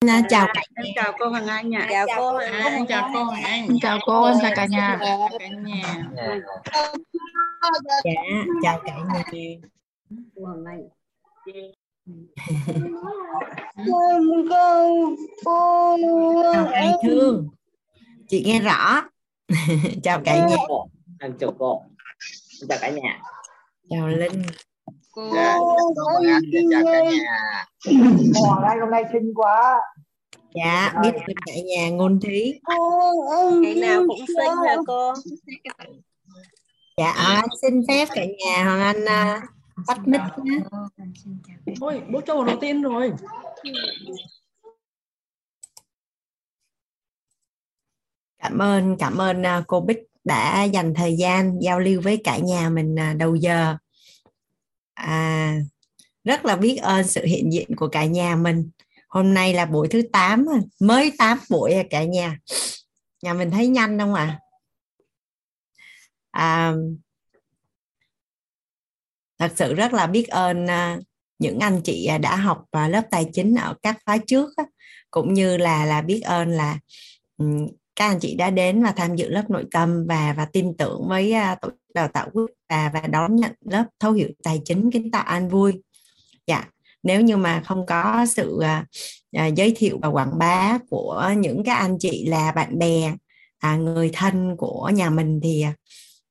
À, chào cả em chào cô Hoàng Anh ạ. chào cô À, em chào cô Hoàng Anh. Chào cô, em chào cả nhà. Cả nhà. dạ chào cả nhà. Cô Hoàng Anh chào ai thương? Chị nghe rõ. Chào cả nhà. chào cô. Chào cả nhà. Chào linh Cô dạ cô Hoàng Anh dạ, chào cả nhà. Hoàng Anh hôm nay xinh quá. Dạ biết ơn cả nhà ngôn thí ngày nào cũng xinh hả cô? Dạ à, xin phép cả nhà hoàng anh à, tắt mic nhé. Ôi, bố cho đầu tiên rồi. cảm ơn cảm ơn à, cô Bích đã dành thời gian giao lưu với cả nhà mình à, đầu giờ à, rất là biết ơn sự hiện diện của cả nhà mình hôm nay là buổi thứ 8 mới 8 buổi à cả nhà nhà mình thấy nhanh không ạ à? thật sự rất là biết ơn à, những anh chị à, đã học à, lớp tài chính ở các khóa trước cũng như là là biết ơn là các anh chị đã đến và tham dự lớp nội tâm và và tin tưởng với uh, tổ chức đào tạo quốc và và đón nhận lớp thấu hiểu tài chính kiến tạo an vui dạ nếu như mà không có sự uh, giới thiệu và quảng bá của những các anh chị là bạn bè à, người thân của nhà mình thì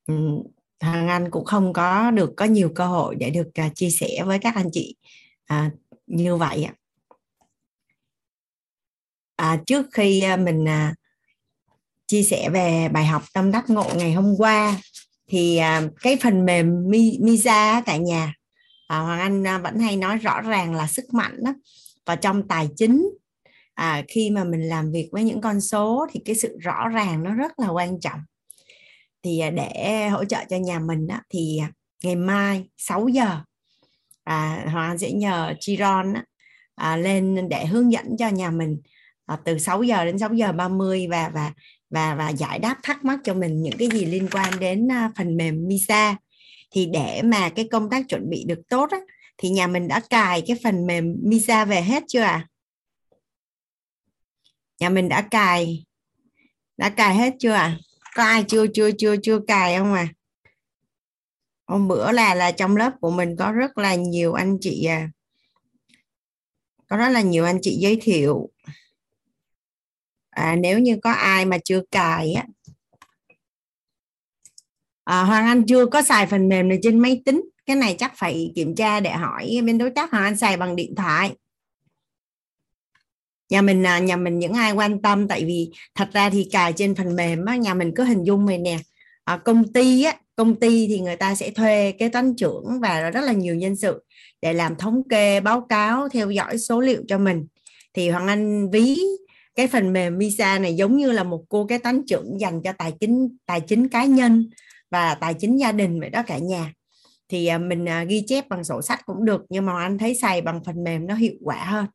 um, hàng Anh cũng không có được có nhiều cơ hội để được uh, chia sẻ với các anh chị uh, như vậy ạ. À, trước khi mình chia sẻ về bài học tâm đắc ngộ ngày hôm qua. Thì à, cái phần mềm Mi- Misa á, cả nhà à, Hoàng Anh à, vẫn hay nói rõ ràng là sức mạnh đó và trong tài chính à, khi mà mình làm việc với những con số thì cái sự rõ ràng nó rất là quan trọng. Thì à, để hỗ trợ cho nhà mình đó, thì ngày mai 6 giờ à, Hoàng Anh sẽ nhờ Chiron đó, à, lên để hướng dẫn cho nhà mình à, từ 6 giờ đến 6 giờ 30 và và và và giải đáp thắc mắc cho mình những cái gì liên quan đến à, phần mềm Misa thì để mà cái công tác chuẩn bị được tốt á, thì nhà mình đã cài cái phần mềm Misa về hết chưa à? Nhà mình đã cài đã cài hết chưa à? Có ai chưa chưa chưa chưa cài không à? Hôm bữa là là trong lớp của mình có rất là nhiều anh chị à, có rất là nhiều anh chị giới thiệu à, nếu như có ai mà chưa cài á. À, Hoàng Anh chưa có xài phần mềm này trên máy tính. Cái này chắc phải kiểm tra để hỏi bên đối tác Hoàng Anh xài bằng điện thoại. Nhà mình à, nhà mình những ai quan tâm tại vì thật ra thì cài trên phần mềm á, nhà mình cứ hình dung này nè. À, công ty á công ty thì người ta sẽ thuê kế toán trưởng và rất là nhiều nhân sự để làm thống kê báo cáo theo dõi số liệu cho mình. Thì Hoàng Anh ví cái phần mềm Visa này giống như là một cô cái tánh trưởng dành cho tài chính tài chính cá nhân và tài chính gia đình vậy đó cả nhà. Thì à, mình à, ghi chép bằng sổ sách cũng được nhưng mà anh thấy xài bằng phần mềm nó hiệu quả hơn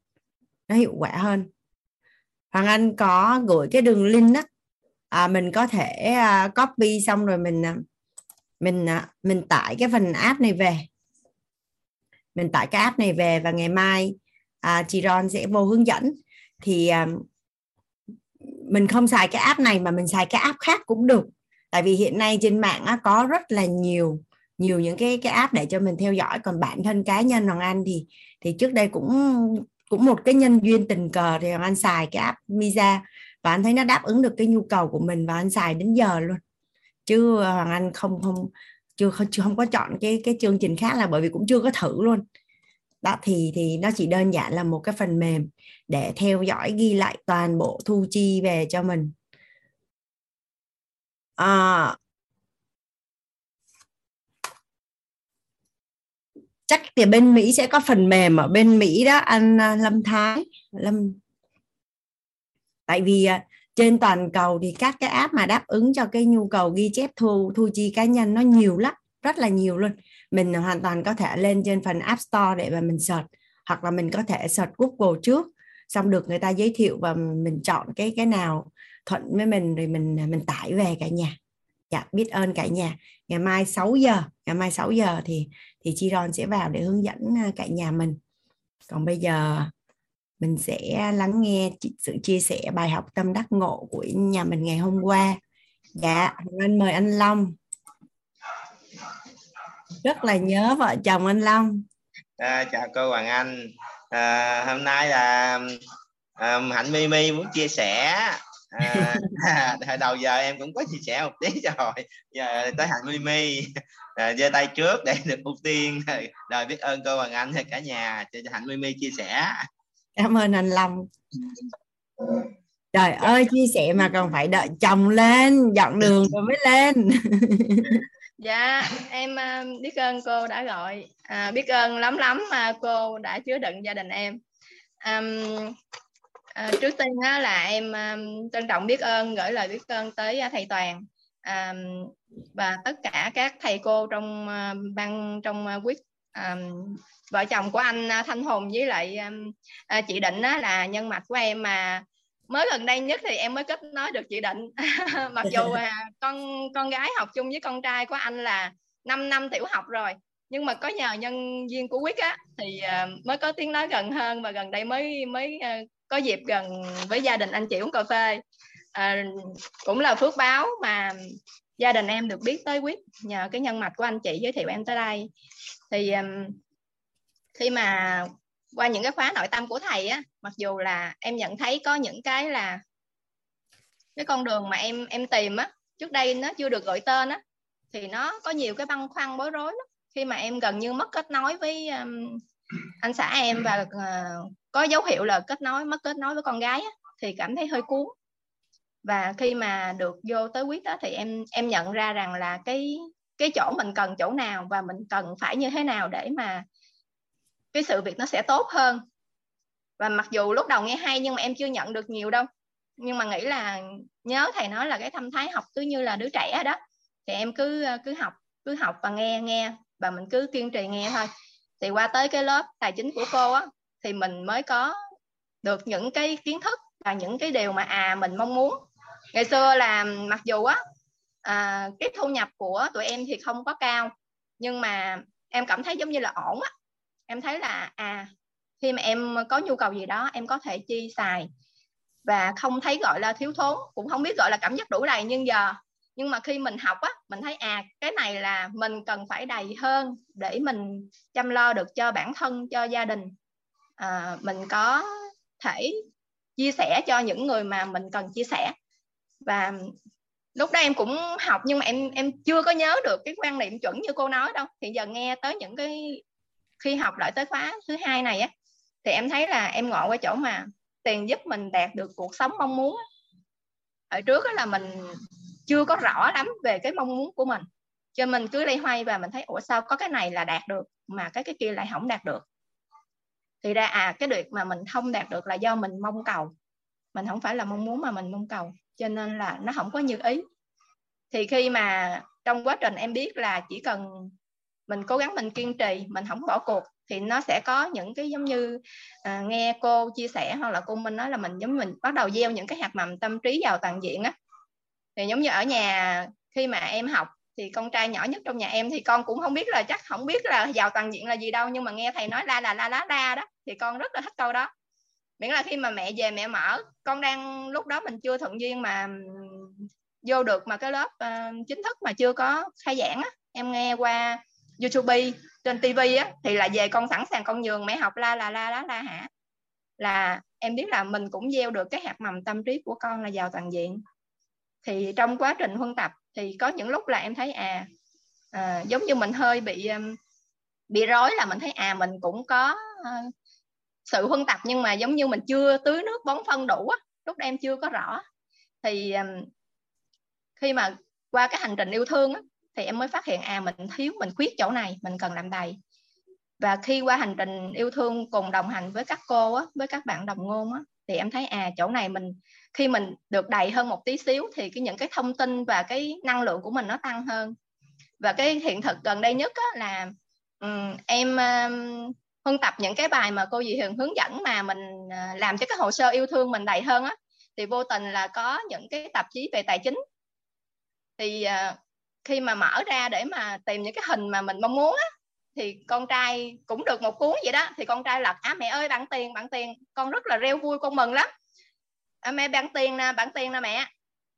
nó hiệu quả hơn. Hoàng Anh có gửi cái đường link đó à, mình có thể à, copy xong rồi mình mình mình tải cái phần app này về. Mình tải cái app này về và ngày mai à, chị Ron sẽ vô hướng dẫn. Thì mình không xài cái app này mà mình xài cái app khác cũng được. Tại vì hiện nay trên mạng á, có rất là nhiều nhiều những cái cái app để cho mình theo dõi. Còn bản thân cá nhân Hoàng Anh thì thì trước đây cũng cũng một cái nhân duyên tình cờ thì Hoàng Anh xài cái app Misa và anh thấy nó đáp ứng được cái nhu cầu của mình và anh xài đến giờ luôn. Chứ ờ, Hoàng Anh không không chưa không chưa không có chọn cái cái chương trình khác là bởi vì cũng chưa có thử luôn đó thì thì nó chỉ đơn giản là một cái phần mềm để theo dõi ghi lại toàn bộ thu chi về cho mình. À, chắc thì bên Mỹ sẽ có phần mềm ở bên Mỹ đó anh à, Lâm Thái. Lâm. Tại vì à, trên toàn cầu thì các cái app mà đáp ứng cho cái nhu cầu ghi chép thu thu chi cá nhân nó nhiều lắm rất là nhiều luôn mình hoàn toàn có thể lên trên phần App Store để mà mình search, hoặc là mình có thể search Google trước, xong được người ta giới thiệu và mình chọn cái cái nào thuận với mình rồi mình mình tải về cả nhà. Dạ biết ơn cả nhà. Ngày mai 6 giờ, ngày mai 6 giờ thì thì Chi Ron sẽ vào để hướng dẫn à, cả nhà mình. Còn bây giờ mình sẽ lắng nghe sự chia sẻ bài học tâm đắc ngộ của nhà mình ngày hôm qua. Dạ anh mời anh Long rất là nhớ vợ chồng anh Long. À, chào cô Hoàng Anh. À, hôm nay là à, Hạnh Mimi muốn chia sẻ. À, hồi đầu giờ em cũng có chia sẻ một tí rồi. Giờ tới Hạnh Mimi à, giơ tay trước để được ưu tiên. Rồi biết ơn cô Hoàng Anh và cả nhà. Cho Hạnh Mimi chia sẻ. Cảm ơn anh Long. Trời ơi chia sẻ mà còn phải đợi chồng lên dọn đường rồi mới lên dạ em à, biết ơn cô đã gọi. À, biết ơn lắm lắm mà cô đã chứa đựng gia đình em. À, à, trước tiên á, là em um, trân trọng biết ơn gửi lời biết ơn tới uh, thầy Toàn. À, và tất cả các thầy cô trong uh, ban trong uh, quyết à, vợ chồng của anh Thanh Hùng với lại à, chị Định á, là nhân mạch của em mà mới gần đây nhất thì em mới kết nối được chị định. Mặc dù à, con con gái học chung với con trai của anh là 5 năm tiểu học rồi nhưng mà có nhờ nhân viên của quyết á thì à, mới có tiếng nói gần hơn và gần đây mới mới à, có dịp gần với gia đình anh chị uống cà phê. À, cũng là phước báo mà gia đình em được biết tới quyết nhờ cái nhân mạch của anh chị giới thiệu em tới đây. Thì um, khi mà qua những cái khóa nội tâm của thầy á mặc dù là em nhận thấy có những cái là cái con đường mà em em tìm á trước đây nó chưa được gọi tên á thì nó có nhiều cái băn khoăn bối rối lắm. Khi mà em gần như mất kết nối với um, anh xã em và uh, có dấu hiệu là kết nối mất kết nối với con gái á, thì cảm thấy hơi cuốn. Và khi mà được vô tới quyết đó thì em em nhận ra rằng là cái cái chỗ mình cần chỗ nào và mình cần phải như thế nào để mà cái sự việc nó sẽ tốt hơn. Và mặc dù lúc đầu nghe hay nhưng mà em chưa nhận được nhiều đâu. Nhưng mà nghĩ là nhớ thầy nói là cái tâm thái học cứ như là đứa trẻ đó. Thì em cứ ờ, cứ học cứ học và nghe nghe và mình cứ kiên trì nghe thôi. Thì qua tới cái lớp tài chính của cô á thì mình mới có được những cái kiến thức và những cái điều mà à mình mong muốn. Ngày xưa là mặc dù á à, cái thu nhập của tụi em thì không có cao nhưng mà em cảm thấy giống như là ổn á em thấy là à khi mà em có nhu cầu gì đó em có thể chi xài. Và không thấy gọi là thiếu thốn cũng không biết gọi là cảm giác đủ đầy nhưng giờ nhưng mà khi mình học á mình thấy à cái này là mình cần phải đầy hơn để mình chăm lo được cho bản thân cho gia đình. À, mình có thể chia sẻ cho những người mà mình cần chia sẻ. Và lúc đó em cũng học nhưng mà em em chưa có nhớ được cái quan niệm chuẩn như cô nói đâu. Thì giờ nghe tới những cái khi học lại tới khóa thứ hai này á, thì em thấy là em ngộ qua chỗ mà tiền giúp mình đạt được cuộc sống mong muốn ở trước là mình chưa có rõ lắm về cái mong muốn của mình, cho mình cứ lây hoay và mình thấy, ủa, sao có cái này là đạt được mà cái cái kia lại không đạt được? Thì ra à cái việc mà mình không đạt được là do mình mong cầu. Mình không phải là mong muốn mà mình mong cầu, cho nên là nó không có như ý. Thì khi mà trong quá trình em biết là chỉ cần mình cố gắng mình kiên trì mình không bỏ cuộc thì nó sẽ có những cái giống như à, nghe cô chia sẻ hoặc là cô minh nói là mình giống mình bắt đầu gieo những cái hạt mầm tâm trí vào toàn diện á. Thì giống như ở nhà khi mà em học thì con trai nhỏ nhất trong nhà em thì con cũng không biết là chắc không biết là giàu toàn diện là gì đâu nhưng mà nghe thầy nói la là la lá la đó thì con rất là thích câu đó. Miễn là khi mà mẹ về mẹ mở con đang lúc đó mình chưa thuận duyên mà vô được mà cái lớp uh, chính thức mà chưa có khai giảng á em nghe qua YouTube trên TV á thì là về con sẵn sàng con nhường mẹ học la là la la la hả? Là em biết là mình cũng gieo được cái hạt mầm tâm trí của con là giàu toàn diện. Thì trong quá trình huân tập thì có những lúc là em thấy à, à giống như mình hơi bị um, bị rối là mình thấy à mình cũng có ờ, sự huân tập nhưng mà giống như mình chưa tưới nước bón phân đủ á lúc đó em chưa có rõ. Thì um, khi mà qua cái hành trình yêu thương á, thì em mới phát hiện à mình thiếu mình khuyết chỗ này mình cần làm đầy và khi qua hành trình yêu thương cùng đồng hành với các cô á, với các bạn đồng ngôn á, thì em thấy à chỗ này mình khi mình được đầy hơn một tí xíu thì cái những cái thông tin và cái năng lượng của mình nó tăng hơn. Và cái hiện thực gần đây nhất á, là um, em um, huân tập những cái bài mà cô dì Hường hướng dẫn mà mình uh, làm cho cái hồ sơ yêu thương mình đầy hơn á thì vô tình là có những cái tạp chí về tài chính. Thì uh, khi mà mở ra để mà tìm những cái hình mà mình mong muốn á, thì con trai cũng được một cuốn vậy đó. Thì con trai lật á mẹ ơi bạn tiền bạn tiền. Con rất là reo vui con mừng lắm. À, mẹ bạn tiền nè bạn tiền nè mẹ.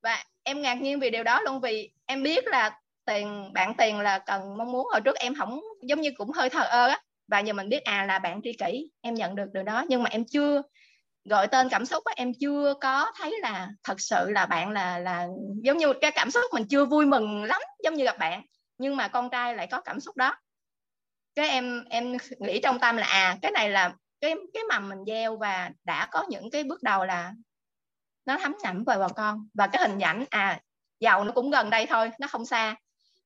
Và em ngạc nhiên vì điều đó luôn vì em biết là tiền bạn tiền là cần mong muốn. Hồi trước em không giống như cũng hơi thờ ơ á. Và giờ mình biết à là bạn tri kỷ em nhận được điều đó. Nhưng mà em chưa gọi tên cảm xúc á, em chưa có thấy là thật sự là bạn là là giống như cái cảm xúc mình chưa vui mừng lắm giống như gặp bạn nhưng mà con trai lại có cảm xúc đó. Cái em em nghĩ trong tâm là à cái này là cái cái mầm mình gieo và đã có những cái bước đầu là nó thấm nhẩm vào bà con. Và cái hình ảnh à giàu nó cũng gần đây thôi nó không xa.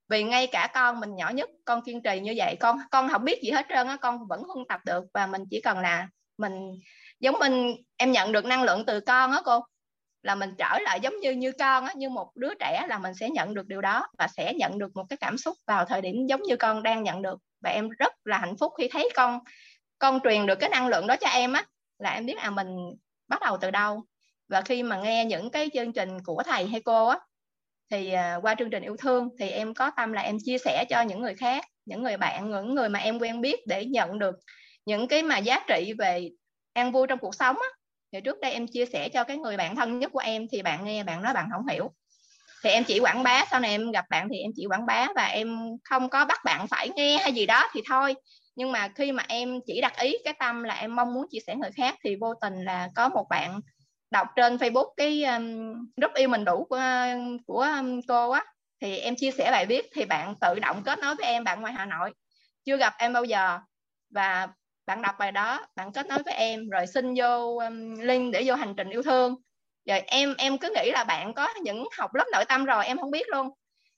Vì ngay cả con mình nhỏ nhất con kiên trì như vậy con con không biết gì hết trơn á con vẫn huân tập được và mình chỉ cần là mình giống mình, em nhận được năng lượng từ con á cô. Là mình trở lại giống như như con á, như một đứa trẻ là mình sẽ nhận được điều đó và sẽ nhận được một cái cảm xúc vào thời điểm giống như con đang nhận được. Và em rất là hạnh phúc khi thấy con con truyền được cái năng lượng đó cho em á. Là em biết à mình bắt đầu từ đâu. Và khi mà nghe những cái chương trình của thầy hay cô á, thì à, qua chương trình yêu thương thì em có tâm là em chia sẻ cho những người khác, những người bạn, những người mà em quen biết để nhận được những cái mà giá trị về an vui trong cuộc sống á. Thì trước đây em chia sẻ cho cái người bạn thân nhất của em thì bạn nghe bạn nói bạn không hiểu. Thì em chỉ quảng bá sau này em gặp bạn thì em chỉ quảng bá và em không có bắt bạn phải nghe hay gì đó thì thôi. Nhưng mà khi mà em chỉ đặt ý cái tâm là em mong muốn chia sẻ người khác thì vô tình là có một bạn đọc trên Facebook cái um, group yêu mình đủ của của um, cô á. Thì em chia sẻ bài viết thì bạn tự động kết nối với em bạn ngoài Hà Nội. Chưa gặp em bao giờ. Và bạn đọc bài đó bạn kết nối với em rồi xin vô um, link để vô hành trình yêu thương. Rồi em em cứ nghĩ là bạn có những học lớp nội tâm rồi em không biết luôn.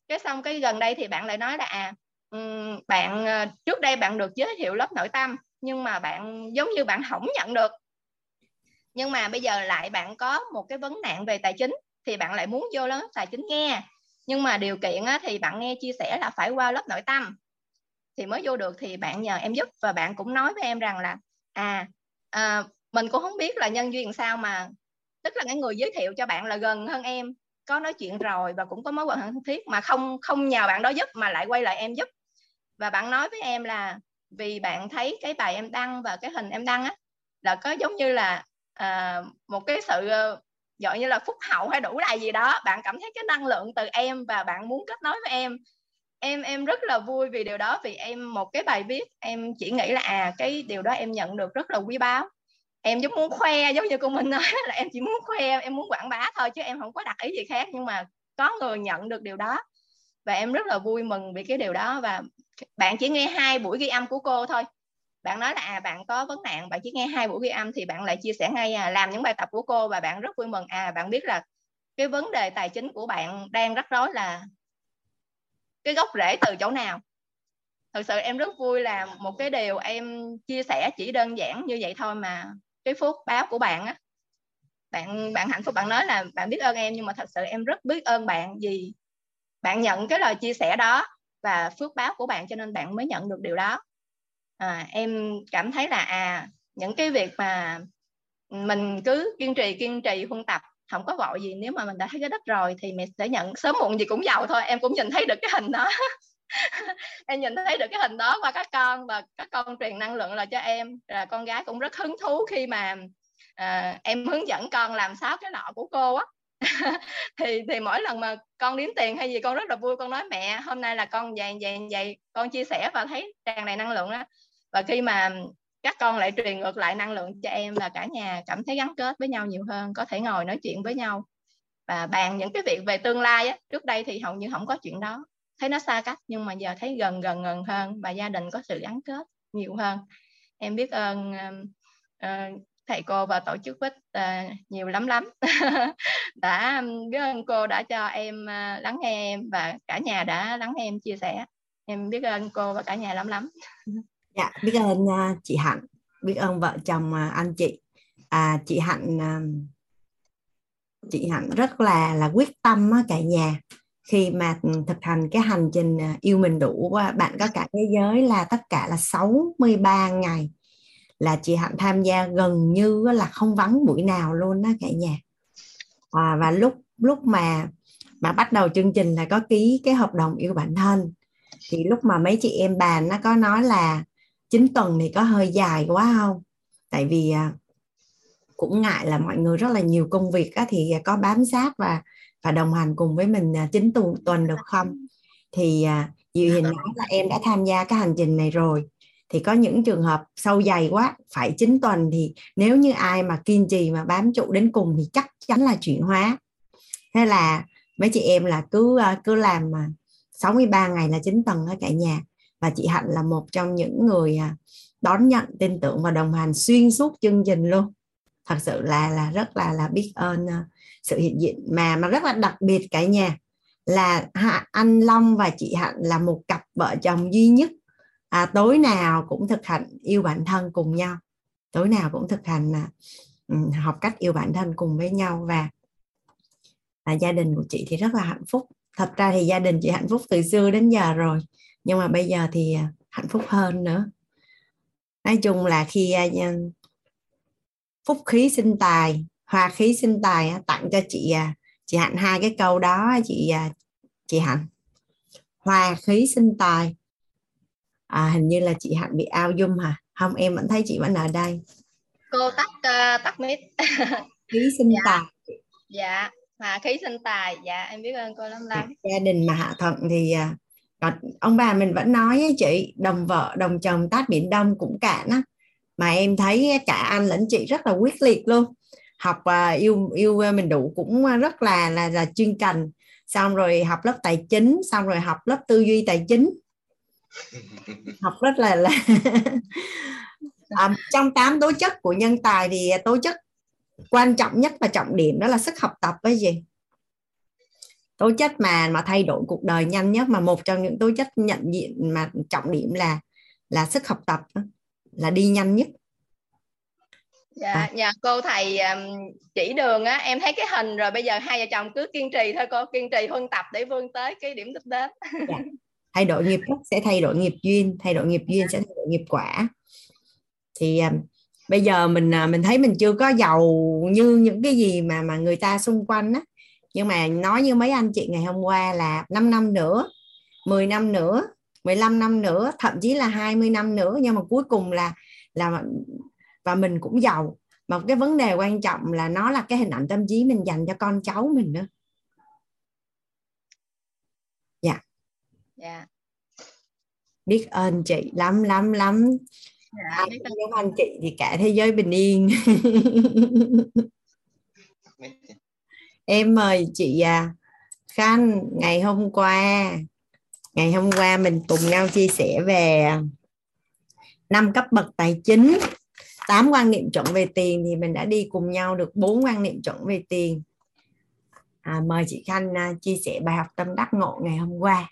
Cái xong cái gần đây thì bạn lại nói là à um, bạn ờ, trước đây bạn được giới thiệu lớp nội tâm nhưng mà bạn giống như bạn không nhận được. Nhưng mà bây giờ lại bạn có một cái vấn nạn về tài chính thì bạn lại muốn vô lớp tài chính nghe. Nhưng mà điều kiện á, thì bạn nghe chia sẻ là phải qua lớp nội tâm thì mới vô được thì bạn nhờ em giúp. Và bạn cũng nói với em rằng là à, à mình cũng không biết là nhân duyên sao mà tức là cái người giới thiệu cho bạn là gần hơn em có nói chuyện rồi và cũng có mối quan hệ thân thiết mà không không nhờ bạn đó giúp mà lại quay lại em giúp. Và bạn nói với em là vì bạn thấy cái bài em đăng và cái hình em đăng á là có giống như là à, một cái sự ờ, gọi như là phúc hậu hay đủ đầy gì đó. Bạn cảm thấy cái năng lượng từ em và bạn muốn kết nối với em em em rất là vui vì điều đó vì em một cái bài viết em chỉ nghĩ là à cái điều đó em nhận được rất là quý báu. Em giống muốn khoe giống như cô mình nói là em chỉ muốn khoe em muốn quảng bá thôi chứ em không có đặt ý gì khác. Nhưng mà có người nhận được điều đó và em rất là vui mừng vì cái điều đó. Và bạn chỉ nghe hai buổi ghi âm của cô thôi. Bạn nói là à bạn có vấn nạn bạn chỉ nghe hai buổi ghi âm thì bạn lại chia sẻ ngay à, làm những bài tập của cô và bạn rất vui mừng. À bạn biết là cái vấn đề tài chính của bạn đang rắc rối là cái gốc rễ từ chỗ nào? Thực sự em rất vui là một cái điều em chia sẻ chỉ đơn giản như vậy thôi mà cái phước báo của bạn á. Bạn bạn hạnh phúc bạn nói là bạn biết ơn em nhưng mà thật sự em rất biết ơn bạn vì bạn nhận cái lời chia sẻ đó và phước báo của bạn cho nên bạn mới nhận được điều đó. À, em cảm thấy là à những cái việc mà mình cứ kiên trì kiên trì huân tập không có vội gì nếu mà mình đã thấy cái đất rồi thì mình sẽ nhận sớm muộn gì cũng giàu thôi. Em cũng nhìn thấy được cái hình đó. Em nhìn thấy được cái hình đó qua các con và các con truyền năng lượng là cho em. Là con gái cũng rất hứng thú khi mà à, em hướng dẫn con làm sáu cái lọ của cô á. Thì thì mỗi lần mà con đếm tiền hay gì con rất là vui. Con nói mẹ hôm nay là con vậy vậy vậy con chia sẻ và thấy tràn đầy năng lượng đó và khi mà các con lại truyền ngược lại năng lượng cho em và cả nhà cảm thấy gắn kết với nhau nhiều hơn có thể ngồi nói chuyện với nhau và bàn những cái việc về tương lai á. Trước đây thì hầu như không có chuyện đó. Thấy nó xa cách nhưng mà giờ thấy gần gần gần hơn và gia đình có sự gắn kết nhiều hơn. Em biết ơn uh, thầy cô và tổ chức vít uh, ờ, nhiều lắm lắm. Đã biết ơn cô đã cho em uh, lắng nghe em và cả nhà đã lắng nghe em chia sẻ. Em biết ơn cô và cả nhà lắm lắm. dạ biết ơn uh, chị Hạnh biết ơn vợ chồng uh, anh chị. À, chị Hạnh uh, chị Hạnh rất là là quyết tâm uh, cả nhà. Khi mà thực hành cái hành trình yêu mình đủ bạn có cả thế giới là tất cả là 63 ngày là chị Hạnh tham gia gần như là không vắng buổi nào luôn đó cả nhà. À, và lúc lúc mà mà bắt đầu chương trình là có ký cái hợp đồng yêu bản thân thì lúc mà mấy chị em bàn nó có nói là 9 tuần thì có hơi dài quá không? Tại vì à, cũng ngại là mọi người rất là nhiều công việc á, thì có bám sát và và đồng hành cùng với mình à, 9 tuần tuần được không? Thì dự Diệu Hiền nói là em đã tham gia cái hành trình này rồi. Thì có những trường hợp sâu dày quá phải 9 tuần thì nếu như ai mà kiên trì mà bám trụ đến cùng thì chắc chắn là chuyển hóa. Thế là mấy chị em là cứ cứ làm mà 63 ngày là 9 tuần ở cả nhà và chị Hạnh là một trong những người à, đón nhận tin tưởng và đồng hành xuyên suốt chương trình luôn. Thật sự là là rất là là biết ơn à, sự hiện diện. Mà mà rất là đặc biệt cả nhà là anh Long và chị Hạnh là một cặp vợ chồng duy nhất. À, tối nào cũng thực hành yêu bản thân cùng nhau. Tối nào cũng thực hành à, học cách yêu bản thân cùng với nhau và à, gia đình của chị thì rất là hạnh phúc. Thật ra thì gia đình chị hạnh phúc từ xưa đến giờ rồi nhưng mà bây giờ thì à, hạnh phúc hơn nữa. Nói chung là khi à, phúc khí sinh tài hoa khí sinh tài tặng cho chị à, chị hạnh hai cái câu đó chị chị hạnh. Hoa khí sinh tài. À, hình như là chị hạnh bị ao dung hả? Không em vẫn thấy chị vẫn ở đây. Cô tắt uh, tắt mic. Khí sinh dạ. tài. Dạ mà khí sinh tài. Dạ em biết ơn cô lắm lắm gia đình mà hạ thuận thì còn ông bà mình vẫn nói ấy, chị đồng vợ đồng chồng tát biển đông cũng cạn á. Mà em thấy cả anh lẫn chị rất là quyết liệt luôn. Học uh, yêu yêu mình đủ cũng rất là là là chuyên cần xong rồi học lớp tài chính xong rồi học lớp tư duy tài chính. Học rất là là à, trong tám tố chất của nhân tài thì tố chất quan trọng nhất và trọng điểm đó là sức học tập với gì tố chất mà mà thay đổi cuộc đời nhanh nhất mà một trong những tố chất nhận diện mà trọng điểm là là sức học tập là đi nhanh nhất dạ à. dạ cô thầy um, chỉ đường á em thấy cái hình rồi bây giờ hai vợ chồng cứ kiên trì thôi cô kiên trì huân tập để vươn tới cái điểm đích đến dạ. thay đổi nghiệp thức sẽ thay đổi nghiệp duyên thay đổi nghiệp duyên sẽ thay đổi nghiệp quả thì um, bây giờ mình à, mình thấy mình chưa có giàu như những cái gì mà mà người ta xung quanh á nhưng mà nói như mấy anh chị ngày hôm qua là 5 năm nữa 10 năm nữa 15 năm nữa thậm chí là 20 năm nữa. Nhưng mà cuối cùng là là và mình cũng giàu. Mà cái vấn đề quan trọng là nó là cái hình ảnh tâm trí mình dành cho con cháu mình nữa dạ. Dạ. Biết ơn chị lắm lắm lắm. Dạ, biết ơn. Anh chị thì cả thế giới bình yên em mời chị à, Khanh ngày hôm qua ngày hôm qua mình cùng nhau chia sẻ về năm cấp bậc tài chính. Tám quan niệm chuẩn về tiền thì mình đã đi cùng nhau được bốn quan niệm chuẩn về tiền. À, mời chị Khanh à, chia sẻ bài học tâm đắc ngộ ngày hôm qua.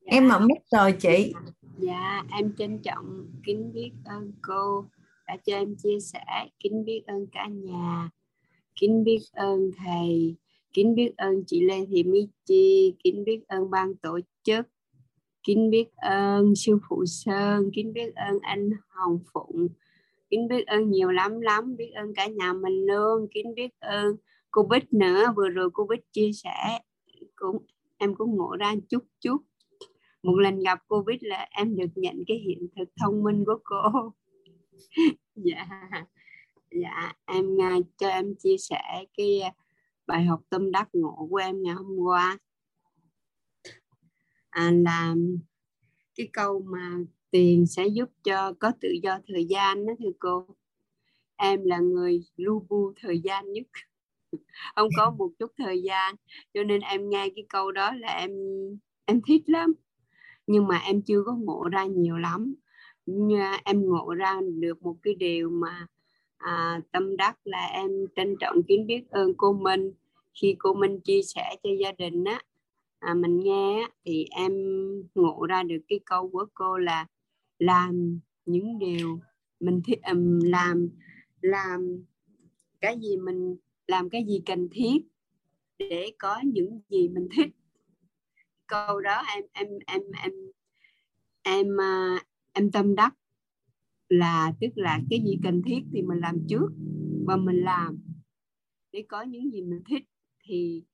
Dạ. em mở mic rồi chị. Dạ em trân trọng kính biết ơn cô đã cho em chia sẻ. Kính biết ơn cả nhà. Kính biết ơn thầy. Kính biết ơn chị Lê Thị Mỹ Chi. Kính biết ơn ban tổ chức. Kính biết ơn sư phụ Sơn. Kính biết ơn anh Hồng Phụng. Kính biết ơn nhiều lắm lắm. Biết ơn cả nhà mình luôn. Kính biết ơn cô Bích nữa. Vừa rồi cô Bích chia sẻ cũng, em cũng ngộ ra chút chút. Một lần gặp cô Bích là em được nhận cái hiện thực thông minh của cô. dạ. Dạ em uh, cho em chia sẻ cái à, bài học tâm đắc ngộ của em ngày hôm qua. À, là cái câu mà tiền sẽ giúp cho có tự do thời gian đó thưa cô. Em là người lu bu thời gian nhất. Không có một chút thời gian cho nên em nghe cái câu đó là em em thích lắm. Nhưng mà em chưa có ngộ ra nhiều lắm. À, em ngộ ra được một cái điều mà à, tâm đắc là em trân trọng kính biết ơn cô Minh. Khi cô Minh chia sẻ cho gia đình á à, mình nghe thì em ngộ ra được cái câu của cô là làm những điều mình thích um, làm làm cái gì mình làm cái gì cần thiết để có những gì mình thích. Câu đó em em em em em à, em tâm đắc là tức là cái gì cần thiết thì mình làm trước và mình làm. Để có những gì mình thích thì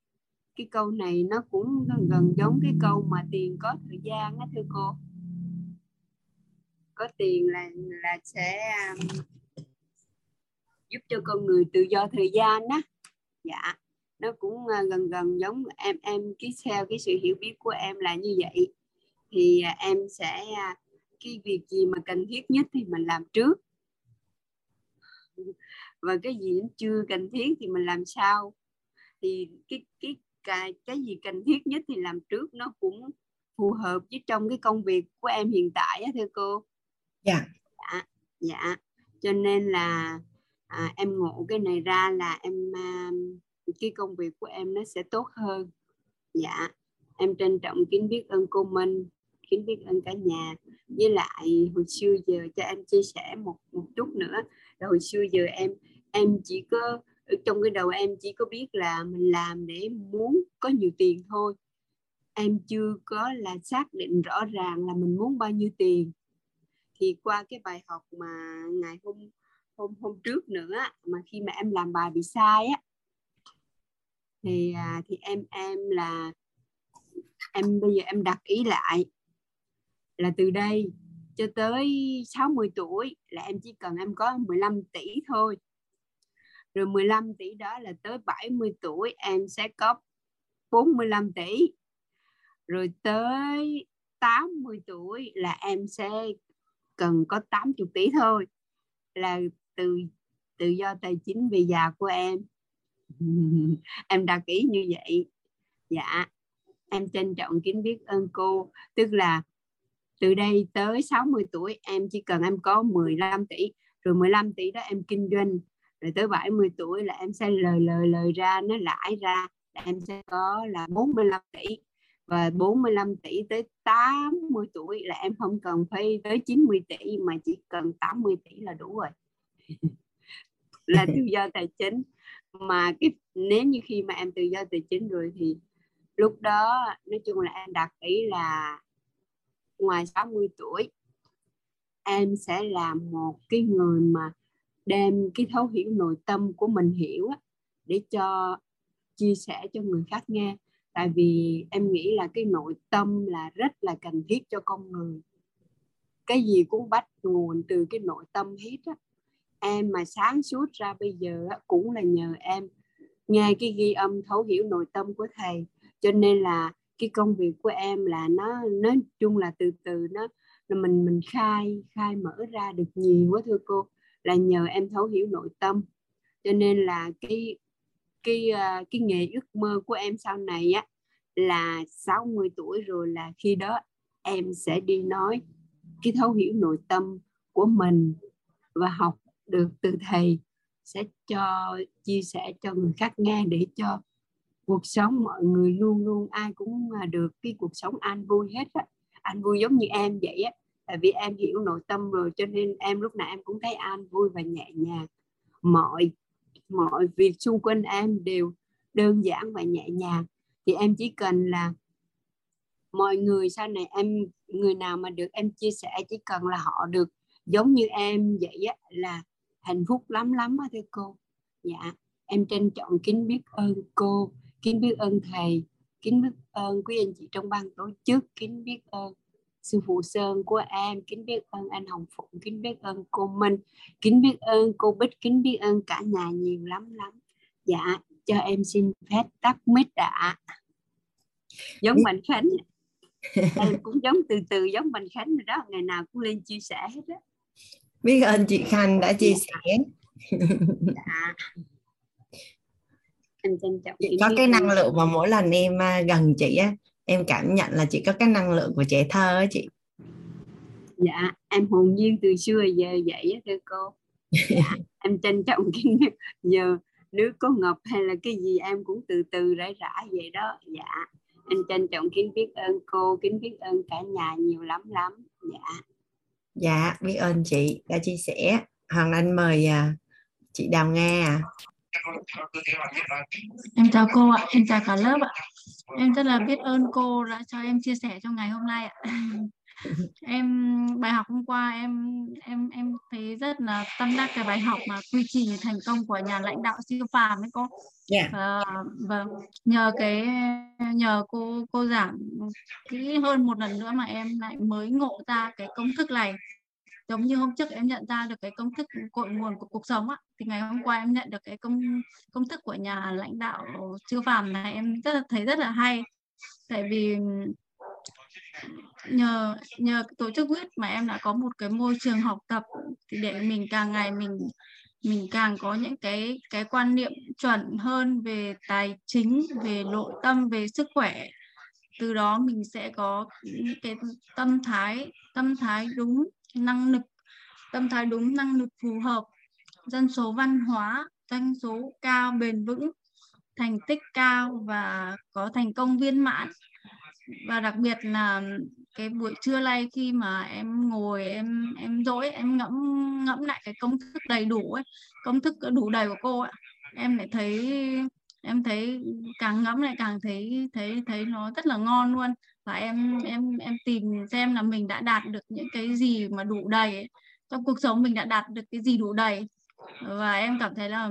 cái câu này nó cũng gần gần giống cái câu mà tiền có thời gian á thưa cô. Có tiền là là sẽ um, giúp cho con người tự do thời gian đó dạ nó cũng uh, gần gần giống em em cái theo cái sự hiểu biết của em là như vậy. Thì uh, em sẽ uh, cái việc gì mà cần thiết nhất thì mình làm trước. Và cái gì chưa cần thiết thì mình làm sao thì cái cái cái cái gì cần thiết nhất thì làm trước nó cũng phù hợp với trong cái công việc của em hiện tại á thưa cô. Dạ. Dạ dạ. Cho nên là à, em ngộ cái này ra là em à, cái công việc của em nó sẽ tốt hơn. Dạ. Em trân trọng kính biết ơn cô Minh kính biết ơn cả nhà. Với lại hồi xưa giờ cho em chia sẻ một một chút nữa. Là hồi xưa giờ em em chỉ có, ở trong cái đầu em chỉ có biết là mình làm để muốn có nhiều tiền thôi. Em chưa có là xác định rõ ràng là mình muốn bao nhiêu tiền. Thì qua cái bài học mà ngày hôm hôm hôm trước nữa mà khi mà em làm bài bị sai á, thì à, thì em em là, em bây giờ em đặt ý lại là từ đây cho tới 60 tuổi là em chỉ cần em có 15 tỷ thôi. Rồi 15 tỷ đó là tới 70 tuổi em sẽ có 45 tỷ. Rồi tới 80 tuổi là em sẽ cần có 80 tỷ thôi, là từ, tự do tài chính về già của em. Em đã kỹ như vậy. Dạ em trân trọng kính biết ơn cô. Tức là từ đây tới 60 tuổi, em chỉ cần em có 15 tỷ, rồi 15 tỷ đó em kinh doanh, rồi tới 70 tuổi là em sẽ lời lời lời ra, nó lãi ra, là em sẽ có là 45 tỷ. Và 45 tỷ tới 80 tuổi là em không cần phải tới 90 tỷ, mà chỉ cần 80 tỷ là đủ rồi. Là tự do tài chính. Mà cái, nếu như khi mà em tự do tài chính rồi thì lúc đó, nói chung là em đặt ý là ngoài 60 tuổi em sẽ là một cái người mà đem cái thấu hiểu nội tâm của mình hiểu để cho chia sẻ cho người khác nghe. Tại vì em nghĩ là cái nội tâm là rất là cần thiết cho con người. Cái gì cũng bắt nguồn từ cái nội tâm hết á. Em mà sáng suốt ra bây giờ á, cũng là nhờ em nghe cái ghi âm thấu hiểu nội tâm của thầy. Cho nên là cái công việc của em là nó, nói chung là từ từ nó, là mình mình khai khai mở ra được nhiều quá thưa cô, là nhờ em thấu hiểu nội tâm. Cho nên là cái cái ờ, cái nghề ước mơ của em sau này á, là 60 tuổi rồi là khi đó em sẽ đi nói cái thấu hiểu nội tâm của mình và học được từ thầy, sẽ cho, chia sẻ cho người khác nghe để cho cuộc sống mọi người luôn luôn ai cũng à, được cái cuộc sống an vui hết á. An vui giống như em vậy á, tại vì em hiểu nội tâm rồi, cho nên em lúc nào em cũng thấy an vui và nhẹ nhàng. Mọi mọi việc xung quanh em đều đơn giản và nhẹ nhàng. Thì em chỉ cần là mọi người sau này em, người nào mà được em chia sẻ, chỉ cần là họ được giống như em vậy á, là hạnh phúc lắm lắm á thưa cô. Dạ em trân trọng kính biết ơn cô kính biết ơn thầy kính biết ơn quý anh chị trong ban tổ chức kính biết ơn sư phụ sơn của em kính biết ơn anh hồng phụng kính biết ơn cô minh kính biết ơn cô bích kính biết ơn cả nhà nhiều lắm lắm. Dạ cho em xin phép tắt mic đã. Giống Mạnh Khánh. Em cũng giống từ từ giống Mạnh Khánh rồi đó ngày nào cũng lên chia sẻ hết á. Biết ơn chị Khanh đã chia sẻ. Dạ. Em trân trọng chị có cái năng lượng mà mỗi lần em à, gần chị á em cảm nhận là chị có cái năng lượng của trẻ thơ á chị. Dạ em hồn nhiên từ xưa giờ vậy á thưa cô. Dạ, em trân trọng cái giờ nước có ngập hay là cái gì em cũng từ từ rải rải vậy đó. Dạ em trân trọng kính biết ơn cô kính biết ơn cả nhà nhiều lắm lắm. Dạ. Dạ biết ơn chị đã chia sẻ. Hoàng anh mời à, chị đào nga em chào cô ạ em chào cả lớp ạ. Em rất là biết ơn cô đã cho em chia sẻ trong ngày hôm nay ạ. Em bài học hôm qua em em em thấy rất là tâm đắc cái bài học mà quy trình thành công của nhà lãnh đạo siêu phàm ấy cô. Dạ. và và nhờ cái nhờ cô cô giảng kỹ hơn một lần nữa mà em lại mới ngộ ra cái công thức này giống như hôm trước em nhận ra được cái công thức cội nguồn của cuộc sống á, thì ngày hôm qua em nhận được cái công công thức của nhà lãnh đạo chư phàm này, em rất là, thấy rất là hay. Tại vì nhờ nhờ tổ chức quyết mà em đã có một cái môi trường học tập thì để mình càng ngày mình mình càng có những cái cái quan niệm chuẩn hơn về tài chính, về nội tâm, về sức khỏe. Từ đó mình sẽ có những cái tâm thái tâm thái đúng năng lực. Tâm thái đúng, năng lực phù hợp. Dân số văn hóa, doanh số cao, bền vững. Thành tích cao và có thành công viên mãn. Và đặc biệt là cái buổi trưa nay khi mà em ngồi, em em dỗi, em ngẫm ngẫm lại cái công thức đầy đủ ấy, công thức đủ đầy của cô ạ. Em lại thấy, em thấy càng ngẫm lại càng thấy thấy thấy nó rất là ngon luôn và em em em tìm xem là mình đã đạt được những cái gì mà đủ đầy ấy. trong cuộc sống mình đã đạt được cái gì đủ đầy. Và em cảm thấy là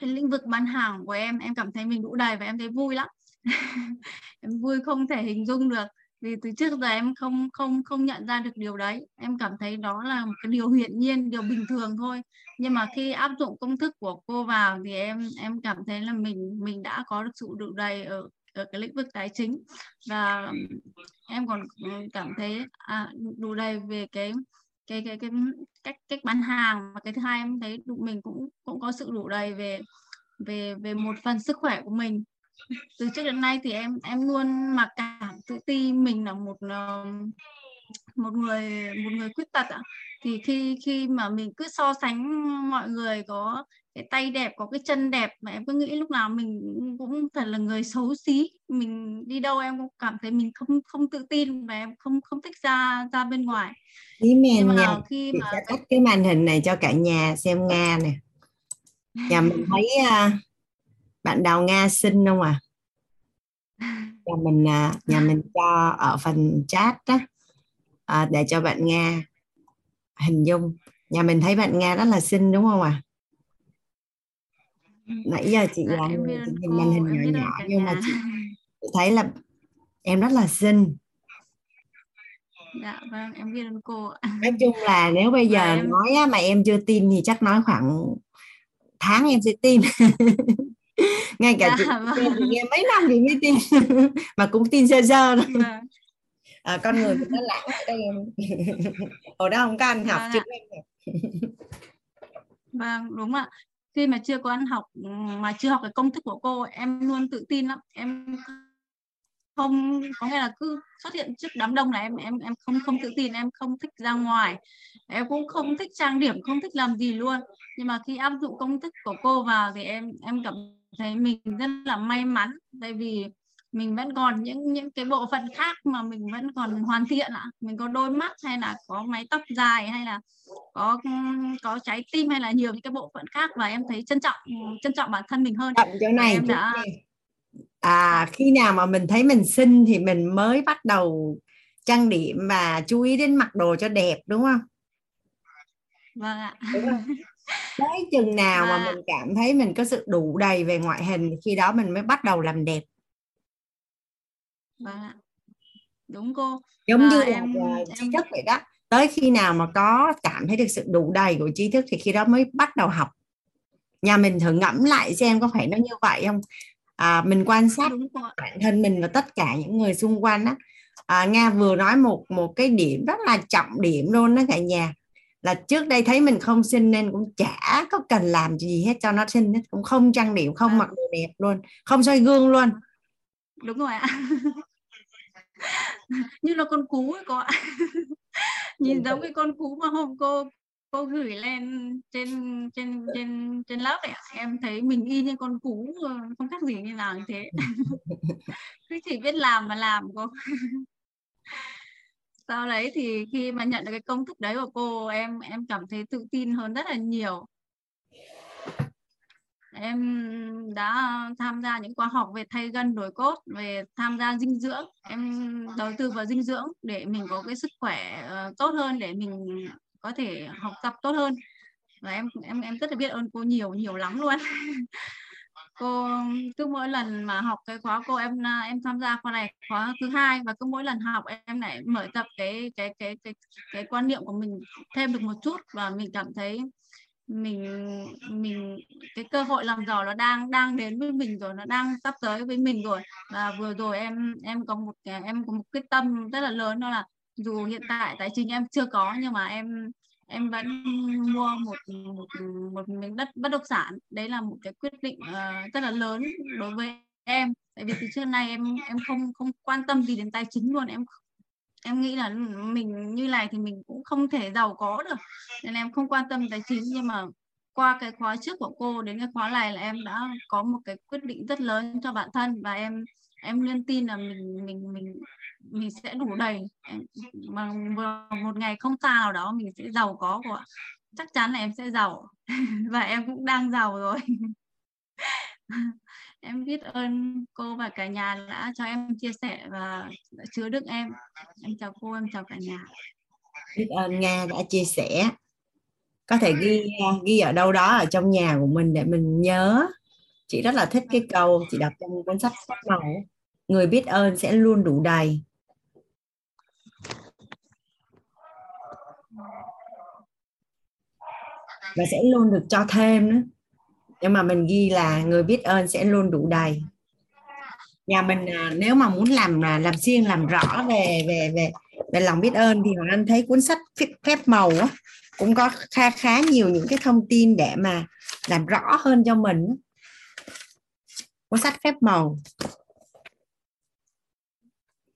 cái lĩnh vực bán hàng của em em cảm thấy mình đủ đầy và em thấy vui lắm. Em vui không thể hình dung được. Vì từ trước giờ em không không không nhận ra được điều đấy. Em cảm thấy đó là một cái điều hiển nhiên, điều bình thường thôi. Nhưng mà khi áp dụng công thức của cô vào thì em em cảm thấy là mình mình đã có được sự đủ đầy ở ở cái lĩnh vực tài chính. Và em còn ừ, cảm thấy à, đủ đầy về cái cái cái cái cách cách bán hàng. Và cái thứ hai em thấy mình cũng cũng có sự đủ đầy về về về một phần sức khỏe của mình. Từ trước đến nay thì em em luôn mặc cảm tự ti mình là một ờ, một người một người khuyết tật ạ. Thì khi khi mà mình cứ so sánh mọi người có cái tay đẹp có cái chân đẹp mà em cứ nghĩ lúc nào mình cũng thật là người xấu xí. Mình đi đâu em cũng cảm thấy mình không không tự tin và em không không thích ra ra bên ngoài. Ý mà nha khi mà sẽ tắt cái màn hình này cho cả nhà xem Nga nè. Nhà mình thấy uh, bạn đào Nga xinh không à? Nhà mình uh, nhà mình cho ở phần chat đó uh, để cho bạn Nga hình dung. Nhà mình thấy bạn Nga rất là xinh đúng không ạ à? Nãy giờ chị dạ, làm em chị nhìn màn hình nhỏ nhỏ nhưng mà chị, chị thấy là em rất là xinh. Dạ vâng em biết ơn cô nói chung là nếu bây giờ em nói á, mà em chưa tin thì chắc nói khoảng tháng em sẽ tin. Ngay cả chị dạ nghe, vâng. Chị nghe mấy năm thì mới tin. Mà cũng tin sơ sơ thôi. Vâng. À, con người mình nó lãng đây. Em ở đó không có ăn học Vâng chứ. Vâng, đúng ạ. Khi mà chưa có ăn học mà chưa học cái công thức của cô em luôn tự tin lắm. Em không có nghĩa là cứ xuất hiện trước đám đông là em em em không không tự tin, em không thích ra ngoài. Em cũng không thích trang điểm, không thích làm gì luôn. Nhưng mà khi áp dụng công thức của cô vào thì em em cảm thấy mình rất là may mắn tại vì mình vẫn còn những những cái bộ phận khác mà mình vẫn còn hoàn thiện ạ. Mình có đôi mắt hay là có mái tóc dài hay là có có trái tim hay là nhiều những cái bộ phận khác và em thấy trân trọng trân trọng bản thân mình hơn. Chậm chỗ này em đã à khi nào mà mình thấy mình xinh thì mình mới bắt đầu trang điểm và chú ý đến mặc đồ cho đẹp đúng không? Vâng ạ. Đúng không? Tới chừng nào mà Và- mình cảm thấy mình có sự đủ đầy về ngoại hình khi đó mình mới bắt đầu làm đẹp vâng ạ. Đúng cô. Giống Và như là em à, trí em thức vậy đó. Tới khi nào mà có cảm thấy được sự đủ đầy của trí thức thì khi đó mới bắt đầu học. Nhà mình thử ngẫm lại xem có phải nó như vậy không? À, mình quan sát đúng bản thân mình và tất cả những người xung quanh á. À, nga vừa nói một một cái điểm rất là trọng điểm luôn đó cả nhà. Là trước đây thấy mình không xinh nên cũng chả có cần làm gì hết cho nó xinh hết. Cũng không trang điểm không Vâng. mặc đồ đẹp luôn. Không soi gương luôn. Đúng rồi ạ như là con cú ấy cô ạ nhìn giống cái con cú mà hôm cô cô gửi lên trên trên trên trên lớp ấy em thấy mình y như con cú ờ, không khác gì như nào như thế. Cứ chỉ biết làm mà làm cô. Sau đấy thì khi mà nhận được cái công thức đấy của cô em em cảm thấy tự tin hơn rất là nhiều em đã tham gia những khóa học về thay gân đổi cốt, về tham gia dinh dưỡng. Em đầu tư vào dinh dưỡng để mình có cái sức khỏe ờ, tốt hơn, để mình có thể học tập tốt hơn. Và em em em rất là biết ơn cô nhiều nhiều lắm luôn. Cô, cứ mỗi lần mà học cái khóa cô em à, em tham gia khóa này, khóa thứ hai, và cứ mỗi lần học em lại mở tập cái cái cái cái cái quan niệm của mình thêm được một chút, và mình cảm thấy mình mình cái cơ hội làm giàu nó đang đang đến với mình rồi nó đang sắp tới với mình rồi. Và vừa rồi em em có một em có một quyết tâm rất là lớn đó là dù hiện tại tài chính em chưa có nhưng mà em em vẫn mua một một một miếng đất bất động sản. Đấy là một cái quyết định uh, rất là lớn đối với em. Tại vì từ trước nay em em không không quan tâm gì đến tài chính luôn em em nghĩ là mình như này thì mình cũng không thể giàu có được. Nên em không quan tâm tài chính, nhưng mà qua cái khóa trước của cô, đến cái khóa này là em đã có một cái quyết định rất lớn cho bản thân và em em luôn tin là mình mình mình mình sẽ đủ đầy. Mà một ngày không xa nào đó mình sẽ giàu có của chắc chắn là em sẽ giàu. Và em cũng đang giàu rồi. em biết ơn cô và cả nhà đã cho em chia sẻ và đã chứa đựng em. Em chào cô, em chào cả nhà. Biết ơn nga đã chia sẻ. Có thể ghi ghi ở đâu đó ở trong nhà của mình để mình nhớ. Chị rất là thích cái câu, chị đọc trong cuốn sách sách màu. Người biết ơn sẽ luôn đủ đầy. Và sẽ luôn được cho thêm nữa nhưng mà mình ghi là người biết ơn sẽ luôn đủ đầy. Nhà mình à, nếu mà muốn làm là làm riêng làm rõ về về về về lòng biết ơn thì hoàng anh thấy cuốn sách phép màu á, cũng có khá khá nhiều những cái thông tin để mà làm rõ hơn cho mình cuốn sách phép màu.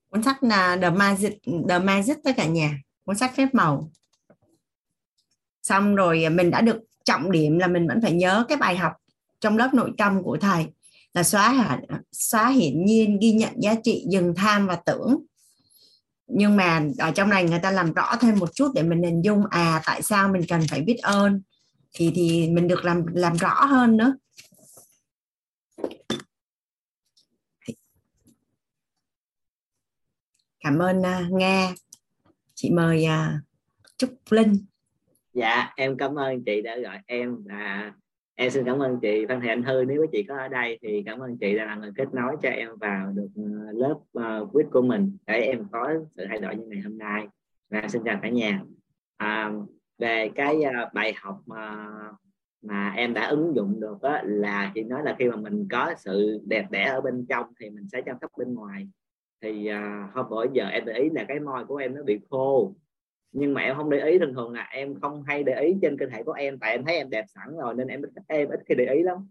Cuốn sách là The Magic The Magic tất cả nhà. Cuốn sách phép màu. Xong rồi mình đã được trọng điểm là mình vẫn phải nhớ cái bài học trong lớp nội tâm của thầy là xóa xóa hiển nhiên ghi nhận giá trị dừng tham và tưởng. Nhưng mà ở trong này người ta làm rõ thêm một chút để mình hình dung à tại sao mình cần phải biết ơn thì thì mình được làm làm rõ hơn nữa. Cảm ơn uh, nga. Chị mời uh, trúc linh dạ em cảm ơn chị đã gọi em và em xin cảm ơn chị. Phan Thị Anh Thư nếu chị có ở đây thì cảm ơn chị đã là người kết nối cho em vào được ờ, lớp ờ, uh, quiz của mình để em có sự thay đổi như ngày hôm nay. Và xin chào cả nhà. À, về cái uh, bài học mà mà em đã ứng dụng được đó, là chị nói là khi mà mình có sự đẹp đẽ ở bên trong thì mình sẽ chăm sóc bên ngoài. Thì uh, hôm bữa giờ em để ý là cái môi của em nó bị khô nhưng mà em không để ý thường thường là em không hay để ý trên cơ thể của em tại em thấy em đẹp sẵn rồi nên em em ít khi để ý lắm.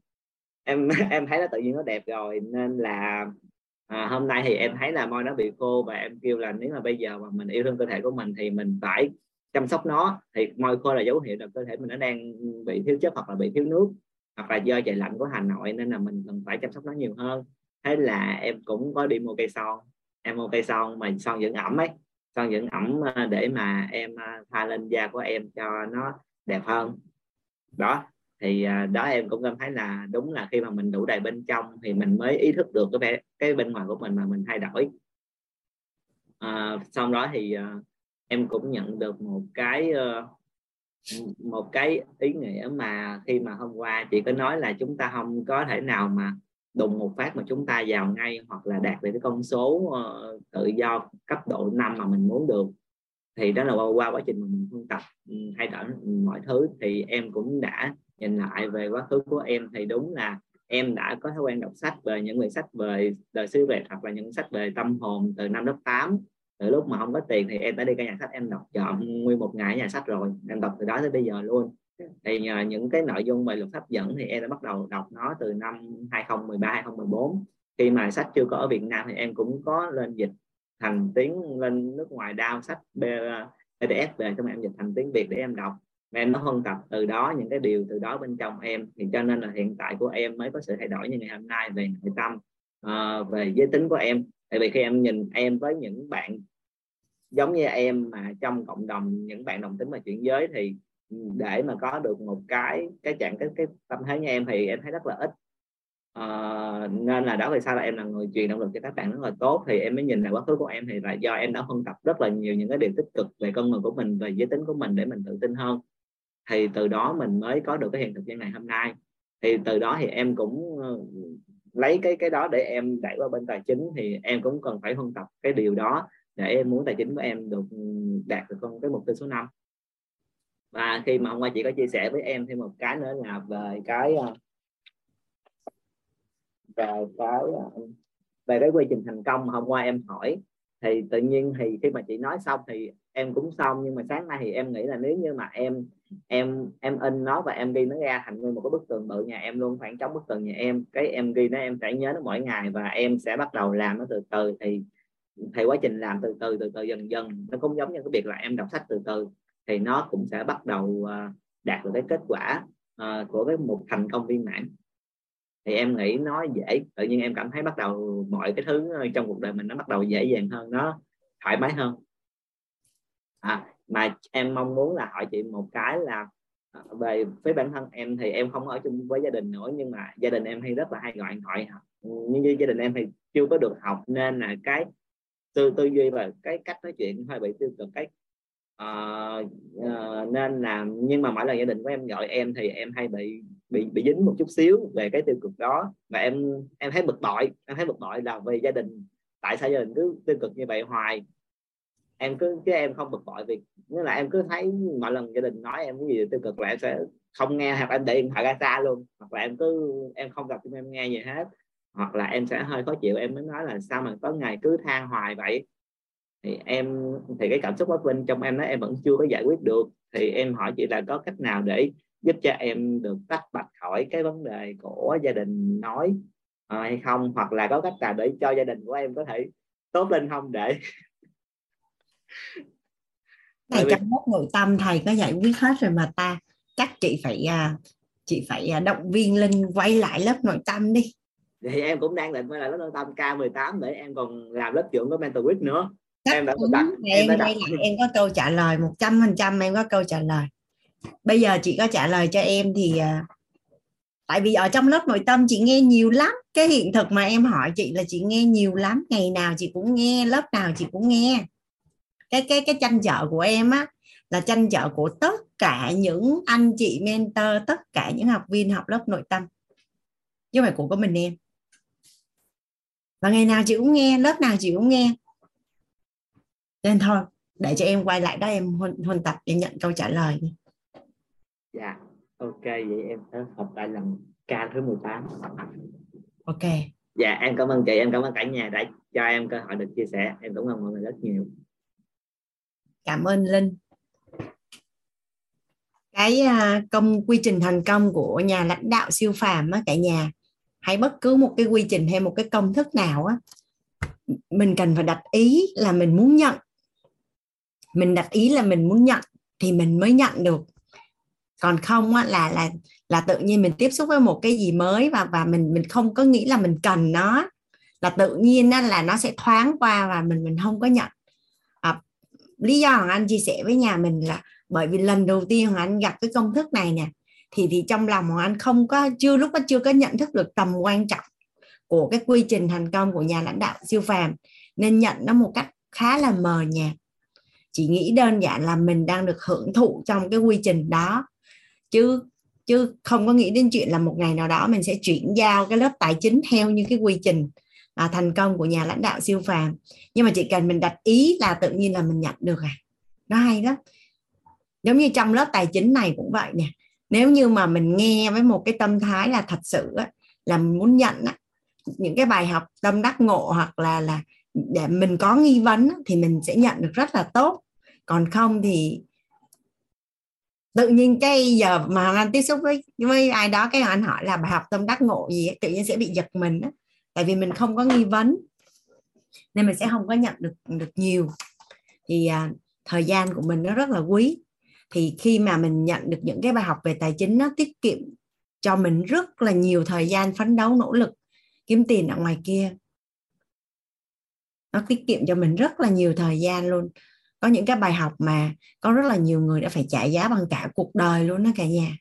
Em em thấy nó tự nhiên nó đẹp rồi nên là à, hôm nay thì em thấy là môi nó bị khô và em kêu là nếu mà bây giờ mà mình yêu thương cơ thể của mình thì mình phải chăm sóc nó thì môi khô là dấu hiệu là cơ thể mình nó đang bị thiếu chất hoặc là bị thiếu nước hoặc là do trời lạnh của Hà Nội nên là mình cần phải chăm sóc nó nhiều hơn. Thế là em cũng có đi mua cây son em mua cây son mà son dưỡng ẩm ấy son dưỡng ẩm ờ, để mà em ờ, thoa lên da của em cho nó đẹp hơn. Đó thì ờ, đó em cũng cảm thấy là đúng là khi mà mình đủ đầy bên trong thì mình mới ý thức được cái cái bên ngoài của mình mà mình thay đổi. À, xong đó thì em cũng nhận được một cái một cái ý nghĩa mà khi mà hôm qua chị có nói là chúng ta không có thể nào mà đùng một phát mà chúng ta vào ngay hoặc là đạt được cái con số uh, tự do cấp độ 5 mà mình muốn được. Thì đó là qua, qua quá trình mà mình phân tập ừ, thay đổi mọi thứ. Thì em cũng đã nhìn lại về quá khứ của em. Thì đúng là em đã có thói quen đọc sách về những quyển sách về đời xứ về hoặc là những sách về tâm hồn từ năm lớp 8 từ lúc mà không có tiền thì em đã đi cái nhà sách em đọc chọn nguyên một ngày nhà sách rồi. Em đọc từ đó tới bây giờ luôn thì uh, những cái nội dung về luật hấp dẫn thì em đã bắt đầu đọc nó từ năm 2013 2014 khi mà sách chưa có ở Việt Nam thì em cũng có lên dịch thành tiếng lên nước ngoài đao sách PDF à, về xong em dịch thành tiếng Việt để em đọc. Và em nó phân tập từ đó những cái điều từ đó bên trong em. Thì cho nên là hiện tại của em mới có sự thay đổi như ngày hôm nay về nội tâm uh, về giới tính của em. Tại vì khi em nhìn em với những bạn giống như em mà trong cộng đồng những bạn đồng tính và chuyển giới thì để mà có được một cái cái trạng cái cái tâm thế như em thì em thấy rất là ít. À, nên là đó vì sao là em là người truyền động lực cho các bạn rất là tốt thì em mới nhìn lại quá khứ của em thì là do em đã phân tập rất là nhiều những cái điều tích cực về con người của mình về giới tính của mình để mình tự tin hơn. Thì từ đó mình mới có được cái hiện thực như ngày hôm nay. Thì từ đó thì em cũng ờ, lấy cái cái đó để em đẩy qua bên tài chính thì em cũng cần phải phân tập cái điều đó để em muốn tài chính của em được ừ, đạt được con cái mục tiêu số 5 và khi mà hôm qua chị có chia sẻ với em thêm một cái nữa là về cái ờ, về cái ờ, về cái quy trình thành công mà hôm qua em hỏi, thì tự nhiên thì khi mà chị nói xong thì em cũng xong, nhưng mà sáng nay thì em nghĩ là nếu như mà em em em in nó và em ghi nó ra thành nguyên một cái bức tường bự nhà em luôn, khoảng trống bức tường nhà em, cái em ghi nó em phải nhớ nó mỗi ngày và em sẽ bắt đầu làm nó từ từ thì thì quá trình làm từ từ từ từ dần dần. Nó cũng giống như cái việc là em đọc sách từ từ thì nó cũng sẽ bắt đầu à, đạt được cái kết quả à, của cái một thành công viên mãn. Thì em nghĩ nó dễ tự nhiên em cảm thấy bắt đầu mọi cái thứ trong cuộc đời mình nó bắt đầu dễ dàng hơn nó thoải mái hơn. À, mà em mong muốn là hỏi chị một cái là à, về với bản thân em thì em không ở chung với gia đình nữa nhưng mà gia đình em hay rất là hay gọi điện thoại nhưng như gia đình em thì chưa có được học nên là cái tư tư duy và cái cách nói chuyện hơi bị tiêu cực cái uh, uh, nên làm. Nhưng mà mỗi lần gia đình của em gọi em thì em hay bị bị bị dính một chút xíu về cái tiêu cực đó. Và em em thấy bực bội em thấy bực bội là vì gia đình tại sao gia đình cứ tiêu cực như vậy hoài? Em cứ chứ em không bực bội vì nghĩa là em cứ thấy mọi lần gia đình nói em cái gì tiêu cực là em sẽ không nghe hoặc em để điện thoại ra xa luôn. Hoặc là em cứ em không gặp cho em nghe gì hết. Hoặc là em sẽ hơi khó chịu em mới nói là sao mà có ngày cứ than hoài vậy? Thì em thì cái cảm xúc bất vinh trong em đó em vẫn chưa có giải quyết được. Thì em hỏi chị là có cách nào để giúp cho em được tách bạch khỏi cái vấn đề của gia đình nói uh, hay không? Hoặc là có cách nào để cho gia đình của em có thể tốt lên không để này trong mốt nội tâm thầy có giải quyết hết rồi mà ta chắc chị phải à, chị phải à, động viên linh quay lại lớp nội tâm đi. Thì em cũng đang định quay lại lớp nội tâm K18 để em còn làm lớp trưởng của mentor week nữa chắc em đã đặt, em, em, lại, em có câu trả lời một trăm phần trăm em có câu trả lời. Bây giờ chị có trả lời cho em thì à, tại vì ở trong lớp nội tâm chị nghe nhiều lắm. Cái hiện thực mà em hỏi chị là chị nghe nhiều lắm. Ngày nào chị cũng nghe lớp nào chị cũng nghe. Cái cái cái tranh chợ của em á là tranh chợ của tất cả những anh chị mentor tất cả những học viên học lớp nội tâm. Chứ không phải của của mình em. Và ngày nào chị cũng nghe lớp nào chị cũng nghe nên thôi để cho em quay lại đó em huân, huân tập để nhận câu trả lời dạ. Ok vậy em sẽ học lại lần ca thứ 18 ok. Dạ em cảm ơn chị em cảm ơn cả nhà đã cho em cơ hội được chia sẻ. Em cảm ơn mọi người rất nhiều. Cảm ơn linh. Cái à, công quy trình thành công của nhà lãnh đạo siêu phàm á cả nhà hay bất cứ một cái quy trình hay một cái công thức nào á mình cần phải đặt ý là mình muốn nhận mình đặt ý là mình muốn nhận thì mình mới nhận được. Còn không á, là là là tự nhiên mình tiếp xúc với một cái gì mới và và mình mình không có nghĩ là mình cần nó. Là tự nhiên á, là nó sẽ thoáng qua và mình mình không có nhận. À, lý do hoàng anh chia sẻ với nhà mình là bởi vì lần đầu tiên hoàng anh gặp cái công thức này nè thì thì trong lòng hoàng anh không có chưa lúc đó chưa có nhận thức được tầm quan trọng của cái quy trình thành công của nhà lãnh đạo siêu phàm nên nhận nó một cách khá là mờ nhạt chỉ nghĩ đơn giản là mình đang được hưởng thụ trong cái quy trình đó. Chứ chứ không có nghĩ đến chuyện là một ngày nào đó mình sẽ chuyển giao cái lớp tài chính theo như cái quy trình à, thành công của nhà lãnh đạo siêu phàm. Nhưng mà chỉ cần mình đặt ý là tự nhiên là mình nhận được à. Nó hay lắm. Giống như trong lớp tài chính này cũng vậy nè. Nếu như mà mình nghe với một cái tâm thái là thật sự á, là mình muốn nhận á, những cái bài học tâm đắc ngộ hoặc là là để mình có nghi vấn thì mình sẽ nhận được rất là tốt. Còn không thì tự nhiên cái giờ mà anh tiếp xúc với với ai đó cái anh hỏi là bài học tâm đắc ngộ gì tự nhiên sẽ bị giật mình tại vì mình không có nghi vấn nên mình sẽ không có nhận được được nhiều. Thì à, thời gian của mình nó rất là quý. Thì khi mà mình nhận được những cái bài học về tài chính nó tiết kiệm cho mình rất là nhiều thời gian phấn đấu nỗ lực kiếm tiền ở ngoài kia nó tiết kiệm cho mình rất là nhiều thời gian luôn. Có những cái bài học mà có rất là nhiều người đã phải trả giá bằng cả cuộc đời luôn đó cả nhà.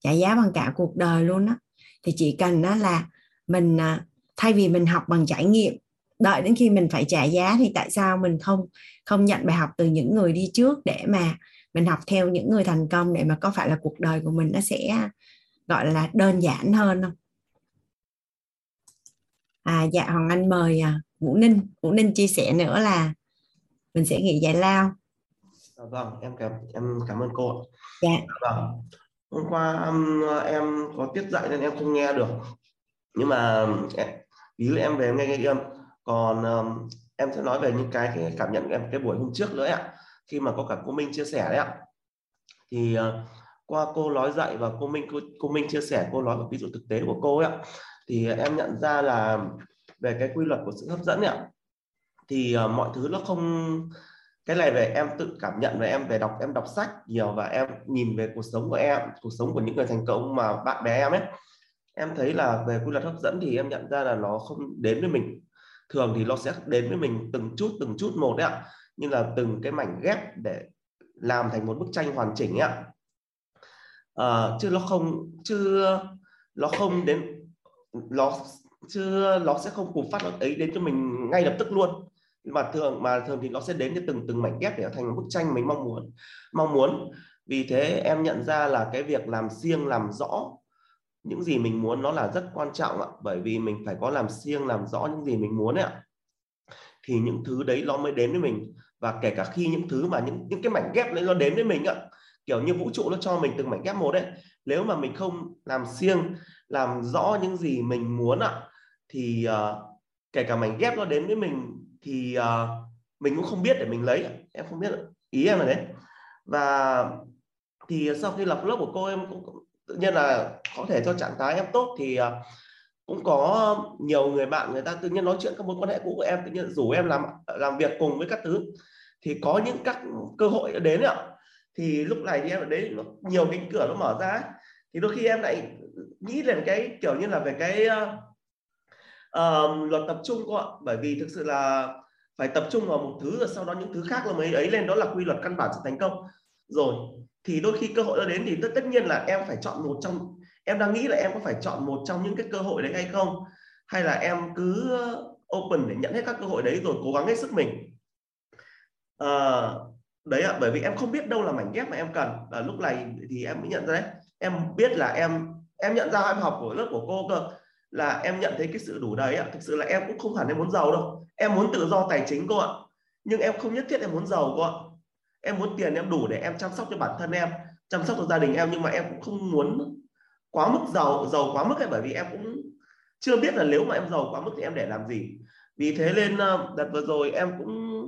Trả giá bằng cả cuộc đời luôn đó thì chỉ cần đó là mình à, thay vì mình học bằng trải nghiệm đợi đến khi mình phải trả giá thì tại sao mình không không nhận bài học từ những người đi trước để mà mình học theo những người thành công để mà có phải là cuộc đời của mình nó sẽ gọi là đơn giản hơn không? À dạ hoàng anh mời à, vũ ninh vũ ninh chia sẻ nữa là mình sẽ nghỉ giải lao. Dạ vâng em cảm em cảm ơn cô ạ. Dạ. Vâng. Hôm qua um, em có tiết dạy nên em không nghe được. Nhưng mà ví dụ em về em nghe nghe âm còn um, em sẽ nói về những cái, cái cảm nhận của em cái buổi hôm trước nữa ạ. Khi mà có cả cô Minh chia sẻ đấy ạ. Thì uh, qua cô nói dạy và cô Minh cô, cô Minh chia sẻ cô nói một ví dụ thực tế của cô ấy ạ. Thì em nhận ra là về cái quy luật của sự hấp dẫn ấy ạ. Thì uh, mọi thứ nó không cái này về em tự cảm nhận về em về đọc em đọc sách nhiều và em nhìn về cuộc sống của em cuộc sống của những người thành công mà bạn bè em ấy. Em thấy là về quy luật hấp dẫn thì em nhận ra là nó không đến với mình. Thường thì nó sẽ đến với mình từng chút từng chút một đấy ạ. Như là từng cái mảnh ghép để làm thành một bức tranh hoàn chỉnh ấy ạ. À, chứ nó không chứ nó không đến nó chứ nó sẽ không cùng phát nó ấy đến cho mình ngay lập tức luôn. Mà thường mà thường thì nó sẽ đến cho từng từng mảnh ghép để thành một bức tranh mình mong muốn mong muốn. Vì thế em nhận ra là cái việc làm riêng làm rõ những gì mình muốn nó là rất quan trọng ạ. Bởi vì mình phải có làm riêng làm rõ những gì mình muốn ạ. Thì những thứ đấy nó mới đến với mình. Và kể cả khi những thứ mà những những cái mảnh ghép đấy nó đến với mình ạ. Kiểu như vũ trụ nó cho mình từng mảnh ghép một đấy nếu mà mình không làm riêng làm rõ những gì mình muốn ạ thì uh, kể cả mảnh ghép nó đến với mình thì uh, mình cũng không biết để mình lấy em không biết ý em là đấy và thì sau khi lập lớp của cô em cũng tự nhiên là có thể cho trạng thái em tốt thì uh, cũng có nhiều người bạn người ta tự nhiên nói chuyện các mối quan hệ cũ của em tự nhiên rủ em làm làm việc cùng với các thứ. Thì có những các cơ hội đến ạ. Thì lúc này thì em ở đấy nhiều cánh cửa nó mở ra thì đôi khi em lại nghĩ đến cái kiểu như là về cái uh, luật tập trung cô ạ. Bởi vì thực sự là phải tập trung vào một thứ rồi sau đó những thứ khác là mới ấy lên. Đó là quy luật căn bản sự thành công. Rồi thì đôi khi cơ hội nó đến thì tất tất nhiên là em phải chọn một trong em đang nghĩ là em có phải chọn một trong những cái cơ hội đấy hay không? Hay là em cứ open để nhận hết các cơ hội đấy rồi cố gắng hết sức mình? À, đấy ạ. Bởi vì em không biết đâu là mảnh ghép mà em cần. Và lúc này thì em mới nhận ra đấy. Em biết là em em nhận ra em học của lớp của cô cơ là em nhận thấy cái sự đủ đầy ạ thực sự là em cũng không hẳn em muốn giàu đâu. Em muốn tự do tài chính cô ạ. Nhưng em không nhất thiết em muốn giàu cô ạ. Em muốn tiền em đủ để em chăm sóc cho bản thân em, chăm sóc cho gia đình em, nhưng mà em cũng không muốn quá mức giàu giàu quá mức ấy, bởi vì em cũng chưa biết là nếu mà em giàu quá mức thì em để làm gì. Vì thế nên ờ, đợt vừa rồi em cũng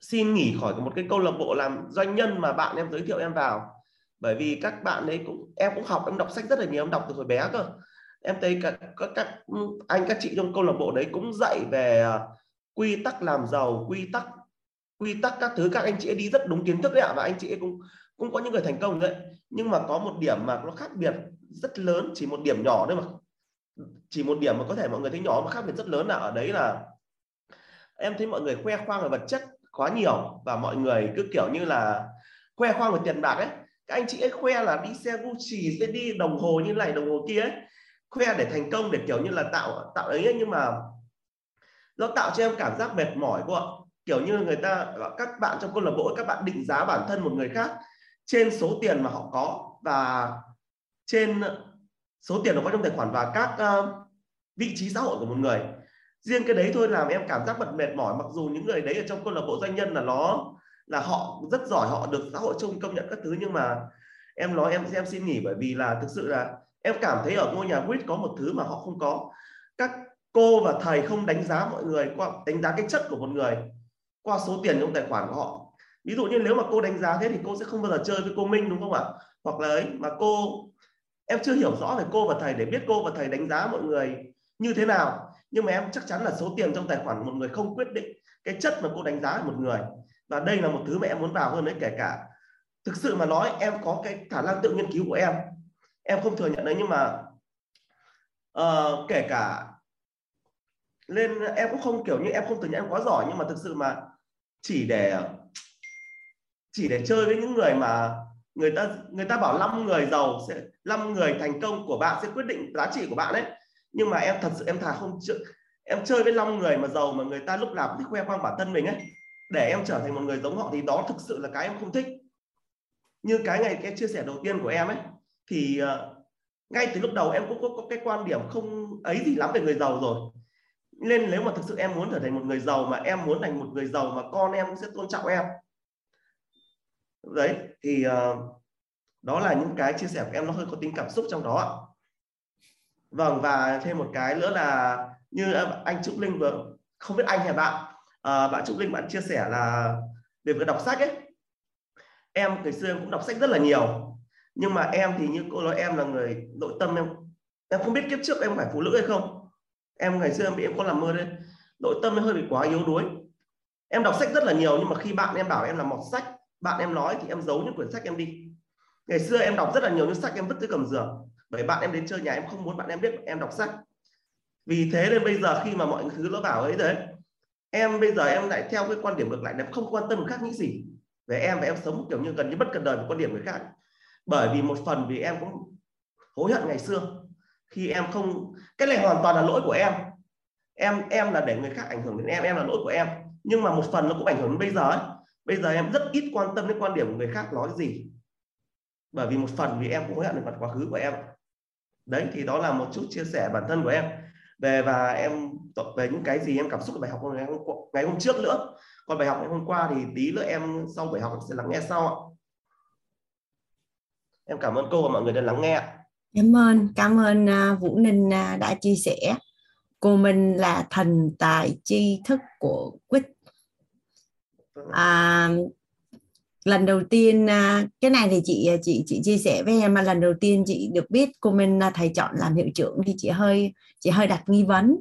xin nghỉ khỏi một cái câu lạc bộ làm doanh nhân mà bạn em giới thiệu em vào. Bởi vì các bạn ấy cũng, em cũng học, em đọc sách rất là nhiều, em đọc từ hồi bé cơ em thấy các các, các ừ, anh các chị trong câu lạc bộ đấy cũng dạy về à, quy tắc làm giàu quy tắc quy tắc các thứ. Các anh chị ấy đi rất đúng kiến thức đấy ạ và anh chị ấy cũng cũng có những người thành công đấy. Nhưng mà có một điểm mà nó khác biệt rất lớn chỉ một điểm nhỏ thôi mà chỉ một điểm mà có thể mọi người thấy nhỏ mà khác biệt rất lớn là ở đấy là em thấy mọi người khoe khoang về vật chất quá nhiều và mọi người cứ kiểu như là khoe khoang về tiền bạc ấy. Các anh chị ấy khoe là đi xe Gucci sẽ đi đồng hồ như này đồng hồ kia ấy khoe để thành công để kiểu như là tạo tạo ấy nhưng mà nó tạo cho em cảm giác mệt mỏi quá kiểu như người ta các bạn trong câu lạc bộ các bạn định giá bản thân một người khác trên số tiền mà họ có và trên số tiền nó có trong tài khoản và các uh, vị trí xã hội của một người. Riêng cái đấy thôi làm em cảm giác bật mệt mỏi mặc dù những người đấy ở trong câu lạc bộ doanh nhân là nó là họ rất giỏi họ được xã hội chung công nhận các thứ nhưng mà em nói em em xin nghỉ bởi vì là thực sự là em cảm thấy ở ngôi nhà quýt có một thứ mà họ không có. Các cô và thầy không đánh giá mọi người qua, đánh giá cái chất của một người qua số tiền trong tài khoản của họ. Ví dụ như nếu mà cô đánh giá thế thì cô sẽ không bao giờ chơi với cô Minh, đúng không ạ? Hoặc là ấy, mà cô, em chưa hiểu rõ về cô và thầy để biết cô và thầy đánh giá mọi người như thế nào. Nhưng mà em chắc chắn là số tiền trong tài khoản một người không quyết định cái chất mà cô đánh giá một người. Và đây là một thứ mà em muốn vào hơn đấy kể cả. Thực sự mà nói, em có cái khả năng tự nghiên cứu của em em không thừa nhận đấy nhưng mà uh, kể cả lên em cũng không kiểu như em không thừa nhận em quá giỏi nhưng mà thực sự mà chỉ để chỉ để chơi với những người mà người ta người ta bảo 5 người giàu sẽ 5 người thành công của bạn sẽ quyết định giá trị của bạn đấy nhưng mà em thật sự em thà không chơi em chơi với 5 người mà giàu mà người ta lúc nào cũng thích khoe khoang bản thân mình ấy. Để em trở thành một người giống họ thì đó thực sự là cái em không thích. Như cái ngày cái chia sẻ đầu tiên của em ấy thì uh, ngay từ lúc đầu em cũng có, có cái quan điểm không ấy gì lắm về người giàu rồi. Nên nếu mà thực sự em muốn trở thành một người giàu mà em muốn thành một người giàu mà con em cũng sẽ tôn trọng em. Đấy thì uh, đó là những cái chia sẻ của em nó hơi có tính cảm xúc trong đó vâng và thêm một cái nữa là như ờ, anh Trúc Linh vừa không biết anh hay bạn à, bạn Trúc Linh bạn chia sẻ là về việc đọc sách ấy. Em ngày xưa em cũng đọc sách rất là nhiều nhưng mà em thì như cô nói, em là người nội tâm em em không biết kiếp trước em phải phụ nữ hay không. Em ngày xưa em bị em có làm mơ đấy. Nội tâm em hơi bị quá yếu đuối. Em đọc sách rất là nhiều, nhưng mà khi bạn em bảo em là mọt sách, bạn em nói thì em giấu những quyển sách em đi. Ngày xưa em đọc rất là nhiều những sách em vứt dưới cầm giường. Bởi bạn em đến chơi nhà em không muốn bạn em biết em đọc sách. Vì thế nên bây giờ khi mà mọi thứ nó bảo ấy đấy em bây giờ em lại theo cái quan điểm ngược lại, em không quan tâm người khác nghĩ gì về em, và em sống kiểu như gần như bất cần đời với quan điểm người khác bởi vì một phần vì em cũng hối hận ngày xưa. Khi em không cái này hoàn toàn là lỗi của em. Em em là để người khác ảnh hưởng đến em em là lỗi của em. Nhưng mà một phần nó cũng ảnh hưởng đến bây giờ ấy. bây giờ em rất ít quan tâm đến quan điểm của người khác nói gì. Bởi vì một phần vì em cũng hối hận về mặt quá khứ của em. Đấy thì đó là một chút chia sẻ bản thân của em. Về và em về những cái gì em cảm xúc của bài học ngày hôm, ngày hôm trước nữa. Còn bài học ngày hôm qua thì tí nữa em sau buổi học sẽ lắng nghe sau ạ em cảm ơn cô và mọi người đã lắng nghe cảm ơn cảm ơn uh, Vũ Ninh uh, đã chia sẻ. Cô Minh là thần tài tri thức của Quýt. À, lần đầu tiên à, cái này thì chị chị chị chia sẻ với em mà lần đầu tiên chị được biết cô Minh thầy chọn làm hiệu trưởng thì chị hơi chị hơi đặt nghi vấn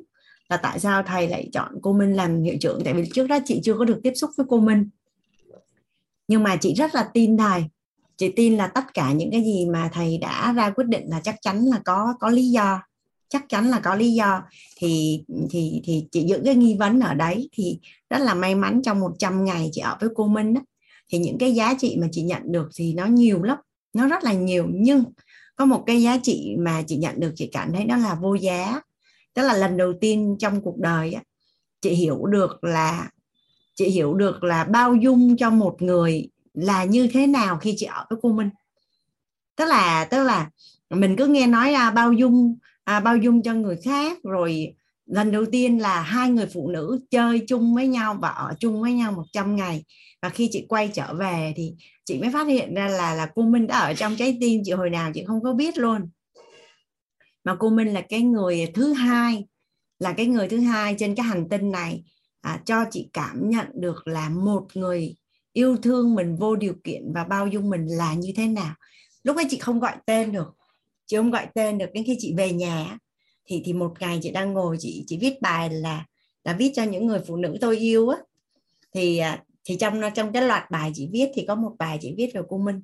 là tại sao thầy lại chọn cô Minh làm hiệu trưởng. Tại vì trước đó chị chưa có được tiếp xúc với cô Minh. Nhưng mà chị rất là tin thầy chị tin là tất cả những cái gì mà thầy đã ra quyết định là chắc chắn là có có lý do. Chắc chắn là có lý do. Thì thì thì chị giữ cái nghi vấn ở đấy thì rất là may mắn trong 100 ngày chị ở với cô Minh đó, thì những cái giá trị mà chị nhận được thì nó nhiều lắm nó rất là nhiều. Nhưng có một cái giá trị mà chị nhận được chị cảm thấy đó là vô giá. Tức là lần đầu tiên trong cuộc đời á, chị hiểu được là chị hiểu được là bao dung cho một người là như thế nào khi chị ở với cô Minh? Tức là tức là mình cứ nghe nói à, bao dung à, bao dung cho người khác rồi lần đầu tiên là hai người phụ nữ chơi chung với nhau và ở chung với nhau 100 ngày. Và khi chị quay trở về thì chị mới phát hiện ra là là cô Minh đã ở trong trái tim chị hồi nào chị không có biết luôn. Mà cô Minh là cái người thứ hai là cái người thứ hai trên cái hành tinh này. À, cho chị cảm nhận được là một người yêu thương mình vô điều kiện và bao dung mình là như thế nào? Lúc ấy chị không gọi tên được. Chị không gọi tên được. Đến khi chị về nhà thì thì một ngày chị đang ngồi, chị chị viết bài là là viết cho những người phụ nữ tôi yêu á. Thì à, thì trong trong cái loạt bài chị viết thì có một bài chị viết về cô Minh.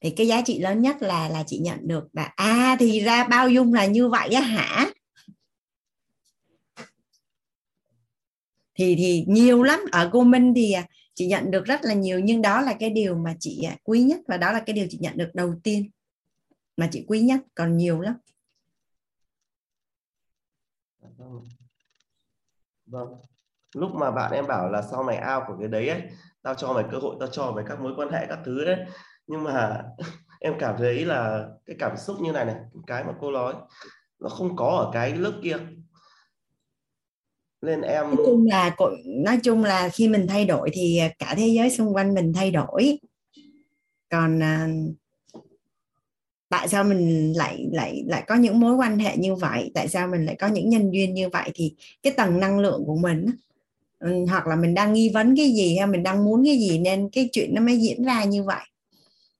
Thì cái giá trị lớn nhất là là chị nhận được là à thì ra bao dung là như vậy á hả? Thì thì nhiều lắm. Ở cô Minh thì à, chị nhận được rất là nhiều, nhưng đó là cái điều mà chị à, quý nhất và đó là cái điều chị nhận được đầu tiên mà chị quý nhất, còn nhiều lắm. Vâng. Lúc mà bạn em bảo là sau mày ao của cái đấy ấy, tao cho mày cơ hội, tao cho mày các mối quan hệ các thứ đấy. Nhưng mà em cảm thấy là cái cảm xúc như này này, cái mà cô nói, nó không có ở cái lớp kia nên em nói chung là nói chung là khi mình thay đổi thì cả thế giới xung quanh mình thay đổi. Còn à, tại sao mình lại lại lại có những mối quan hệ như vậy? Tại sao mình lại có những nhân duyên như vậy? Thì cái tầng năng lượng của mình ừ, hoặc là mình đang nghi vấn cái gì hay mình đang muốn cái gì nên cái chuyện nó mới diễn ra như vậy.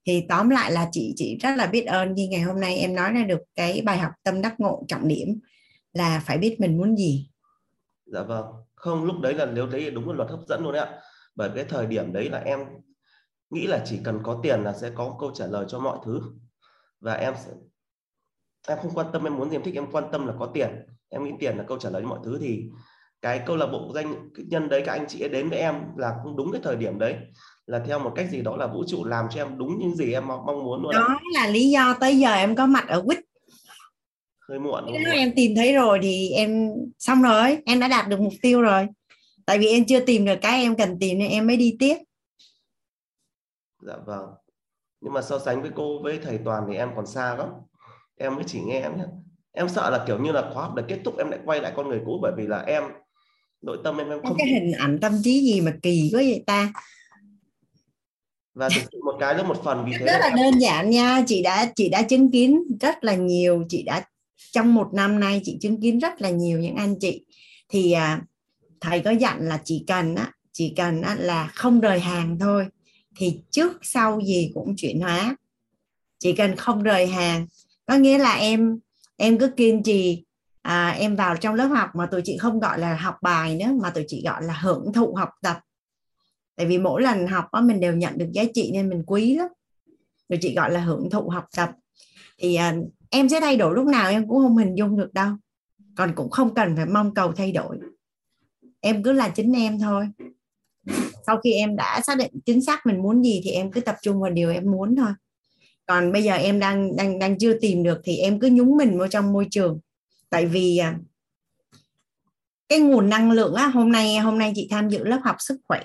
Thì tóm lại là chị chị rất là biết ơn khi ngày hôm nay em nói ra được cái bài học tâm đắc ngộ trọng điểm là phải biết mình muốn gì dạ vâng. Không, lúc đấy là nếu đấy đúng là luật hấp dẫn luôn đấy ạ. Bởi cái thời điểm đấy là em nghĩ là chỉ cần có tiền là sẽ có câu trả lời cho mọi thứ. Và em sẽ, em không quan tâm, em muốn gì em thích, em quan tâm là có tiền. Em nghĩ tiền là câu trả lời cho mọi thứ. Thì cái câu lạc bộ danh nhân đấy, các anh chị đến với em là cũng đúng cái thời điểm đấy. Là theo một cách gì đó là vũ trụ làm cho em đúng những gì em mong muốn luôn đó là lý do tới giờ em có mặt ở quýt hơi muộn nếu em tìm thấy rồi thì em xong rồi em đã đạt được mục tiêu rồi. Tại vì em chưa tìm được cái em cần tìm nên em mới đi tiếp. Dạ vâng. Nhưng mà so sánh với cô với thầy toàn thì em còn xa lắm. Em mới chỉ nghe em nhé. Em sợ là kiểu như là khóa học đã kết thúc em lại quay lại con người cũ bởi vì là em nội tâm em em không cái hình ảnh tâm trí gì mà kỳ quá vậy ta. Và thực sự một cái đó một phần vì thế rất là đơn giản nha. Chị đã chị đã chứng kiến rất là nhiều chị đã trong một năm nay chị chứng kiến rất là nhiều những anh chị. Thì à, thầy có dặn là chỉ cần á chỉ cần á, là không rời hàng thôi. Thì trước sau gì cũng chuyển hóa. Chỉ cần không rời hàng có nghĩa là em em cứ kiên trì à, em vào trong lớp học mà tụi chị không gọi là học bài nữa mà tụi chị gọi là hưởng thụ học tập. Tại vì mỗi lần học á mình đều nhận được giá trị nên mình quý lắm. Tụi chị gọi là hưởng thụ học tập. Thì à, em sẽ thay đổi lúc nào em cũng không hình dung được đâu. Còn cũng không cần phải mong cầu thay đổi. Em cứ là chính em thôi. Sau khi em đã xác định chính xác mình muốn gì thì em cứ tập trung vào điều em muốn thôi. Còn bây giờ em đang đang đang chưa tìm được thì em cứ nhúng mình vào trong môi trường. Tại vì à, cái nguồn năng lượng á, hôm nay hôm nay chị tham dự lớp học sức khỏe.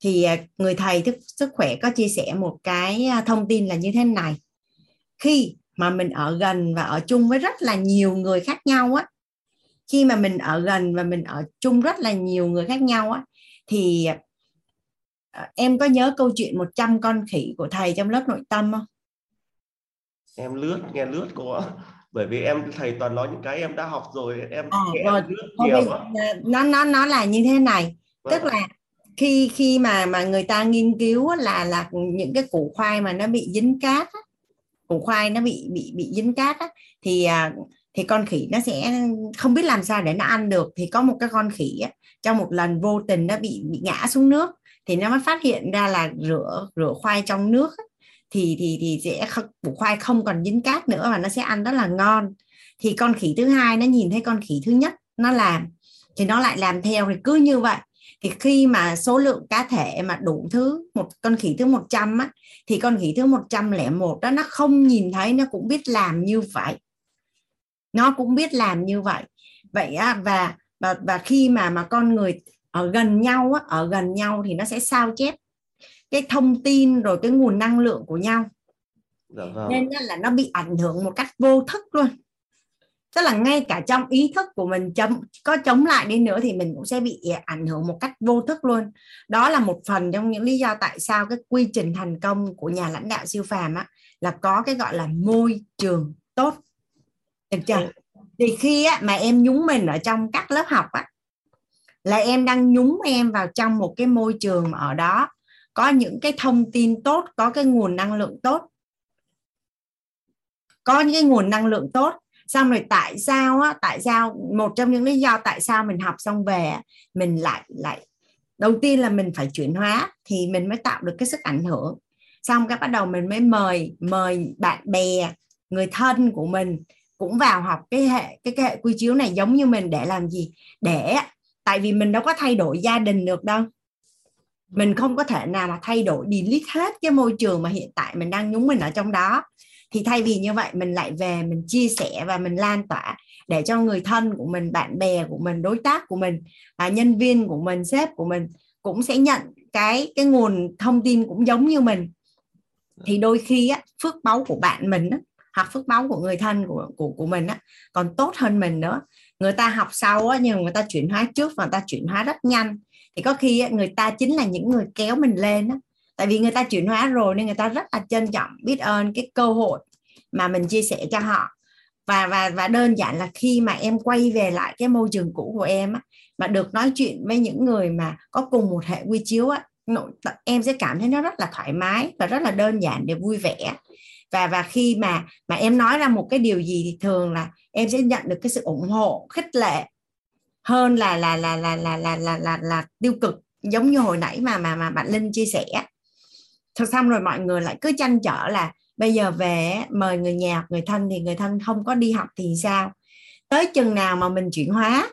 Thì à, người thầy thức, sức khỏe có chia sẻ một cái à, thông tin là như thế này. Khi mà mình ở gần và ở chung với rất là nhiều người khác nhau á khi mà mình ở gần và mình ở chung rất là nhiều người khác nhau á thì à, em có nhớ câu chuyện 100 con khỉ của thầy trong lớp nội tâm không? Em lướt nghe lướt ạ. Bởi vì em thầy toàn nói những cái em đã học rồi em à, nghe rồi. lướt nhiều nó nó nó là như thế này vâng. tức là khi khi mà mà người ta nghiên cứu là là những cái củ khoai mà nó bị dính cát á, củ khoai nó bị bị bị dính cát á, thì à, thì con khỉ nó sẽ không biết làm sao để nó ăn được. Thì có một cái con khỉ á, trong một lần vô tình nó bị bị ngã xuống nước thì nó mới phát hiện ra là rửa rửa khoai trong nước á, thì thì thì sẽ củ khoai không còn dính cát nữa và nó sẽ ăn rất là ngon. Thì con khỉ thứ hai nó nhìn thấy con khỉ thứ nhất nó làm thì nó lại làm theo thì cứ như vậy. Thì khi mà số lượng cá thể mà đủ thứ một con khỉ thứ 100 á thì con khỉ thứ 101 đó nó không nhìn thấy nó cũng biết làm như vậy. Nó cũng biết làm như vậy. Vậy á và và và khi mà mà con người ở gần nhau á, ở gần nhau thì nó sẽ sao chép cái thông tin rồi cái nguồn năng lượng của nhau. Dạ vâng. nên là nó bị ảnh hưởng một cách vô thức luôn tức là ngay cả trong ý thức của mình chống có chống lại đi nữa thì mình cũng sẽ bị ảnh hưởng một cách vô thức luôn. Đó là một phần trong những lý do tại sao cái quy trình thành công của nhà lãnh đạo siêu phàm á là có cái gọi là môi trường tốt. Được chưa? Thì khi á, mà em nhúng mình ở trong các lớp học á là em đang nhúng em vào trong một cái môi trường mà ở đó có những cái thông tin tốt có cái nguồn năng lượng tốt. Có những cái nguồn năng lượng tốt xong rồi tại sao á tại sao một trong những lý do tại sao mình học xong về mình lại lại đầu tiên là mình phải chuyển hóa thì mình mới tạo được cái sức ảnh hưởng. Xong cái bắt đầu mình mới mời mời bạn bè người thân của mình cũng vào học cái hệ cái, cái hệ quy chiếu này giống như mình để làm gì? Để tại vì mình đâu có thay đổi gia đình được đâu. Mình không có thể nào mà thay đổi delete hết cái môi trường mà hiện tại mình đang nhúng mình ở trong đó thì thay vì như vậy mình lại về mình chia sẻ và mình lan tỏa để cho người thân của mình bạn bè của mình đối tác của mình à, nhân viên của mình sếp của mình cũng sẽ nhận cái cái nguồn thông tin cũng giống như mình. Thì đôi khi á, phước báu của bạn mình á, hoặc phước báu của người thân của của của mình á, còn tốt hơn mình nữa. Người ta học sau á, nhưng người ta chuyển hóa trước và người ta chuyển hóa rất nhanh. Thì có khi á, người ta chính là những người kéo mình lên á, tại vì người ta chuyển hóa rồi nên người ta rất là trân trọng biết ơn cái cơ hội mà mình chia sẻ cho họ. Và và và đơn giản là khi mà em quay về lại cái môi trường cũ của em á, mà được nói chuyện với những người mà có cùng một hệ quy chiếu á, nội em sẽ cảm thấy nó rất là thoải mái và rất là đơn giản để vui vẻ. Và và khi mà mà em nói ra một cái điều gì thì thường là em sẽ nhận được cái sự ủng hộ khích lệ hơn là là là là là là là là, là tiêu cực. Giống như hồi nãy mà mà mà bạn Linh chia sẻ thật xong rồi mọi người lại cứ tranh trở là bây giờ về mời người nhà, người thân thì người thân không có đi học thì sao? Tới chừng nào mà mình chuyển hóa,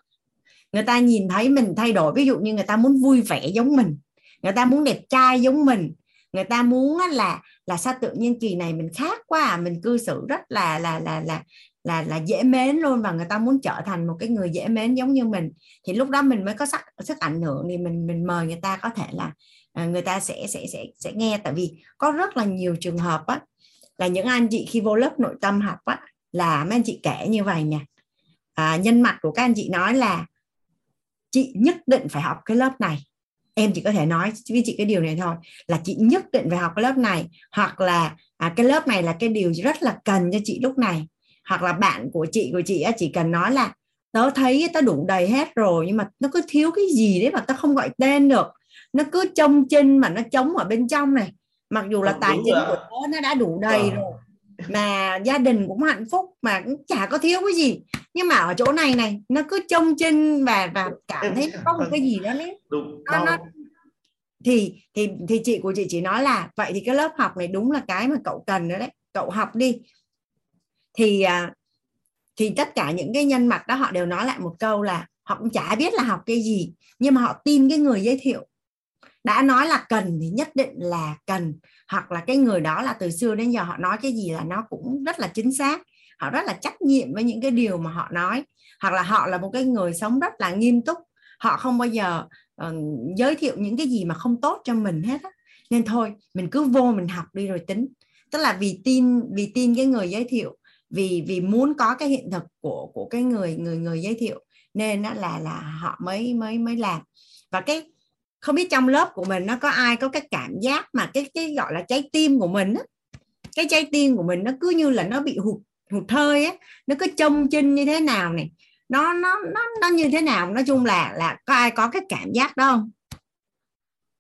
người ta nhìn thấy mình thay đổi, ví dụ như người ta muốn vui vẻ giống mình, người ta muốn đẹp trai giống mình, người ta muốn là là sao tự nhiên kỳ này mình khác quá à mình cư xử rất là là là là là là dễ mến luôn và người ta muốn trở thành một cái người dễ mến giống như mình. Thì lúc đó mình mới có sức sức ảnh hưởng thì mình mình mời người ta có thể là à, người ta sẽ sẽ sẽ sẽ nghe. Tại vì có rất là nhiều trường hợp á là những anh chị khi vô lớp nội tâm học á là mấy anh chị kể như vậy nè. À, nhân mặt của các anh chị nói là chị nhất định phải học cái lớp này. Em chỉ có thể nói với chị cái điều này thôi là chị nhất định phải học cái lớp này hoặc là à, cái lớp này là cái điều rất là cần cho chị lúc này. Hoặc là bạn của chị của chị á chỉ cần nói là tớ thấy tớ đủ đầy hết rồi nhưng mà nó cứ thiếu cái gì đấy mà tớ không gọi tên được nó cứ trông trên mà nó trống ở bên trong này. Mặc dù là Đúng tài chính rồi. của tớ nó đã đủ đầy Ờ. rồi mà gia đình cũng hạnh phúc mà cũng chả có thiếu cái gì. Nhưng mà ở chỗ này này nó cứ trông trên và và cảm thấy có một cái gì đó đấy. Nó, nó thì thì thì chị của chị chỉ nói là vậy thì cái lớp học này đúng là cái mà cậu cần đó đấy cậu học đi. Thì à, thì tất cả những cái nhân mặt đó họ đều nói lại một câu là họ cũng chả biết là học cái gì nhưng mà họ tin cái người giới thiệu đã nói là cần thì nhất định là cần. Hoặc là cái người đó là từ xưa đến giờ họ nói cái gì là nó cũng rất là chính xác. Họ rất là trách nhiệm với những cái điều mà họ nói. Hoặc là họ là một cái người sống rất là nghiêm túc. Họ không bao giờ uh, giới thiệu những cái gì mà không tốt cho mình hết á. nên thôi mình cứ vô mình học đi rồi tính. Tức là vì tin vì tin cái người giới thiệu vì vì muốn có cái hiện thực của của cái người người người giới thiệu nên á, là là họ mới mới mới làm. Và cái không biết trong lớp của mình nó có ai có cái cảm giác mà cái cái gọi là trái tim của mình á, cái trái tim của mình nó cứ như là nó bị hụt hụt hơi á, nó cứ trông chinh như thế nào này, nó nó nó nó như thế nào, nói chung là là có ai có cái cảm giác đó không?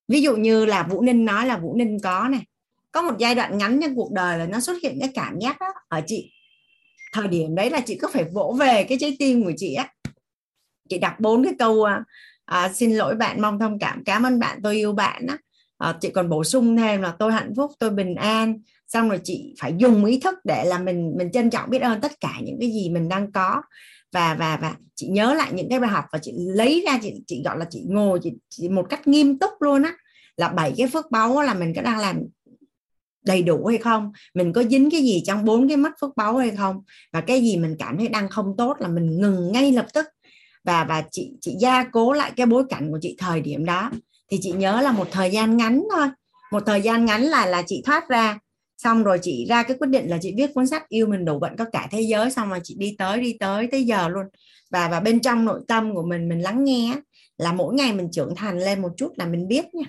Ví dụ như là vũ ninh nói là vũ ninh có này có một giai đoạn ngắn trong cuộc đời là nó xuất hiện cái cảm giác đó ở chị. Thời điểm đấy là chị cứ phải vỗ về cái trái tim của chị á. Chị đặt bốn cái câu à, à, xin lỗi bạn mong thông cảm. Cảm ơn bạn tôi yêu bạn á. À, chị còn bổ sung thêm là tôi hạnh phúc tôi bình an. Xong rồi chị phải dùng ý thức để là mình mình trân trọng biết ơn tất cả những cái gì mình đang có. Và và và chị nhớ lại những cái bài học và chị lấy ra chị chị gọi là chị ngồi chị, chị một cách nghiêm túc luôn á. Là bảy cái phước báu là mình có đang làm đầy đủ hay không? Mình có dính cái gì trong bốn cái mắt phước báu hay không? Và cái gì mình cảm thấy đang không tốt là mình ngừng ngay lập tức và và chị chị gia cố lại cái bối cảnh của chị thời điểm đó. Thì chị nhớ là một thời gian ngắn thôi. Một thời gian ngắn là là chị thoát ra. Xong rồi chị ra cái quyết định là chị viết cuốn sách yêu mình đủ bệnh có cả thế giới. Xong rồi chị đi tới đi tới tới giờ luôn. Và và bên trong nội tâm của mình mình lắng nghe là mỗi ngày mình trưởng thành lên một chút là mình biết nha.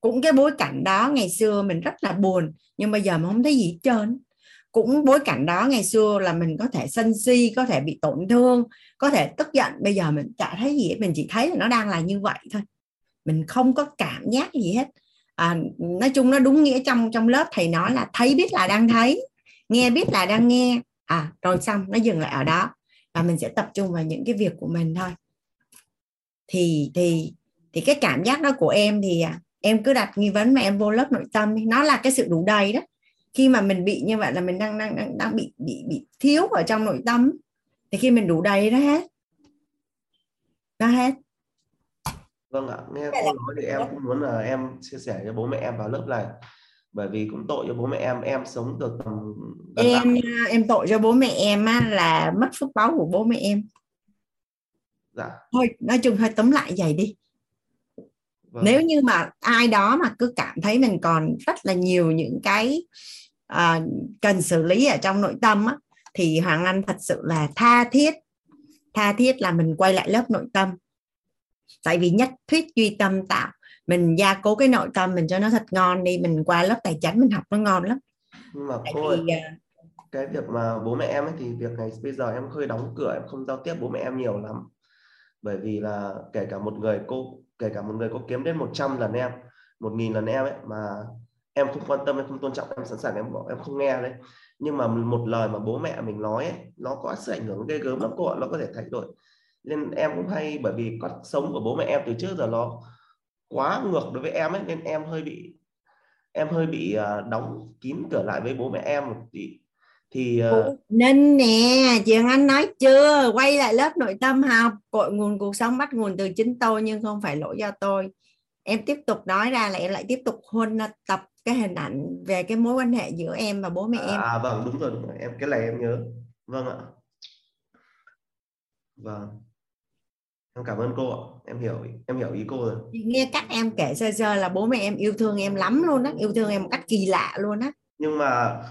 Cũng cái bối cảnh đó ngày xưa mình rất là buồn, nhưng bây giờ mình không thấy gì hết trơn. Cũng bối cảnh đó ngày xưa là mình có thể sân si, có thể bị tổn thương có thể tức giận bây giờ mình chả thấy gì hết mình chỉ thấy là nó đang là như vậy thôi. Mình không có cảm giác gì hết. À, nói chung nó đúng nghĩa trong trong lớp thầy nói là thấy biết là đang thấy nghe biết là đang nghe. À rồi xong nó dừng lại ở đó. Và mình sẽ tập trung vào những cái việc của mình thôi. Thì thì thì cái cảm giác đó của em thì à, em cứ đặt nghi vấn mà em vô lớp nội tâm nó là cái sự đủ đầy đó. Khi mà mình bị như vậy là mình đang đang đang, đang bị bị bị thiếu ở trong nội tâm thì khi mình đủ đầy đó hết. Đó hết. Vâng ạ nghe cô nói thì em cũng muốn là em chia sẻ cho bố mẹ em vào lớp này. Bởi vì cũng tội cho bố mẹ em em sống được tầm em tám- em tội cho bố mẹ em á, là mất phước báo của bố mẹ em. Dạ. Thôi nói chung hơi tóm lại vậy đi. Vâng. nếu như mà ai đó mà cứ cảm thấy mình còn rất là nhiều những cái à, cần xử lý ở trong nội tâm á, thì Hoàng Anh thật sự là tha thiết. Tha thiết là mình quay lại lớp nội tâm. Tại vì nhất thuyết duy tâm tạo. Mình gia cố cái nội tâm mình cho nó thật ngon đi. Mình qua lớp tài chính mình học nó ngon lắm. Nhưng mà tại cô ơi, vì à, cái việc mà bố mẹ em ấy thì việc này bây giờ em hơi đóng cửa em không giao tiếp bố mẹ em nhiều lắm. Bởi vì là kể cả một người cô kể cả một người có kiếm đến 100 lần em một nghìn lần em ấy mà em không quan tâm em không tôn trọng em sẵn sàng em bỏ em không nghe đấy nhưng mà một lời mà bố mẹ mình nói ấy, nó có sự ảnh hưởng ghê gớm lắm cô ạ nó có thể thay đổi nên em cũng hay bởi vì cách sống của bố mẹ em từ trước giờ nó quá ngược đối với em ấy nên em hơi bị em hơi bị ờ, đóng kín cửa lại với bố mẹ em một tí. Thì ờ, uh, nên nè Trường Anh nói chưa? Quay lại lớp nội tâm học cội nguồn cuộc sống bắt nguồn từ chính tôi nhưng không phải lỗi do tôi. Em tiếp tục nói ra là em lại tiếp tục huân tập cái hình ảnh về cái mối quan hệ giữa em và bố mẹ em? à vâng đúng rồi, đúng rồi. Em cái này em nhớ. Vâng ạ. Vâng. Em cảm ơn cô ạ. Em hiểu em hiểu ý cô rồi. Chị nghe cách em kể sơ sơ là bố mẹ em yêu thương em lắm luôn á yêu thương em một cách kỳ lạ luôn á. Nhưng mà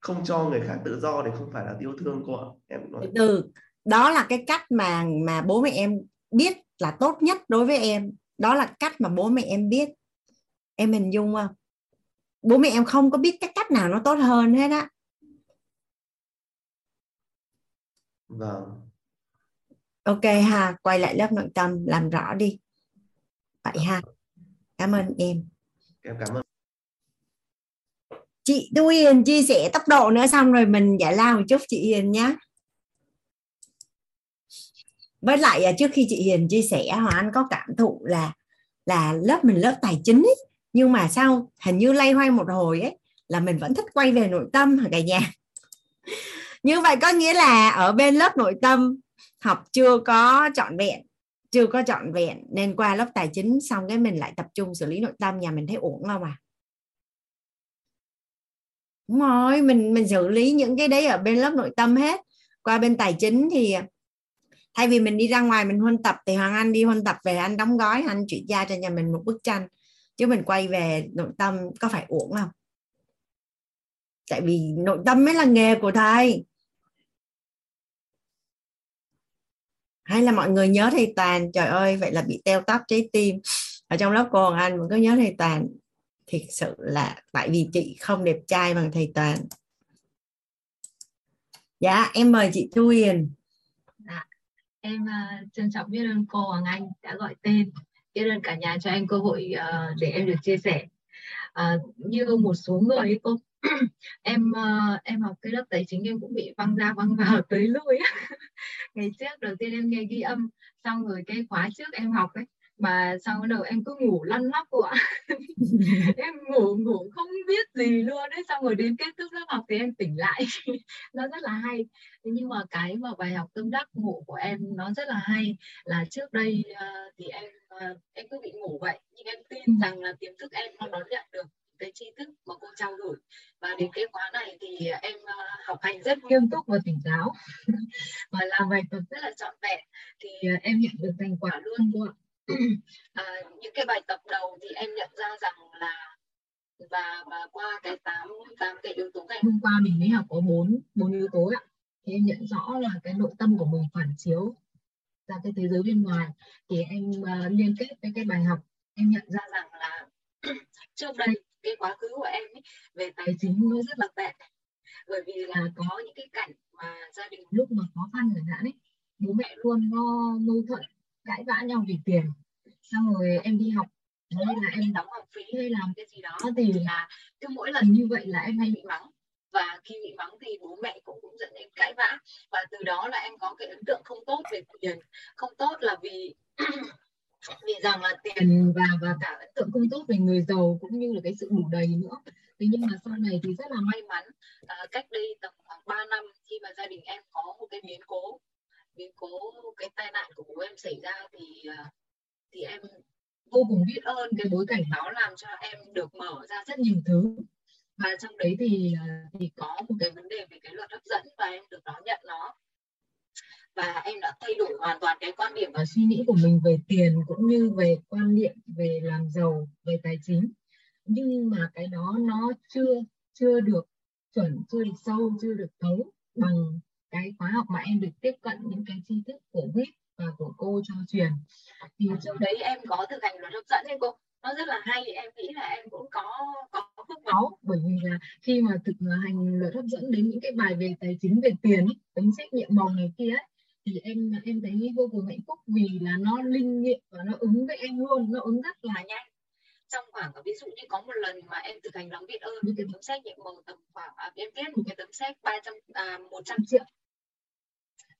không cho người khác tự do thì không phải là yêu thương cô ạ. Em nói. Từ đó là cái cách mà mà bố mẹ em biết là tốt nhất đối với em. Đó là cách mà bố mẹ em biết. Em hình dung không bố mẹ em không có biết cái cách nào nó tốt hơn hết á. Vâng. Ok ha quay lại lớp nội tâm làm rõ đi. Vậy ha cảm ơn em. Em cảm ơn. Chị Thu Hiền chia sẻ tốc độ nữa xong rồi mình giải lao một chút chị Hiền nhé với lại à, trước khi chị Hiền chia sẻ Hoàng Anh có cảm thụ là là lớp mình lớp tài chính ấy, nhưng mà sao, hình như lay hoay một hồi ấy, là mình vẫn thích quay về nội tâm hả cả nhà. Như vậy có nghĩa là ở bên lớp nội tâm, học chưa có trọn vẹn, chưa có trọn vẹn, nên qua lớp tài chính xong cái mình lại tập trung xử lý nội tâm, nhà mình thấy ổn không à? Đúng rồi, mình mình xử lý những cái đấy ở bên lớp nội tâm hết. Qua bên tài chính thì, thay vì mình đi ra ngoài mình huân tập, thì hoàng anh đi huân tập về, anh đóng gói, anh chuyển gia cho nhà mình một bức tranh chứ mình quay về nội tâm có phải uổng không? Tại vì nội tâm mới là nghề của thầy. Hay là mọi người nhớ thầy toàn trời ơi vậy là bị teo tóc trái tim. Ở trong lớp cô Anh vẫn có nhớ thầy toàn. Thiệt sự là tại vì chị không đẹp trai bằng thầy toàn. Dạ em mời chị Thu Hiền. Dạ, em uh, trân trọng biết ơn cô Hoàng Anh đã gọi tên biết ơn cả nhà cho em cơ hội uh, để em được chia sẻ. Uh, như một số người ấy cô em uh, em học cái lớp tài chính em cũng bị văng ra văng vào tới lui ngày trước đầu tiên em nghe ghi âm xong rồi cái khóa trước em học ấy mà sau bắt đầu em cứ ngủ lăn lóc cô ạ. Em ngủ ngủ không biết gì luôn đấy xong rồi đến kết thúc lớp học thì em tỉnh lại. Nó rất là hay. Thế nhưng mà cái mà bài học tâm đắc ngủ của em nó rất là hay. Là trước đây uh, thì em uh, em cứ bị ngủ vậy. Nhưng em tin rằng là tiềm thức em nó đón nhận được cái tri thức mà cô trao đổi và đến cái khóa này thì em uh, học hành rất nghiêm túc và tỉnh táo. Và làm bài tập rất là trọn vẹn. Thì em nhận được thành quả luôn cô ạ à, những cái bài tập đầu thì em nhận ra rằng là và và qua cái tám tám cái yếu tố ngày hôm qua mình mới học có bốn bốn yếu tố ạ. Thì em nhận rõ là cái nội tâm của mình phản chiếu ra cái thế giới bên ngoài. Thì em uh, liên kết với cái bài học em nhận ra rằng là trước đây cái quá khứ của em ấy, về tài chính nó rất là tệ. Bởi vì là có. những cái cảnh mà gia đình lúc mà khó khăn chẳng hạn ấy bố mẹ luôn có mâu thuẫn cãi vã nhau vì tiền. Xong rồi em đi học hay là em đóng học phí hay làm cái gì đó thì là cứ mỗi lần như vậy là em hay bị mắng. Và khi bị mắng thì bố mẹ cũng cũng dẫn đến cãi vã. Và từ đó là em có cái ấn tượng không tốt về tiền. Không tốt là vì vì rằng là tiền và và cả ấn tượng không tốt về người giàu cũng như là cái sự đủ đầy nữa. Thế nhưng mà sau này thì rất là may mắn. À, cách đây tầm khoảng 3 năm khi mà gia đình em có một cái biến cố biến cố, cái tai nạn của bố em xảy ra thì à, thì em vô cùng biết ơn. Cái bối cảnh đó làm cho em được mở ra rất nhiều thứ. Và trong đấy thì à, thì có một cái vấn đề về cái luật hấp dẫn và em được đón nhận nó. Và em đã thay đổi hoàn toàn cái quan điểm và suy nghĩ của mình về tiền cũng như về quan niệm về làm giàu, về tài chính. Nhưng mà cái đó nó chưa chưa được chuẩn, chưa được sâu, chưa được thấu bằng cái khóa học mà em được tiếp cận những cái tri thức của WIT và của cô cho truyền. Thì trước đấy em có thực hành luật hấp dẫn ấy cô. Nó rất là hay em nghĩ là em cũng có có phước máu bởi vì là khi mà thực hành luật hấp dẫn đến những cái bài về tài chính về tiền ấy, tính trách nhiệm màu này kia ấy, thì em em thấy vô cùng hạnh phúc vì là nó linh nghiệm và nó ứng với em luôn nó ứng rất là nhanh. Trong khoảng ví dụ như có một lần mà em thực hành lòng biết ơn cái tấm sách nhiệm màu tầm khoảng à, em viết một cái tấm sách 300 à, 100 triệu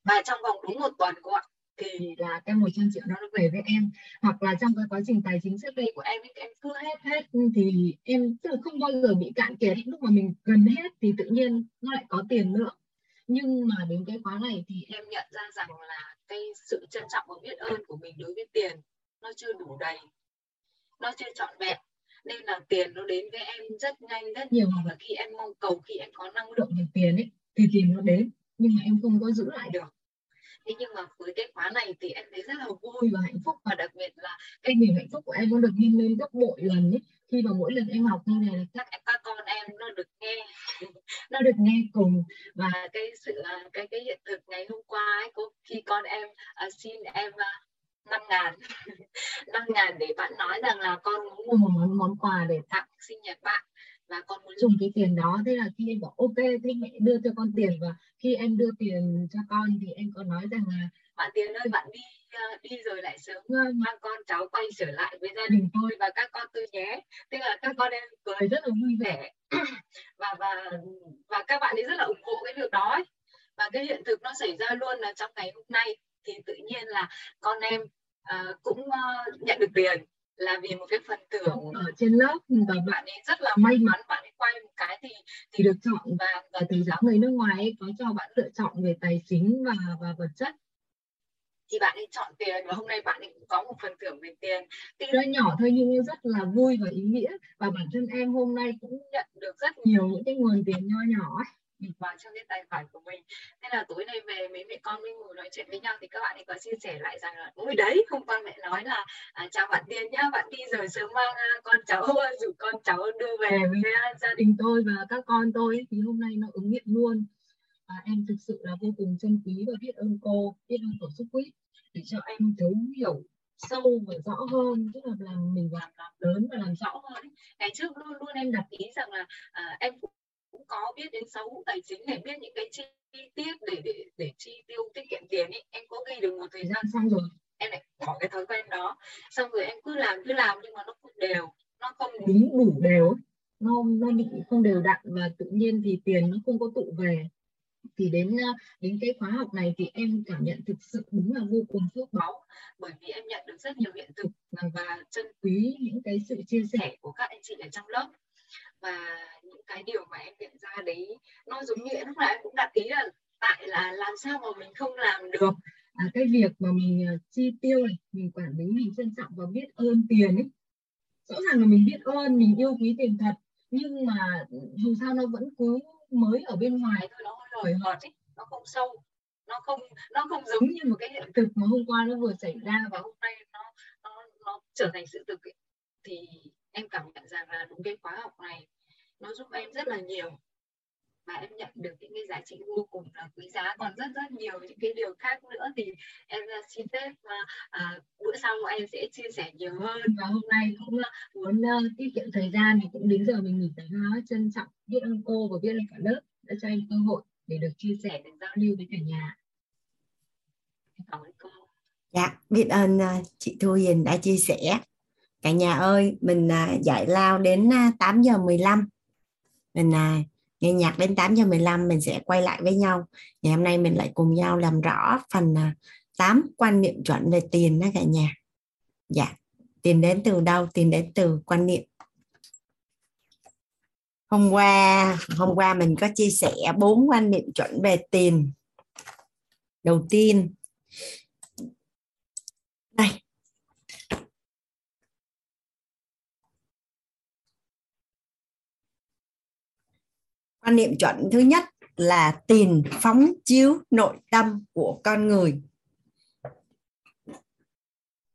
và trong vòng đúng một tuần cô ạ, thì là cái 100 triệu đó nó về với em. Hoặc là trong cái quá trình tài chính trước đây của em em cứ hết hết. Thì em tức là không bao giờ bị cạn kiệt. Lúc mà mình gần hết thì tự nhiên nó lại có tiền nữa. Nhưng mà đến cái khóa này thì em nhận ra rằng là cái sự trân trọng và biết ơn của mình đối với tiền nó chưa đủ đầy, nó chưa trọn vẹn. Nên là tiền nó đến với em rất nhanh, rất nhiều. Hoặc là khi em mong cầu, khi em có năng lượng về tiền ấy, thì tiền nó đến. Nhưng mà em không có giữ lại được thế nhưng mà với cái khóa này thì em thấy rất là vui và hạnh phúc. Và đặc biệt là cái niềm hạnh phúc của em nó được nhân lên gấp bội lần ấy. Khi mà mỗi lần em học như này là các các con em nó được nghe nó được nghe cùng. Và cái sự à, cái cái hiện thực ngày hôm qua ấy cô khi con em uh, xin em uh, năm ngàn năm ngàn để bạn nói rằng là con muốn mua một món, món quà để tặng sinh nhật bạn và con muốn dùng cái tiền đó. Thế là khi em bảo ok thế mẹ đưa cho con tiền. Và khi em đưa tiền cho con thì em có nói rằng là bạn tiền ơi bạn đi ờ, đi rồi lại sớm ờ, mang con cháu quay trở lại với gia đình tôi và các con tôi nhé. Tức là các con em cười rất là vui vẻ. Và và và các bạn ấy rất là ủng hộ cái việc đó ấy. và cái hiện thực nó xảy ra luôn là trong ngày hôm nay thì tự nhiên là con em uh, cũng uh, nhận được tiền là vì một cái phần thưởng ở trên lớp ừ, và bạn ấy rất là may mắn, bạn ấy quay một cái thì thì được chọn và và thầy giáo người nước ngoài ấy có cho bạn lựa chọn về tài chính và và vật chất. Thì bạn ấy chọn tiền và hôm nay bạn ấy cũng có một phần thưởng về tiền. Tuy nó nhỏ thôi nhưng nó rất là vui và ý nghĩa. Và bản thân em hôm nay cũng nhận được rất nhiều những cái nguồn tiền nho nhỏ ấy vào trong cái tài khoản của mình. Nên là tối nay về mấy mẹ con mình ngồi nói chuyện với nhau thì các bạn ấy có chia sẻ lại rằng là ôi đấy hôm qua mẹ nói là à, chào bạn tiên nhá bạn đi rồi sớm mang à, con cháu dụ con cháu đưa về với à, gia đình tôi và các con tôi thì hôm nay nó ứng nghiệm luôn. Và em thực sự là vô cùng trân quý và biết ơn cô biết ơn tổ xúc quýt để cho em thấu hiểu sâu và rõ hơn tức là làm mình làm làm lớn và làm rõ hơn ngày trước luôn luôn em đặt ý rằng là à, em cũng cũng có biết đến sáu tài chính để biết những cái chi tiết để để để chi tiêu tiết kiệm tiền ấy em có ghi được một thời gian xong rồi, em lại bỏ cái thói quen đó. Xong rồi em cứ làm cứ làm nhưng mà nó không đều, nó không đúng, đủ đều nó nó bị không đều đặn và tự nhiên thì tiền nó không có tụ về. Thì đến ờ, đến cái khóa học này thì em cảm nhận thực sự đúng là vô cùng phước báu. Bởi vì em nhận được rất nhiều hiện thực và trân quý những cái sự chia sẻ của các anh chị ở trong lớp và những cái điều mà em nhận ra đấy nó giống như lúc nãy em cũng đặt ý là tại là làm sao mà mình không làm được à, cái việc mà mình uh, chi tiêu này mình quản lý mình trân trọng và biết ơn tiền ấy rõ ràng là mình biết ơn mình yêu quý tiền thật nhưng mà ừ, dù sao nó vẫn cứ mới ở bên ngoài thôi nó hơi hời hợt ấy nó không sâu nó không nó không giống như một cái hiện thực mà hôm qua nó vừa xảy ra và hôm nay nó nó, nó trở thành sự thực ấy. thì em cảm nhận rằng là đúng cái khóa học này nó giúp em rất là nhiều. Và em nhận được những cái giá trị vô cùng là quý giá. Còn rất rất nhiều những cái điều khác nữa thì em xin phép à, à, bữa sau em sẽ chia sẻ nhiều hơn. Và hôm nay cũng à, muốn uh, tiết kiệm thời gian thì cũng đến giờ mình nghỉ tới nó trân trọng biết ơn cô và biết ơn cả lớp đã cho em cơ hội để được chia sẻ được giao lưu với cả nhà. Cảm ơn cô. Dạ biết ơn uh, chị Thu Hiền đã chia sẻ cả nhà ơi, mình à, dạy lao đến à, 8 giờ 15 mình à, nghe nhạc đến 8 giờ 15 mình sẽ quay lại với nhau. Ngày hôm nay mình lại cùng nhau làm rõ phần 8 quan niệm chuẩn về tiền đó cả nhà. Dạ tiền đến từ đâu? Tiền đến từ quan niệm. Hôm qua hôm qua mình có chia sẻ bốn quan niệm chuẩn về tiền. Đầu tiên đây quan niệm chuẩn thứ nhất là tiền phóng chiếu nội tâm của con người.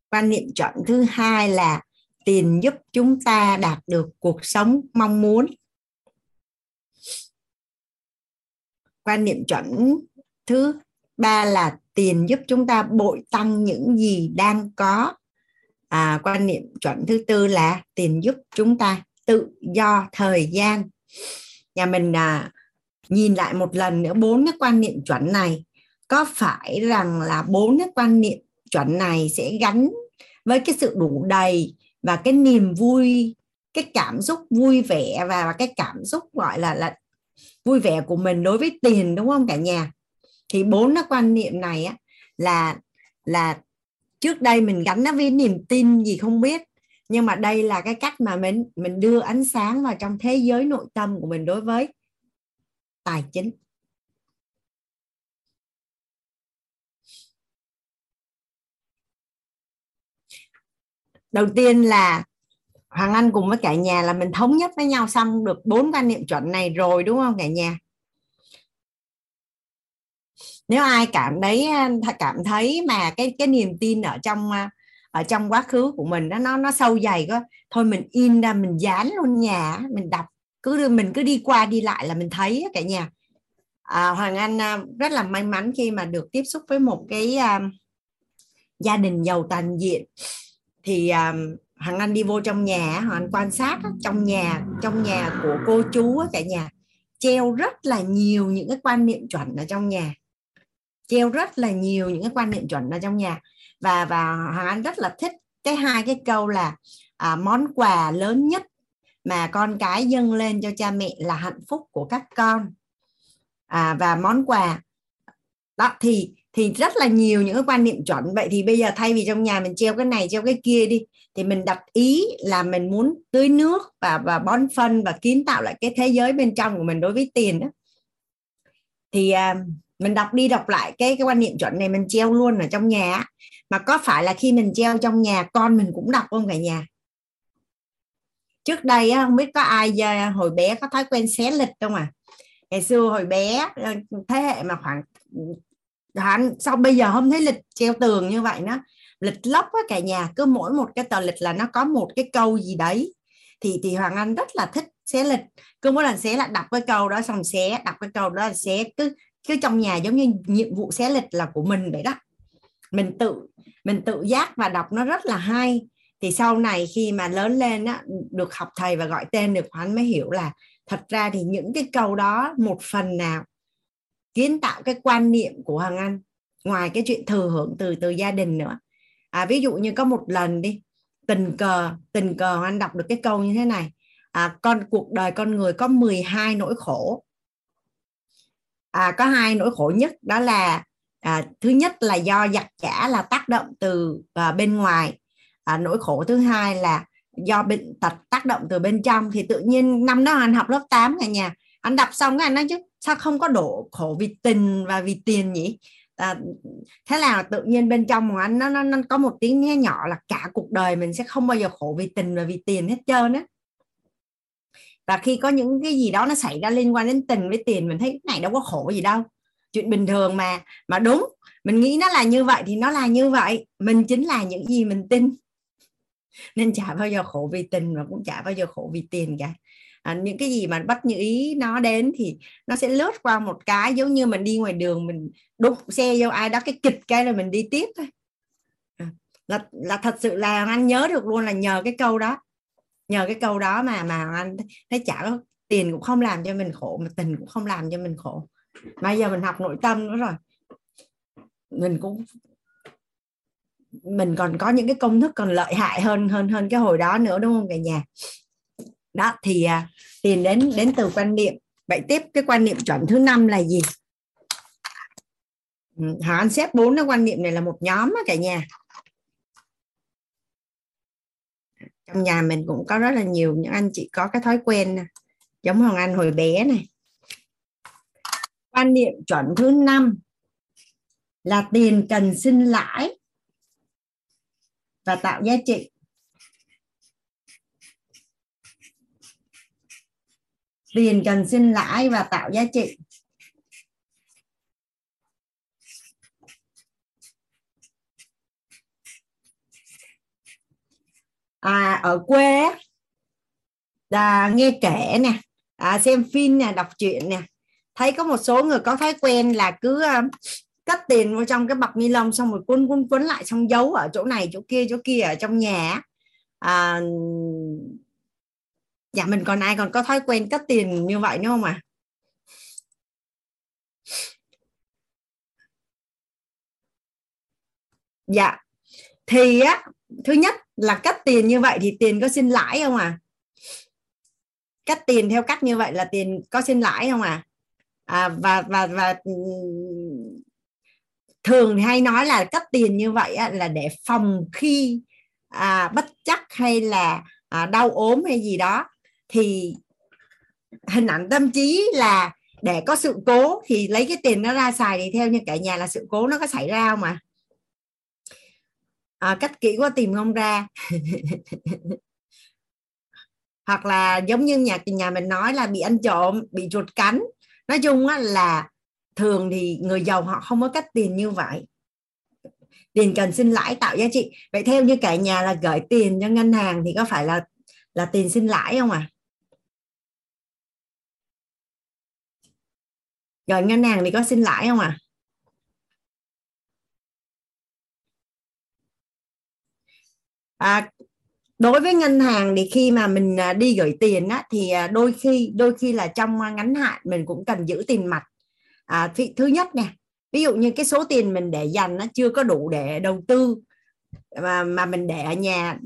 Quan niệm chuẩn thứ hai là tiền giúp chúng ta đạt được cuộc sống mong muốn. Quan niệm chuẩn thứ ba là tiền giúp chúng ta bội tăng những gì đang có. À, quan niệm chuẩn thứ tư là tiền giúp chúng ta tự do thời gian nhà mình à, nhìn lại một lần nữa bốn cái quan niệm chuẩn này. Có phải rằng là bốn cái quan niệm chuẩn này sẽ gắn với cái sự đủ đầy và cái niềm vui cái cảm xúc vui vẻ và cái cảm xúc gọi là là vui vẻ của mình đối với tiền đúng không cả nhà? Thì bốn cái quan niệm này á là là trước đây mình gắn nó với niềm tin gì không biết nhưng mà đây là cái cách mà mình mình đưa ánh sáng vào trong thế giới nội tâm của mình đối với tài chính. Đầu tiên là Hoàng Anh cùng với cả nhà là mình thống nhất với nhau xong được bốn quan niệm chuẩn này rồi, đúng không cả nhà? Nếu ai cảm thấy à, cảm thấy mà cái cái niềm tin ở trong à, ở trong quá khứ của mình nó nó nó sâu dày quá. Thôi mình in ra mình dán luôn nhà mình đọc. Cứ mình cứ đi qua đi lại là mình thấy cả nhà. À, Hoàng Anh à, rất là may mắn khi mà được tiếp xúc với một cái um, gia đình giàu toàn diện. Thì um, Hoàng Anh đi vô trong nhà Hoàng Anh quan sát trong nhà trong nhà của cô chú cả nhà treo rất là nhiều những cái quan niệm chuẩn ở trong nhà. Treo rất là nhiều những cái quan niệm chuẩn ở trong nhà và và Hoàng Anh rất là thích cái hai cái câu là à, món quà lớn nhất mà con cái dâng lên cho cha mẹ là hạnh phúc của các con. À, và món quà đó thì thì rất là nhiều những cái quan niệm chuẩn. Vậy thì bây giờ thay vì trong nhà mình treo cái này treo cái kia đi thì mình đặt ý là mình muốn tưới nước và và bón phân và kiến tạo lại cái thế giới bên trong của mình đối với tiền đó. Thì uh, mình đọc đi đọc lại cái cái quan niệm chuẩn này mình treo luôn ở trong nhà mà có phải là khi mình treo trong nhà, con mình cũng đọc không cả nhà? Trước đây không biết có ai hồi bé có thói quen xé lịch không à? Ngày xưa hồi bé ờ, thế hệ mà khoảng, hắn, sau bây giờ không thấy lịch treo tường như vậy nó lịch lóc á cả nhà, cứ mỗi một cái tờ lịch là nó có một cái câu gì đấy. Thì thì hoàng anh rất là thích xé lịch. Cứ mỗi lần xé là đọc cái câu đó, xong xé, đọc cái câu đó là xé, cứ cứ trong nhà giống như nhiệm vụ xé lịch là của mình vậy đó. Mình tự mình tự giác và đọc nó rất là hay. Thì sau này khi mà lớn lên á, được học thầy và gọi tên được hắn mới hiểu là thật ra thì những cái câu đó một phần nào kiến tạo cái quan niệm của hoàng Anh ngoài cái chuyện thừa hưởng từ từ gia đình nữa. À, ví dụ như có một lần đi tình cờ tình cờ anh đọc được cái câu như thế này. À, con cuộc đời con người có 12 nỗi khổ à, có hai nỗi khổ nhất đó là à, thứ nhất là do giặc trả là tác động từ à, bên ngoài. À, nỗi khổ thứ hai là do bệnh tật tác động từ bên trong. Thì tự nhiên năm đó anh học lớp 8 cả nhà anh đọc xong cái anh nói chứ sao không có đổ khổ vì tình và vì tiền nhỉ? À, thế là tự nhiên bên trong của anh nó, nó nó có một tiếng nghe nhỏ là cả cuộc đời mình sẽ không bao giờ khổ vì tình và vì tiền hết trơn á và khi có những cái gì đó nó xảy ra liên quan đến tình với tiền mình thấy cái này đâu có khổ gì đâu. Chuyện bình thường mà mà đúng mình nghĩ nó là như vậy thì nó là như vậy. Mình chính là những gì mình tin. Nên chả bao giờ khổ vì tình và cũng chả bao giờ khổ vì tiền cả. À, những cái gì mà bắt như ý nó đến thì nó sẽ lướt qua một cái giống như mình đi ngoài đường mình đụng xe vô ai đó cái kịch cái rồi mình đi tiếp thôi. À, là là thật sự là anh nhớ được luôn là nhờ cái câu đó nhờ cái câu đó mà mà anh thấy chả có tiền cũng không làm cho mình khổ mà tình cũng không làm cho mình khổ. Bây giờ mình học nội tâm nữa rồi. Mình cũng mình còn có những cái công thức còn lợi hại hơn hơn hơn cái hồi đó nữa đúng không cả nhà? Đó thì à, tiền đến đến từ quan niệm. Vậy tiếp cái quan niệm chuẩn thứ năm là gì? Ừ, hả Anh xếp bốn cái quan niệm này là một nhóm á cả nhà. Trong nhà mình cũng có rất là nhiều những anh chị có cái thói quen này. giống Hoàng Anh hồi bé này quan niệm chuẩn thứ năm là tiền cần sinh lãi và tạo giá trị tiền cần sinh lãi và tạo giá trị à, ở quê à, nghe kể nè à, xem phim nè đọc truyện nè thấy có một số người có thói quen là cứ à, cất tiền vào trong cái bọc ni lông xong rồi cuốn cuốn cuốn lại xong giấu ở chỗ này chỗ kia chỗ kia ở trong nhà à, dạ mình còn ai còn có thói quen cất tiền như vậy nữa không à dạ thì á thứ nhất là cắt tiền như vậy thì tiền có xin lãi không à? Cắt tiền theo cách như vậy là tiền có xin lãi không à, à và và và thường thì hay nói là cắt tiền như vậy á, là để phòng khi à, bất chắc hay là à, đau ốm hay gì đó. Thì hình ảnh tâm trí là để có sự cố thì lấy cái tiền nó ra xài thì theo như cả nhà là sự cố nó có xảy ra không mà à, Ờ, cách kỹ quá tìm không ra. Hoặc là giống như nhà nhà mình nói là bị ăn trộm bị chuột cắn. Nói chung á, là thường thì người giàu họ không có cách tiền như vậy. Tiền cần sinh lãi tạo giá trị. Vậy theo như cả nhà là gửi tiền cho ngân hàng thì có phải là là tiền sinh lãi không à gửi ngân hàng thì có sinh lãi không à à, đối với ngân hàng thì khi mà mình à, đi gửi tiền á, thì à, đôi khi đôi khi là trong à, ngắn hạn mình cũng cần giữ tiền mặt. À, thứ nhất nè ví dụ như cái số tiền mình để dành nó chưa có đủ để đầu tư mà mà mình để ở nhà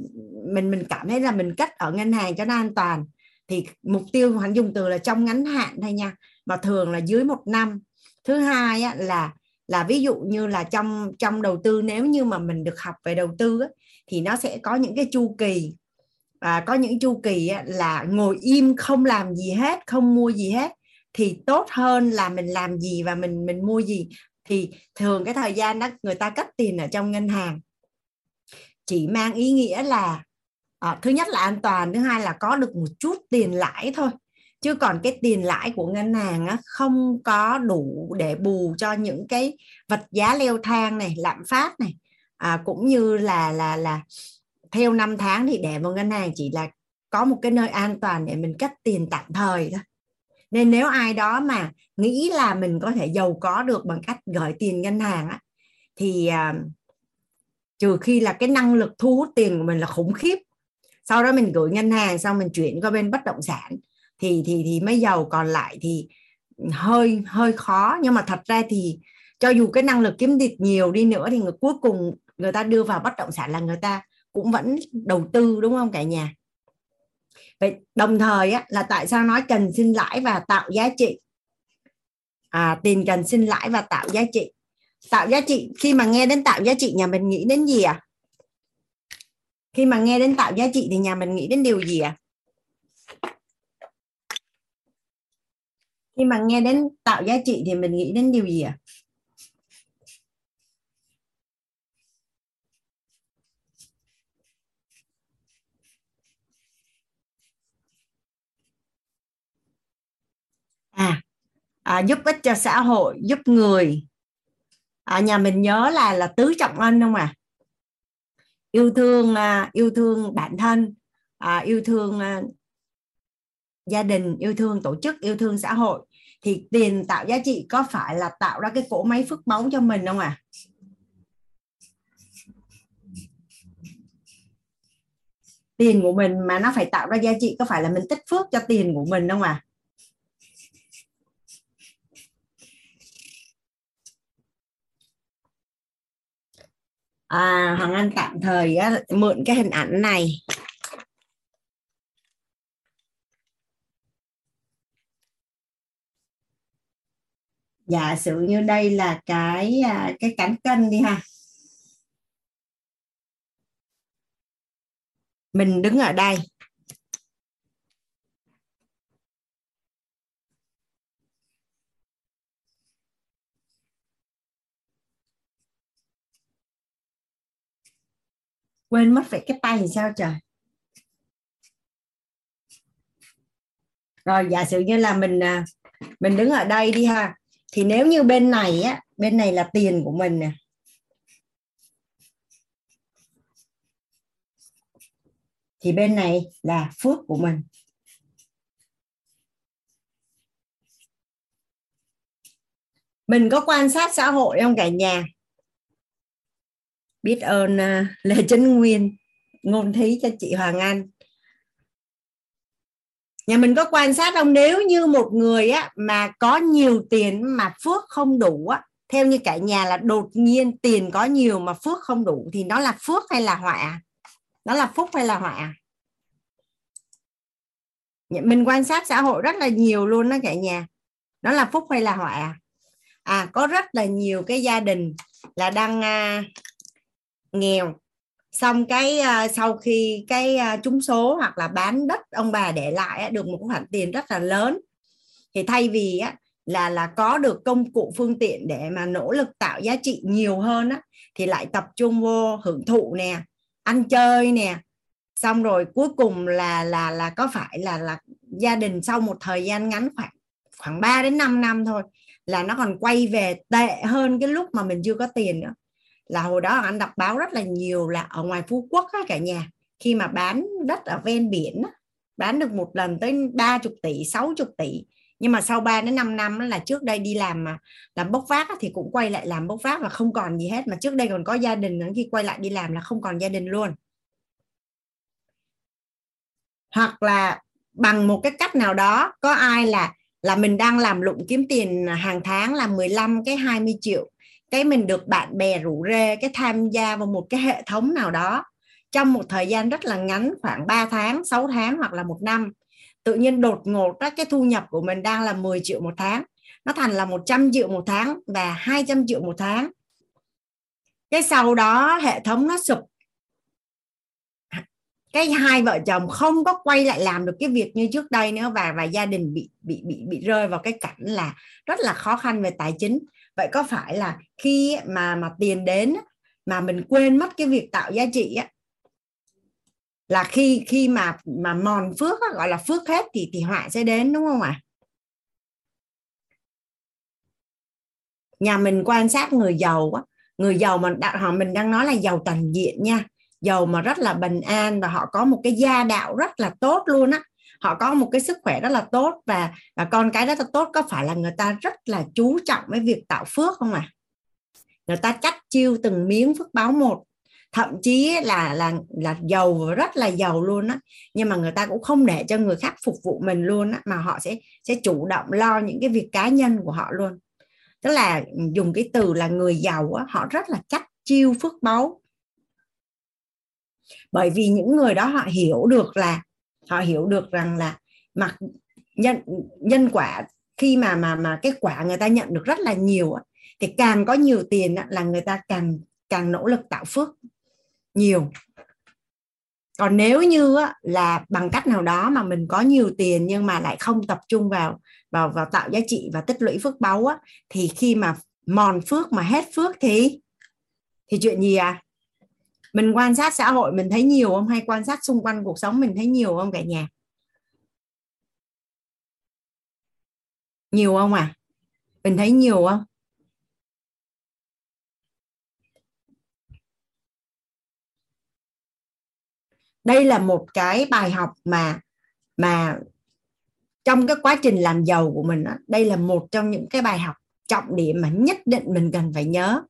mình mình cảm thấy là mình cất ở ngân hàng cho nó an toàn thì mục tiêu hắn dùng từ là trong ngắn hạn thôi nha mà thường là dưới một năm. Thứ hai á, là là ví dụ như là trong trong đầu tư nếu như mà mình được học về đầu tư á, thì nó sẽ có những cái chu kỳ. À, có những chu kỳ là ngồi im không làm gì hết không mua gì hết thì tốt hơn là mình làm gì và mình mình mua gì. Thì thường cái thời gian đó người ta cất tiền ở trong ngân hàng. Chỉ mang ý nghĩa là à, thứ nhất là an toàn thứ hai là có được một chút tiền lãi thôi. Chứ còn cái tiền lãi của ngân hàng á, không có đủ để bù cho những cái vật giá leo thang này lạm phát này à, cũng như là là là theo năm tháng thì để vào ngân hàng chỉ là có một cái nơi an toàn để mình cất tiền tạm thời thôi. Nên nếu ai đó mà nghĩ là mình có thể giàu có được bằng cách gửi tiền ngân hàng á, thì à, trừ khi là cái năng lực thu hút tiền của mình là khủng khiếp sau đó mình gửi ngân hàng xong mình chuyển qua bên bất động sản thì thì thì mới giàu còn lại thì hơi hơi khó. Nhưng mà thật ra thì cho dù cái năng lực kiếm tiền nhiều đi nữa thì người cuối cùng người ta đưa vào bất động sản là người ta cũng vẫn đầu tư đúng không cả nhà? Vậy đồng thời á, là tại sao nói cần sinh lãi và tạo giá trị? À, tiền cần sinh lãi và tạo giá trị. Tạo giá trị khi mà nghe đến tạo giá trị nhà mình nghĩ đến gì à khi mà nghe đến tạo giá trị thì nhà mình nghĩ đến điều gì à khi mà nghe đến tạo giá trị thì mình nghĩ đến điều gì à à, à giúp ích cho xã hội giúp người. À, nhà mình nhớ là là tứ trọng ân không à yêu thương à, yêu thương bản thân à, yêu thương à, gia đình yêu thương tổ chức yêu thương xã hội. Thì tiền tạo giá trị có phải là tạo ra cái cỗ máy phước báu cho mình không à tiền của mình mà nó phải tạo ra giá trị có phải là mình tích phước cho tiền của mình không à à, Hoàng Anh tạm thời á, mượn cái hình ảnh này. Giả sử như đây là cái à, cái cán cân đi ha. Mình đứng ở đây. Quên mất phải cái tay thì sao trời? Rồi, giả sử như là mình à, mình đứng ở đây đi ha. Thì nếu như bên này á, bên này là tiền của mình nè. Thì bên này là phước của mình. Mình có quan sát xã hội không cả nhà? Biết ơn à, uh, Lê Trấn Nguyên ngôn thí cho chị Hoàng Anh. Nhà mình có quan sát không? Nếu như một người á mà có nhiều tiền mà phước không đủ á theo như cả nhà là đột nhiên tiền có nhiều mà phước không đủ thì nó là phước hay là họa? Nó là phúc hay là họa? Mình quan sát xã hội rất là nhiều luôn đó cả nhà. Nó là phúc hay là họa? À có rất là nhiều cái gia đình là đang à, nghèo. Xong cái uh, sau khi cái uh, trúng số hoặc là bán đất ông bà để lại uh, được một khoản tiền rất là lớn. Thì thay vì á, là là có được công cụ phương tiện để mà nỗ lực tạo giá trị nhiều hơn á, thì lại tập trung vô hưởng thụ nè ăn chơi nè. Xong rồi cuối cùng là là là có phải là là gia đình sau một thời gian ngắn khoảng khoảng 3 đến 5 năm thôi là nó còn quay về tệ hơn cái lúc mà mình chưa có tiền nữa là hồi đó anh đọc báo rất là nhiều là ở ngoài Phú Quốc á, cả nhà. Khi mà bán đất ở ven biển á, bán được một lần tới 30 tỷ 60 tỷ. Nhưng mà sau 3 đến 5 năm là trước đây đi làm mà làm bốc vác thì cũng quay lại làm bốc vác và không còn gì hết. Mà trước đây còn có gia đình khi quay lại đi làm là không còn gia đình luôn. Hoặc là bằng một cái cách nào đó có ai là là mình đang làm lụng kiếm tiền hàng tháng là 15 cái 20 triệu cái mình được bạn bè rủ rê cái tham gia vào một cái hệ thống nào đó trong một thời gian rất là ngắn khoảng 3 tháng 6 tháng hoặc là một năm. Tự nhiên đột ngột đó, cái thu nhập của mình đang là 10 triệu một tháng. Nó thành là 100 triệu một tháng và 200 triệu một tháng. Cái sau đó hệ thống nó sụp. Cái hai vợ chồng không có quay lại làm được cái việc như trước đây nữa và và gia đình bị bị bị bị rơi vào cái cảnh là rất là khó khăn về tài chính vậy có phải là khi mà mà tiền đến mà mình quên mất cái việc tạo giá trị á là khi khi mà mà mòn phước á, gọi là phước hết thì thì họa sẽ đến đúng không ạ à? nhà mình quan sát người giàu á người giàu mà họ mình đang nói là giàu toàn diện nha giàu mà rất là bình an và họ có một cái gia đạo rất là tốt luôn á họ có một cái sức khỏe rất là tốt và và con cái rất là tốt, có phải là người ta rất là chú trọng với việc tạo phước không à người ta cắt chiêu từng miếng phước báo một, thậm chí là là là giàu rất là giàu luôn á. Nhưng mà người ta cũng không để cho người khác phục vụ mình luôn á, mà họ sẽ sẽ chủ động lo những cái việc cá nhân của họ luôn. Tức là dùng cái từ là người giàu á, họ rất là chắc chiêu phước báu. Bởi vì những người đó họ hiểu được là họ hiểu được rằng là mặc nhân nhân quả khi mà mà mà cái quả người ta nhận được rất là nhiều thì càng có nhiều tiền là người ta càng càng nỗ lực tạo phước nhiều. Còn nếu như là bằng cách nào đó mà mình có nhiều tiền nhưng mà lại không tập trung vào vào vào tạo giá trị và tích lũy phước báu á, thì khi mà mòn phước mà hết phước thì thì chuyện gì à? Mình quan sát xã hội mình thấy nhiều không? Hay quan sát xung quanh cuộc sống mình thấy nhiều không cả nhà? Nhiều không à? Mình thấy nhiều không? Đây là một cái bài học mà mà trong cái quá trình làm giàu của mình đó đây là một trong những cái bài học trọng điểm mà nhất định mình cần phải nhớ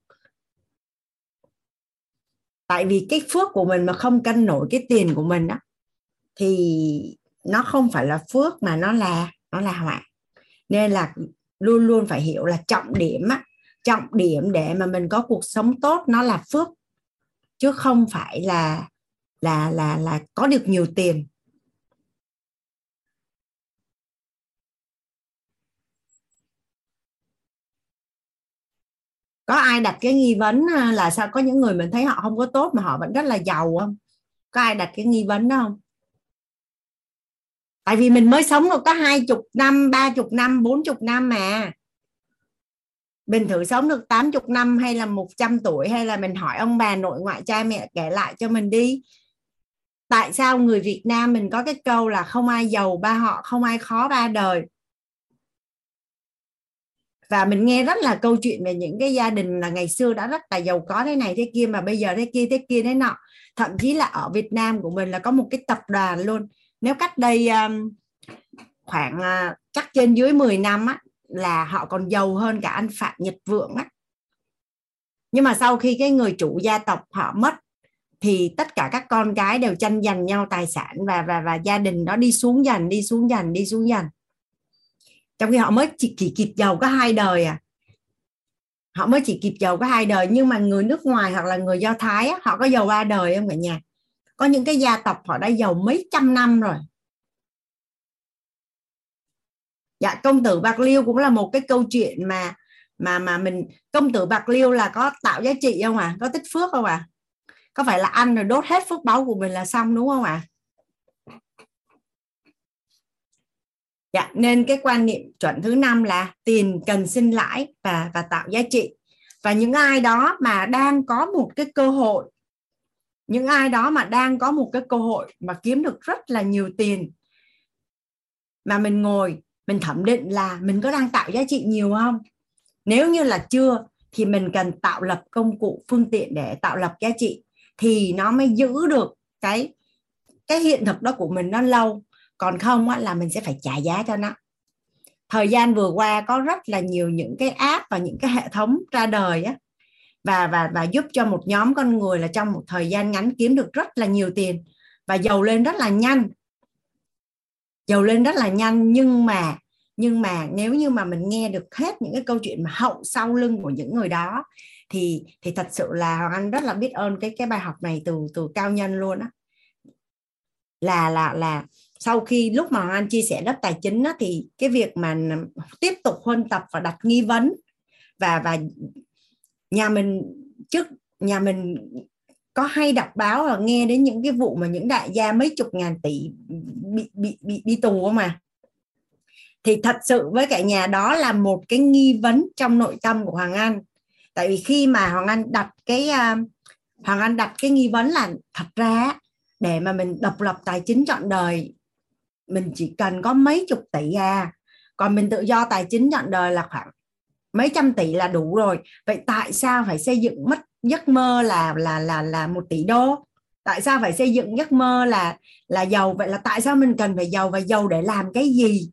tại vì cái phước của mình mà không canh nổi cái tiền của mình đó thì nó không phải là phước mà nó là nó là họa nên là luôn luôn phải hiểu là trọng điểm á, trọng điểm để mà mình có cuộc sống tốt nó là phước, chứ không phải là là là là có được nhiều tiền. Có ai đặt cái nghi vấn à, là sao? Có những người mình thấy họ không có tốt mà họ vẫn rất là giàu không? Có ai đặt cái nghi vấn đó không? Tại vì mình mới sống được có hai chục năm, ba chục năm, bốn chục năm mà. Mình thử sống được tám chục năm hay là một trăm tuổi hay là mình hỏi ông bà nội ngoại cha mẹ kể lại cho mình đi. Tại sao người Việt Nam mình có cái câu là không ai giàu ba họ, không ai khó ba đời? Và mình nghe rất là câu chuyện về những cái gia đình là ngày xưa đã rất là giàu có thế này thế kia mà bây giờ thế kia thế kia thế nọ. Thậm chí là ở Việt Nam của mình là có một cái tập đoàn luôn. Nếu cách đây um, khoảng uh, chắc trên dưới 10 năm á, là họ còn giàu hơn cả anh Phạm Nhật Vượng á. Nhưng mà sau khi cái người chủ gia tộc họ mất thì tất cả các con cái đều tranh giành nhau tài sản và và và gia đình nó đi xuống dần đi xuống dần đi xuống dần trong khi họ mới chỉ, chỉ kịp giàu có hai đời à. Họ mới chỉ kịp giàu có hai đời nhưng mà người nước ngoài hoặc là người do thái á, họ có giàu ba đời không cả nhà? Có những cái gia tộc họ đã giàu mấy trăm năm rồi. Dạ công tử bạc liêu cũng là một cái câu chuyện mà mà mà mình công tử bạc liêu là có tạo giá trị không à có tích phước không à có phải là ăn rồi đốt hết phước báu của mình là xong đúng không ạ? à? Dạ nên cái quan niệm chuẩn thứ năm là tiền cần sinh lãi và và tạo giá trị. Và những ai đó mà đang có một cái cơ hội, những ai đó mà đang có một cái cơ hội mà kiếm được rất là nhiều tiền, mà mình ngồi, mình thẩm định là mình có đang tạo giá trị nhiều không? Nếu như là chưa, thì mình cần tạo lập công cụ, phương tiện để tạo lập giá trị. Thì nó mới giữ được cái cái hiện thực đó của mình nó lâu còn không á, là mình sẽ phải trả giá cho nó. Thời gian vừa qua có rất là nhiều những cái app và những cái hệ thống ra đời á và và và giúp cho một nhóm con người là trong một thời gian ngắn kiếm được rất là nhiều tiền và giàu lên rất là nhanh. Giàu lên rất là nhanh nhưng mà nhưng mà nếu như mà mình nghe được hết những cái câu chuyện mà hậu sau lưng của những người đó thì thì thật sự là hoàng anh rất là biết ơn cái cái bài học này từ từ cao nhân luôn á. Là là là sau khi lúc mà hoàng anh chia sẻ lớp tài chính á, thì cái việc mà tiếp tục huân tập và đặt nghi vấn và và nhà mình trước nhà mình có hay đọc báo và nghe đến những cái vụ mà những đại gia mấy chục ngàn tỷ bị bị bị đi tù mà thì thật sự với cả nhà đó là một cái nghi vấn trong nội tâm của Hoàng Anh tại vì khi mà Hoàng Anh đặt cái uh, Hoàng Anh đặt cái nghi vấn là thật ra để mà mình độc lập tài chính trọn đời mình chỉ cần có mấy chục tỷ à. Còn mình tự do tài chính trọn đời là khoảng mấy trăm tỷ là đủ rồi. Vậy tại sao phải xây dựng mất giấc mơ là là là là một tỷ đô? Tại sao phải xây dựng giấc mơ là là giàu? Vậy là tại sao mình cần phải giàu và giàu để làm cái gì?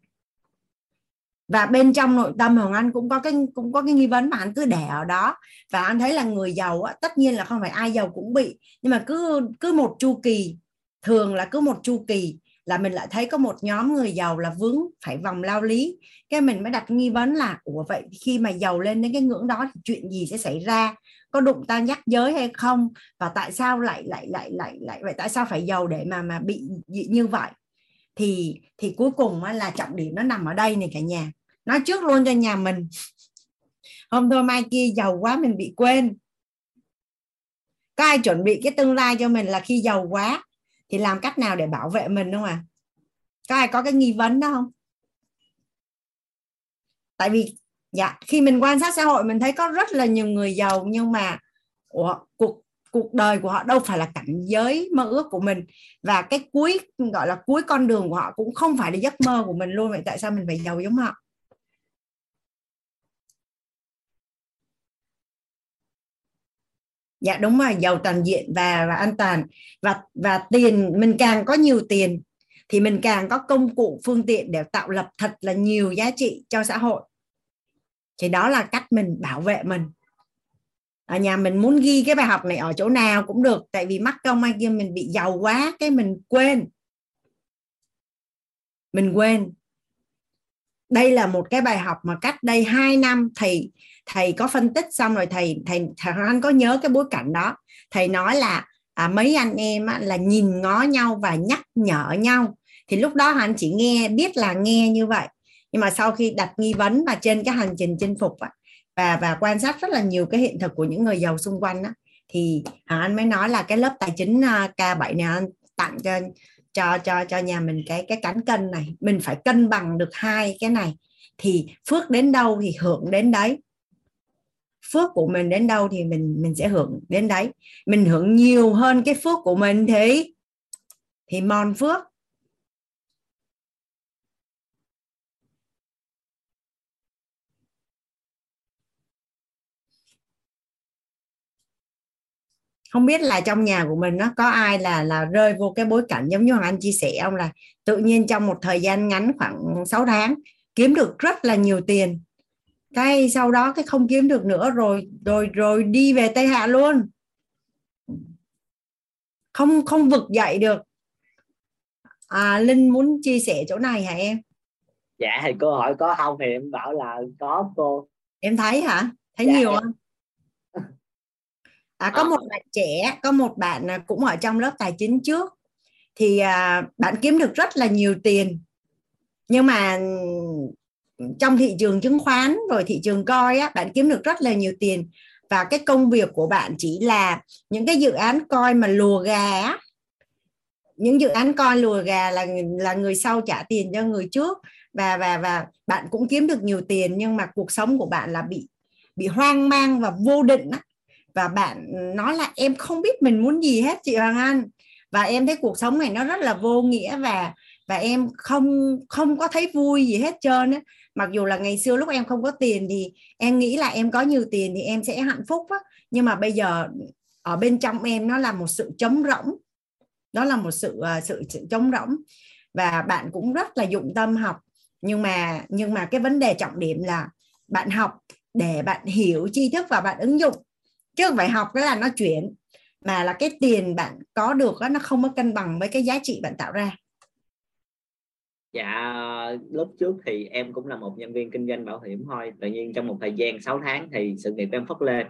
Và bên trong nội tâm hoàng anh cũng có cái cũng có cái nghi vấn mà anh cứ để ở đó. Và anh thấy là người giàu á, tất nhiên là không phải ai giàu cũng bị. Nhưng mà cứ cứ một chu kỳ thường là cứ một chu kỳ là mình lại thấy có một nhóm người giàu là vướng phải vòng lao lý. Cái mình mới đặt nghi vấn là, ủa, vậy khi mà giàu lên đến cái ngưỡng đó thì chuyện gì sẽ xảy ra? Có đụng ta nhắc giới hay không? Và tại sao lại lại lại lại lại, vậy tại sao phải giàu để mà mà bị như vậy? Thì thì cuối cùng là trọng điểm nó nằm ở đây này cả nhà. Nói trước luôn cho nhà mình. Hôm thôi mai kia giàu quá mình bị quên. Có ai chuẩn bị cái tương lai cho mình là khi giàu quá? Thì làm cách nào để bảo vệ mình không à có ai có cái nghi vấn đó không? Tại vì dạ khi mình quan sát xã hội mình thấy có rất là nhiều người giàu nhưng mà ủa, cuộc cuộc đời của họ đâu phải là cảnh giới mơ ước của mình. Và cái cuối gọi là cuối con đường của họ cũng không phải là giấc mơ của mình luôn. Vậy tại sao mình phải giàu giống họ? Dạ đúng rồi, giàu toàn diện và và an toàn. Và và tiền, mình càng có nhiều tiền thì mình càng có công cụ, phương tiện để tạo lập thật là nhiều giá trị cho xã hội. Thì đó là cách mình bảo vệ mình. Ở nhà mình muốn ghi cái bài học này ở chỗ nào cũng được, tại vì mắc công ai kia mình bị giàu quá, cái mình quên. Mình quên. Đây là một cái bài học mà cách đây 2 năm thầy thầy có phân tích xong rồi thầy thầy thầy anh có nhớ cái bối cảnh đó. Thầy nói là à, mấy anh em á, là nhìn ngó nhau và nhắc nhở nhau. Thì lúc đó anh chỉ nghe biết là nghe như vậy. Nhưng mà sau khi đặt nghi vấn và trên cái hành trình chinh phục á, và và quan sát rất là nhiều cái hiện thực của những người giàu xung quanh á, thì anh mới nói là cái lớp tài chính à, K7 này anh tặng cho cho cho cho nhà mình cái cái cán cân này. Mình phải cân bằng được hai cái này. Thì phước đến đâu thì hưởng đến đấy phước của mình đến đâu thì mình mình sẽ hưởng đến đấy. Mình hưởng nhiều hơn cái phước của mình thì thì mòn phước. Không biết là trong nhà của mình nó có ai là là rơi vô cái bối cảnh giống như hoàng anh chia sẻ ông là tự nhiên trong một thời gian ngắn khoảng 6 tháng kiếm được rất là nhiều tiền cái sau đó cái không kiếm được nữa rồi rồi rồi đi về tây hạ luôn. Không không vực dậy được. À linh muốn chia sẻ chỗ này hả em? Dạ thì cô hỏi có không thì em bảo là có cô. Em thấy hả? Thấy dạ, nhiều không? À, có à. một bạn trẻ có một bạn cũng ở trong lớp tài chính trước. Thì à, bạn kiếm được rất là nhiều tiền. Nhưng mà trong thị trường chứng khoán rồi thị trường coi á, bạn kiếm được rất là nhiều tiền. Và cái công việc của bạn chỉ là những cái dự án coi mà lùa gà á. Những dự án coi lùa gà là là người sau trả tiền cho người trước. Và và và bạn cũng kiếm được nhiều tiền nhưng mà cuộc sống của bạn là bị bị hoang mang và vô định á. Và bạn nói là em không biết mình muốn gì hết, chị Hoàng Anh. Và em thấy cuộc sống này nó rất là vô nghĩa và và em không không có thấy vui gì hết trơn á mặc dù là ngày xưa lúc em không có tiền thì em nghĩ là em có nhiều tiền thì em sẽ hạnh phúc á. Nhưng mà bây giờ ở bên trong em nó là một sự trống rỗng. Đó là một sự ờ, sự, sự trống rỗng. Và bạn cũng rất là dụng tâm học. Nhưng mà nhưng mà cái vấn đề trọng điểm là bạn học để bạn hiểu tri thức và bạn ứng dụng. Chứ không phải học cái là nó chuyển. Mà là cái tiền bạn có được đó, nó không có cân bằng với cái giá trị bạn tạo ra dạ lúc trước thì em cũng là một nhân viên kinh doanh bảo hiểm thôi. Tự nhiên trong một thời gian 6 tháng thì sự nghiệp em phất lên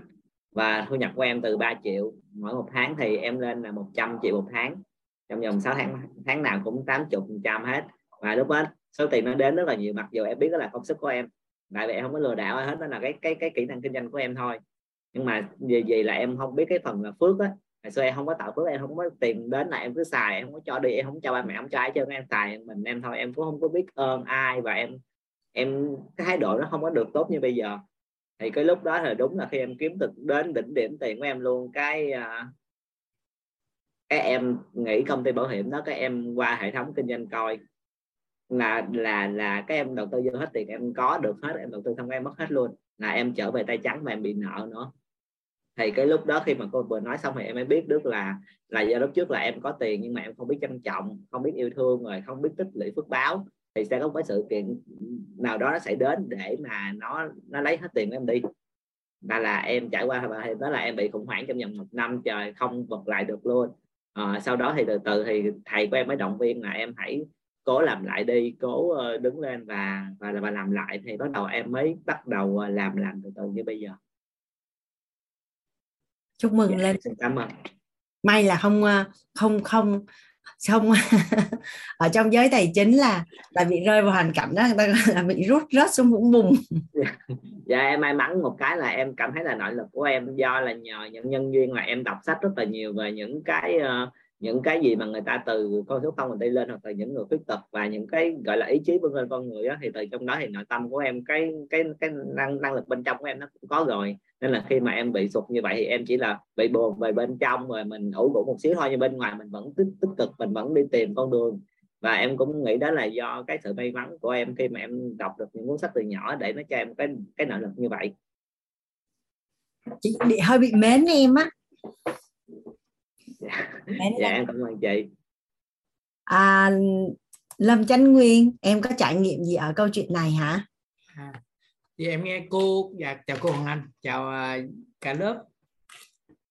và thu nhập của em từ 3 triệu. Mỗi một tháng thì em lên là 100 triệu một tháng. Trong vòng 6 tháng tháng nào cũng 80 trăm hết. Và lúc đó số tiền nó đến rất là nhiều. Mặc dù em biết đó là công sức của em, tại vì em không có lừa đảo hết. Đó là cái cái cái kỹ năng kinh doanh của em thôi. Nhưng mà vì vì là em không biết cái phần là phước á ngày xưa em không có tạo phước, em không có tiền đến là em cứ xài, em không có cho đi, em không cho ba mẹ không cho ai cho em xài mình, em thôi, em cũng không có biết ơn ai và em em, cái thái độ nó không có được tốt như bây giờ. Thì cái lúc đó là đúng là khi em kiếm được đến đỉnh điểm tiền của em luôn, cái à, cái em nghĩ công ty bảo hiểm đó, cái em qua hệ thống kinh doanh coi là là là cái em đầu tư vô hết tiền em có được hết, em đầu tư xong em mất hết luôn, là em trở về tay trắng và em bị nợ nữa thì cái lúc đó khi mà cô vừa nói xong thì em mới biết được là là do lúc trước là em có tiền nhưng mà em không biết trân trọng không biết yêu thương rồi không biết tích lũy phước báo. Thì sẽ có một cái sự kiện nào đó nó sẽ đến để mà nó nó lấy hết tiền của em đi. Và là em trải qua và đó là em bị khủng hoảng trong vòng một năm trời không vật lại được luôn. À, sau đó thì từ từ thì thầy của em mới động viên là em hãy cố làm lại đi cố ờ, đứng lên và và và làm lại. Thì bắt đầu em mới bắt đầu ờ, làm làm từ từ như bây giờ chúc mừng dạ, lên. cảm ơn. May là không không không không ở trong giới tài chính là là bị rơi vào hoàn cảnh đó người ta là bị rút rớt xuống vũng bùn. Dạ em may mắn một cái là em cảm thấy là nội lực của em do là nhờ những nhân duyên là em đọc sách rất là nhiều về những cái uh, những cái gì mà người ta từ con số không mình đi lên hoặc từ những người khuyết tật và những cái, gọi là, ý chí vươn lên con người đó thì từ trong đó thì nội tâm của em, cái cái cái năng năng lực bên trong của em nó cũng có rồi. Nên là khi mà em bị sụt như vậy thì em chỉ là bị buồn về bên trong, rồi mình ủ rũ một xíu thôi, nhưng bên ngoài mình vẫn tích tích cực, mình vẫn đi tìm con đường. Và em cũng nghĩ đó là do cái sự may mắn của em khi mà em đọc được những cuốn sách từ nhỏ để nó cho em cái cái nội lực như vậy. Chị bị hơi bị mến em á dạ, em cảm ơn chị. À, Lâm Chánh Nguyên em có trải nghiệm gì ở câu chuyện này hả? À, thì em nghe cô dạ chào cô Hoàng Anh chào uh, cả lớp.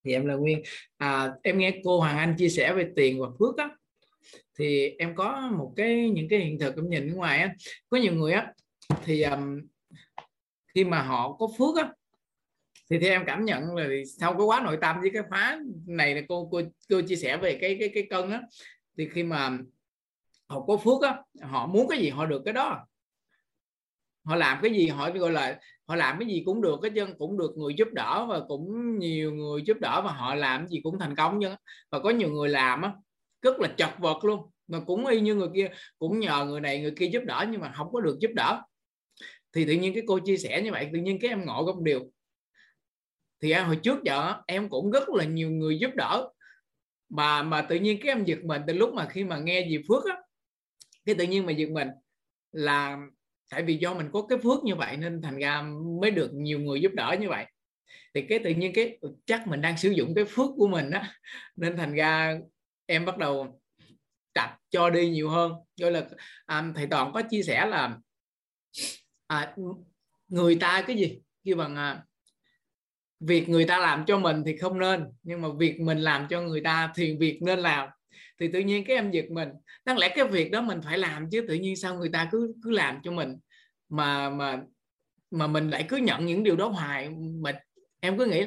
Thì em là Nguyên. À, em nghe cô Hoàng Anh chia sẻ về tiền và phước á. Thì em có một cái những cái hiện thực em nhìn ở ngoài á. Có nhiều người á thì um, khi mà họ có phước á thì theo em cảm nhận là sau cái quá nội tâm với cái khóa này là cô cô cô chia sẻ về cái cái cái cân á. Thì khi mà họ có phước á, họ muốn cái gì họ được cái đó. Họ làm cái gì họ gọi là, họ làm cái gì cũng được cái chân cũng được người giúp đỡ và cũng nhiều người giúp đỡ và họ làm gì cũng thành công nhưng và có nhiều người làm á, rất là chật vật luôn. Mà cũng y như người kia, cũng nhờ người này người kia giúp đỡ nhưng mà không có được giúp đỡ. Thì tự nhiên cái cô chia sẻ như vậy, tự nhiên cái em ngộ một điều thì em hồi trước giờ em cũng rất là nhiều người giúp đỡ. Mà mà tự nhiên cái em giật mình từ lúc mà khi mà nghe gì phước á cái tự nhiên mà giật mình là tại vì do mình có cái phước như vậy nên thành ra mới được nhiều người giúp đỡ như vậy. Thì cái tự nhiên cái chắc mình đang sử dụng cái phước của mình á nên thành ra em bắt đầu tập cho đi nhiều hơn. Do là à, thầy toàn có chia sẻ là à, người ta cái gì? Kêu bằng à, việc người ta làm cho mình thì không nên nhưng mà việc mình làm cho người ta thì việc nên làm. Thì tự nhiên cái em giật mình đáng lẽ cái việc đó mình phải làm chứ tự nhiên sao người ta cứ cứ làm cho mình? Mà mà mà mình lại cứ nhận những điều đó hoài mà em cứ nghĩ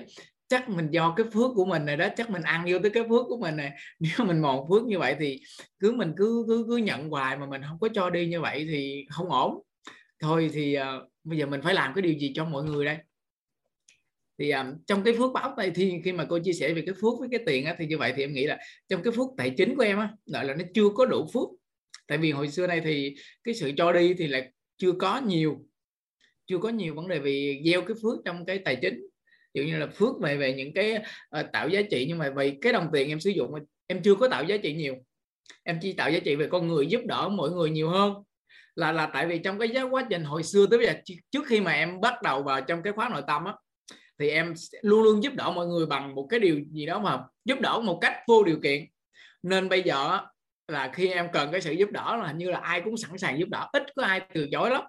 chắc mình do cái phước của mình này đó chắc mình ăn vô tới cái phước của mình này. Nếu mình mòn phước như vậy thì cứ mình cứ cứ cứ nhận hoài mà mình không có cho đi như vậy thì không ổn. Thôi thì uh, bây giờ mình phải làm cái điều gì cho mọi người đây? Thì um, trong cái phước báo tay thiên khi mà cô chia sẻ về cái phước với cái tiền á, thì như vậy thì em nghĩ là trong cái phước tài chính của em á gọi là nó chưa có đủ phước. Tại vì hồi xưa này thì cái sự cho đi thì là chưa có nhiều chưa có nhiều vấn đề vì gieo cái phước trong cái tài chính. Ví dụ như là phước về về những cái uh, tạo giá trị nhưng mà vì cái đồng tiền em sử dụng em chưa có tạo giá trị nhiều. Em chỉ tạo giá trị về con người giúp đỡ mọi người nhiều hơn. Là là tại vì trong cái giá quá trình hồi xưa tới bây giờ trước khi mà em bắt đầu vào trong cái khóa nội tâm á thì em luôn luôn giúp đỡ mọi người bằng một cái điều gì đó mà giúp đỡ một cách vô điều kiện. Nên bây giờ là khi em cần cái sự giúp đỡ là như là ai cũng sẵn sàng giúp đỡ ít có ai từ chối lắm.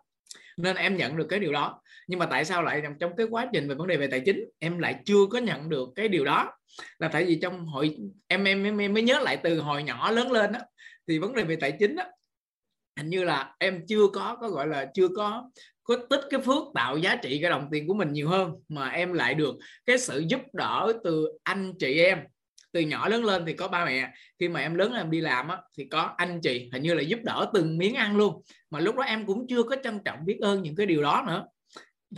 Nên em nhận được cái điều đó. Nhưng mà tại sao lại nằm trong cái quá trình về vấn đề về tài chính em lại chưa có nhận được cái điều đó. Là tại vì trong hội em em em, em mới nhớ lại từ hồi nhỏ lớn lên đó thì vấn đề về tài chính đó hình như là em chưa có có gọi là chưa có có tích cái phước tạo giá trị cái đồng tiền của mình nhiều hơn mà em lại được cái sự giúp đỡ từ anh chị em. Từ nhỏ lớn lên thì có ba mẹ khi mà em lớn em đi làm á, thì có anh chị hình như là giúp đỡ từng miếng ăn luôn. Mà lúc đó em cũng chưa có trân trọng biết ơn những cái điều đó nữa.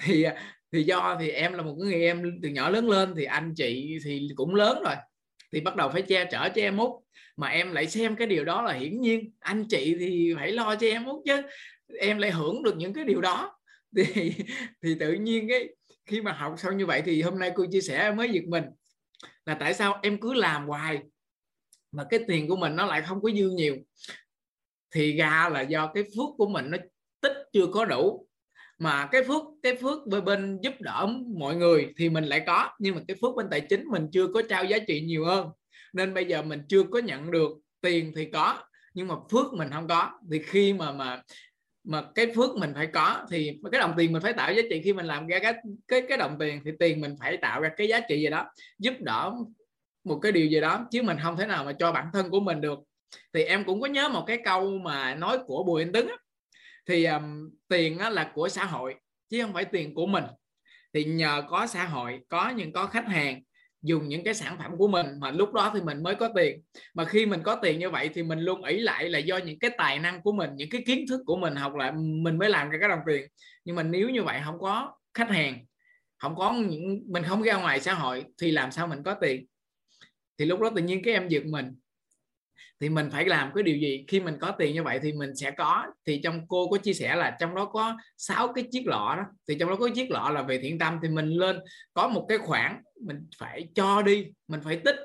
Thì thì do thì em là một người em từ nhỏ lớn lên thì anh chị thì cũng lớn rồi thì bắt đầu phải che chở cho em út. Mà em lại xem cái điều đó là hiển nhiên anh chị thì phải lo cho em út chứ em lại hưởng được những cái điều đó. Thì thì tự nhiên cái khi mà học xong như vậy thì hôm nay cô chia sẻ mới giật mình là tại sao em cứ làm hoài mà cái tiền của mình nó lại không có dư nhiều. Thì ra là do cái phước của mình nó tích chưa có đủ. Mà cái phước cái phước bên, bên giúp đỡ mọi người thì mình lại có nhưng mà cái phước bên tài chính mình chưa có trao giá trị nhiều hơn. Nên bây giờ mình chưa có nhận được tiền thì có nhưng mà phước mình không có. Thì khi mà mà mà cái phước mình phải có thì cái đồng tiền mình phải tạo giá trị. Khi mình làm ra cái cái cái đồng tiền thì tiền mình phải tạo ra cái giá trị gì đó giúp đỡ một cái điều gì đó. Chứ mình không thể nào mà cho bản thân của mình được. Thì em cũng có nhớ một cái câu mà nói của Bùi Anh Tấn thì um, tiền á, là của xã hội chứ không phải tiền của mình. Thì nhờ có xã hội có những có khách hàng dùng những cái sản phẩm của mình mà lúc đó thì mình mới có tiền. Mà khi mình có tiền như vậy thì mình luôn ỷ lại là do những cái tài năng của mình, những cái kiến thức của mình học lại mình mới làm ra cái đồng tiền. Nhưng mà nếu như vậy không có khách hàng, không có những, mình không ra ngoài xã hội thì làm sao mình có tiền? Thì lúc đó tự nhiên cái em giật mình. Thì mình phải làm cái điều gì? Khi mình có tiền như vậy thì mình sẽ có. Thì trong cô có chia sẻ là trong đó có sáu cái chiếc lọ đó. Thì trong đó có chiếc lọ là về thiện tâm thì mình lên có một cái khoản mình phải cho đi, mình phải tích.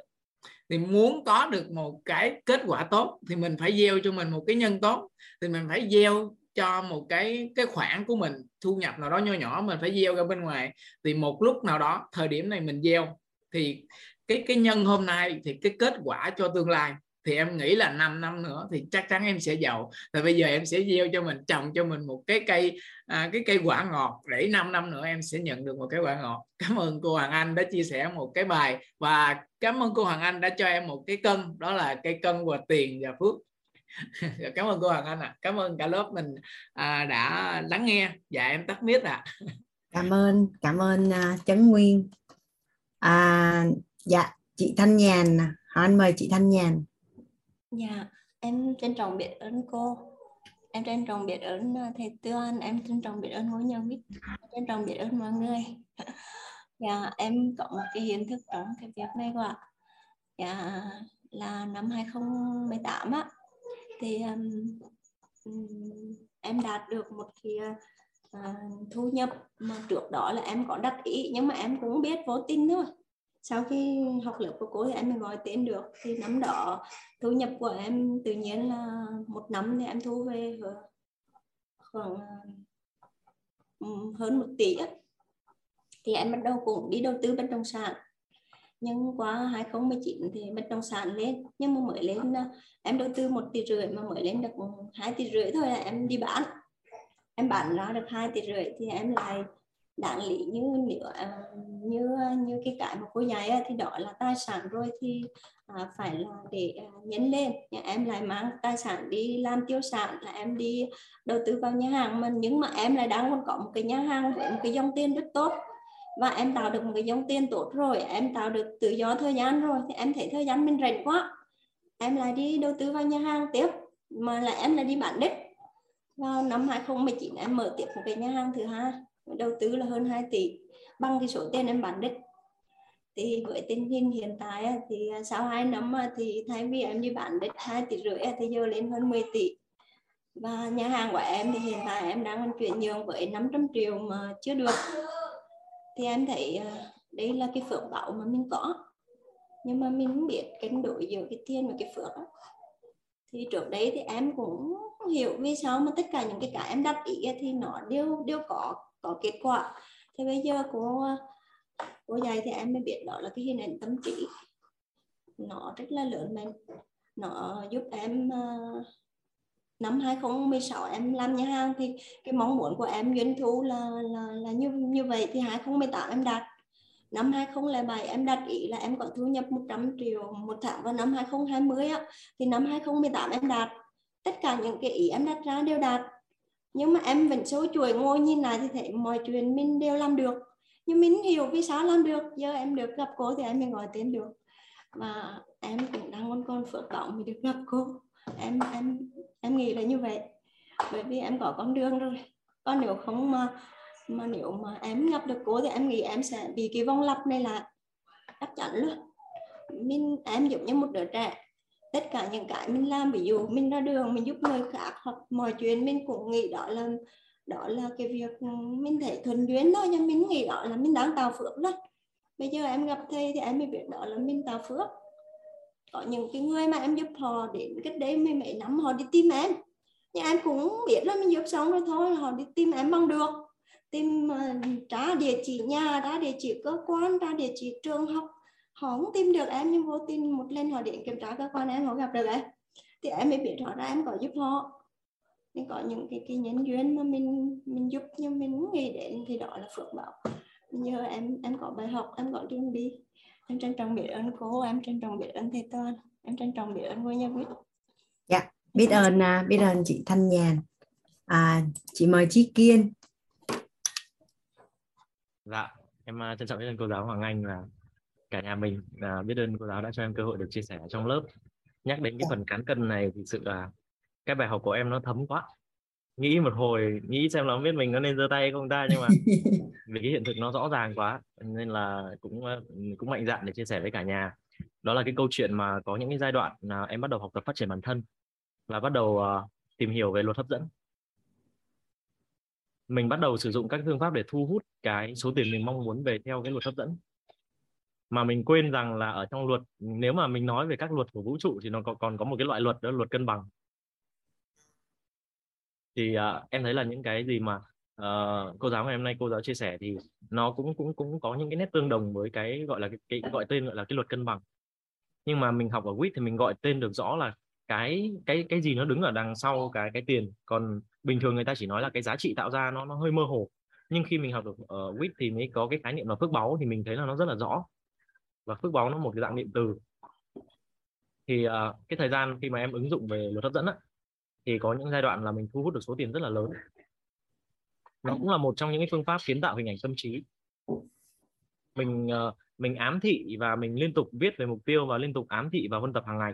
Thì muốn có được một cái kết quả tốt thì mình phải gieo cho mình một cái nhân tốt. Thì mình phải gieo cho một cái cái khoản của mình, thu nhập nào đó nho nhỏ, mình phải gieo ra bên ngoài. Thì một lúc nào đó, thời điểm này mình gieo, thì cái cái nhân hôm nay thì cái kết quả cho tương lai thì em nghĩ là 5 năm nữa thì chắc chắn em sẽ giàu. Và bây giờ em sẽ gieo cho mình trồng cho mình một cái cây à, cái cây quả ngọt để 5 năm nữa em sẽ nhận được một cái quả ngọt. Cảm ơn cô Hoàng Anh đã chia sẻ một cái bài và cảm ơn cô Hoàng Anh đã cho em một cái cân đó là cây cân và tiền và phước. Cảm ơn cô Hoàng Anh ạ. À. cảm ơn cả lớp mình à, đã lắng nghe dạ em tắt mic ạ. À. cảm ơn cảm ơn uh, Trấn Nguyên. À, dạ chị Thanh Nhàn anh mời chị Thanh Nhàn. Dạ, em trân trọng biết ơn cô. Em trân trọng biết ơn à, thầy Tuan, em trân trọng biết ơn ngôi nhà mít, trân trọng biết ơn mọi người. Dạ, em có một cái hiện thức trong cái việc này quá. Dạ, là năm 2018 á, thì um, em đạt được một cái uh, thu nhập mà trước đó là em có đắc ý nhưng mà em cũng biết vô tin thôi sau khi học lớp của cô thì em mới gọi tên được. Thì năm đó thu nhập của em tự nhiên là một năm thì em thu về khoảng ừ, hơn một tỷ thì em bắt đầu cũng đi đầu tư bất động sản. Nhưng qua 2019 thì bất động sản lên. Nhưng mà mới lên à, em đầu tư một tỷ rưỡi mà mới lên được hai tỷ rưỡi thôi là em đi bán. Em bán ra được hai tỷ rưỡi thì em lại đáng lý như nếu à, như à, như cái cái mà cô dạy thì đó là tài sản rồi thì à, phải là để à, nhấn lên. Nhà em lại mang tài sản đi làm tiêu sản là em đi đầu tư vào nhà hàng mình. Nhưng mà em lại đang còn có một cái nhà hàng với một cái dòng tiền rất tốt. Và em tạo được một cái dòng tiền tốt rồi em tạo được tự do thời gian rồi thì em thấy thời gian mình rảnh quá. Em lại đi đầu tư vào nhà hàng tiếp mà là em lại đi bán đất. Vào năm 2019 em mở tiếp một cái nhà hàng thứ hai đầu tư là hơn 2 tỷ. Bằng cái số tiền em bán đất. Thì với tình hình hiện tại thì à, sau 2 năm thì thay vì em đi bán đất 2 tỷ rưỡi thì giờ lên hơn 10 tỷ. Và nhà hàng của em thì hiện tại em đang chuyển nhượng với 500 triệu mà chưa được. Thì em thấy à, đây là cái phước bảo mà mình có. Nhưng mà mình không biết cân đối giữa cái tiền và cái phước đó. thì trước đấy thì em cũng hiểu vì sao mà tất cả những cái cả em đặt ý thì nó đều đều có có kết quả. Thì bây giờ cô cô dạy thì em mới biết đó là cái hình ảnh tâm trí. Nó rất là lớn mình, nó giúp em ờ, năm 2016 em làm nhà hàng thì cái mong muốn của em doanh thu là là là như như vậy thì 2018 em đạt. Năm 2007 em đặt ý là em có thu nhập 100 triệu một tháng vào năm 2020 á, thì năm 2018 em đạt. Tất cả những cái ý em đặt ra đều đạt nhưng mà em vẫn số chuỗi ngồi nhìn lại thì thấy mọi chuyện mình đều làm được. Nhưng mình hiểu vì sao làm được. Giờ em được gặp cô thì em mới gọi tên được. Và em cũng đang muốn con phước cộng mới được gặp cô. Em em em nghĩ là như vậy. Bởi vì em có con đường rồi. Còn nếu không mà mà nếu mà em gặp được cô thì em nghĩ em sẽ bị cái vòng lặp này là chắc chắn luôn. Mình, em giống như một đứa trẻ tất cả những cái mình làm ví dụ mình ra đường mình giúp người khác hoặc mọi chuyện mình cũng nghĩ đó là đó là cái việc ừ, mình thấy thuần duyên thôi nhưng mình nghĩ đó là mình đang tạo phước đó bây giờ em gặp thầy thì em mới biết đó là mình tạo phước. Có những cái người mà em giúp họ đến cách đấy mấy mấy năm họ đi tìm em. Nhưng em cũng biết là mình giúp xong rồi thôi họ đi tìm em bằng được. Tìm ờ, uh, trả địa chỉ nhà trả địa chỉ cơ quan trả địa chỉ trường học họ không tìm được em nhưng vô tình một lần họ đến kiểm tra cơ quan em họ gặp được em. Thì em mới biết họ ra em có giúp họ. Nên có những cái cái nhân duyên mà mình mình giúp nhưng mình không nghĩ đến thì đó là phước báo. Giờ em em có bài học em có đường đi. Em trân trọng biết ơn cô em trân trọng biết ơn thầy toàn em trân trọng biết ơn ngôi nhà viết dạ biết ơn à, biết ơn chị thanh nhàn. À, chị mời chị kiên. Dạ em à, trân trọng biết ơn cô giáo hoàng anh và cả nhà mình à, biết ơn cô giáo đã cho em cơ hội được chia sẻ trong lớp. Nhắc đến cái phần cán cân này thì sự là cái bài học của em nó thấm quá. Nghĩ một hồi nghĩ xem là không biết mình có nên giơ tay không ta nhưng mà vì cái hiện thực nó rõ ràng quá nên là cũng ờ, cũng mạnh dạn để chia sẻ với cả nhà. Đó là cái câu chuyện mà có những cái giai đoạn là em bắt đầu học tập phát triển bản thân và bắt đầu uh, tìm hiểu về luật hấp dẫn. Mình bắt đầu sử dụng các phương pháp để thu hút cái số tiền mình mong muốn về theo cái luật hấp dẫn mà mình quên rằng là ở trong luật nếu mà mình nói về các luật của vũ trụ thì nó còn có một cái loại luật đó là luật cân bằng. Thì uh, em thấy là những cái gì mà uh, cô giáo ngày hôm nay cô giáo chia sẻ thì nó cũng cũng cũng có những cái nét tương đồng với cái gọi là cái, cái gọi tên gọi là cái luật cân bằng. Nhưng mà mình học ở WIT thì mình gọi tên được rõ là cái cái cái gì nó đứng ở đằng sau cái cái tiền. Còn bình thường người ta chỉ nói là cái giá trị tạo ra nó nó hơi mơ hồ. Nhưng khi mình học được ở WIT thì mới có cái khái niệm là phước báu thì mình thấy là nó rất là rõ và phước báu nó một cái dạng niệm từ. Thì uh, cái thời gian khi mà em ứng dụng về luật hấp dẫn á, thì có những giai đoạn là mình thu hút được số tiền rất là lớn. Nó cũng là một trong những cái phương pháp kiến tạo hình ảnh tâm trí. Mình uh, mình ám thị và mình liên tục viết về mục tiêu và liên tục ám thị và phân tập hàng ngày.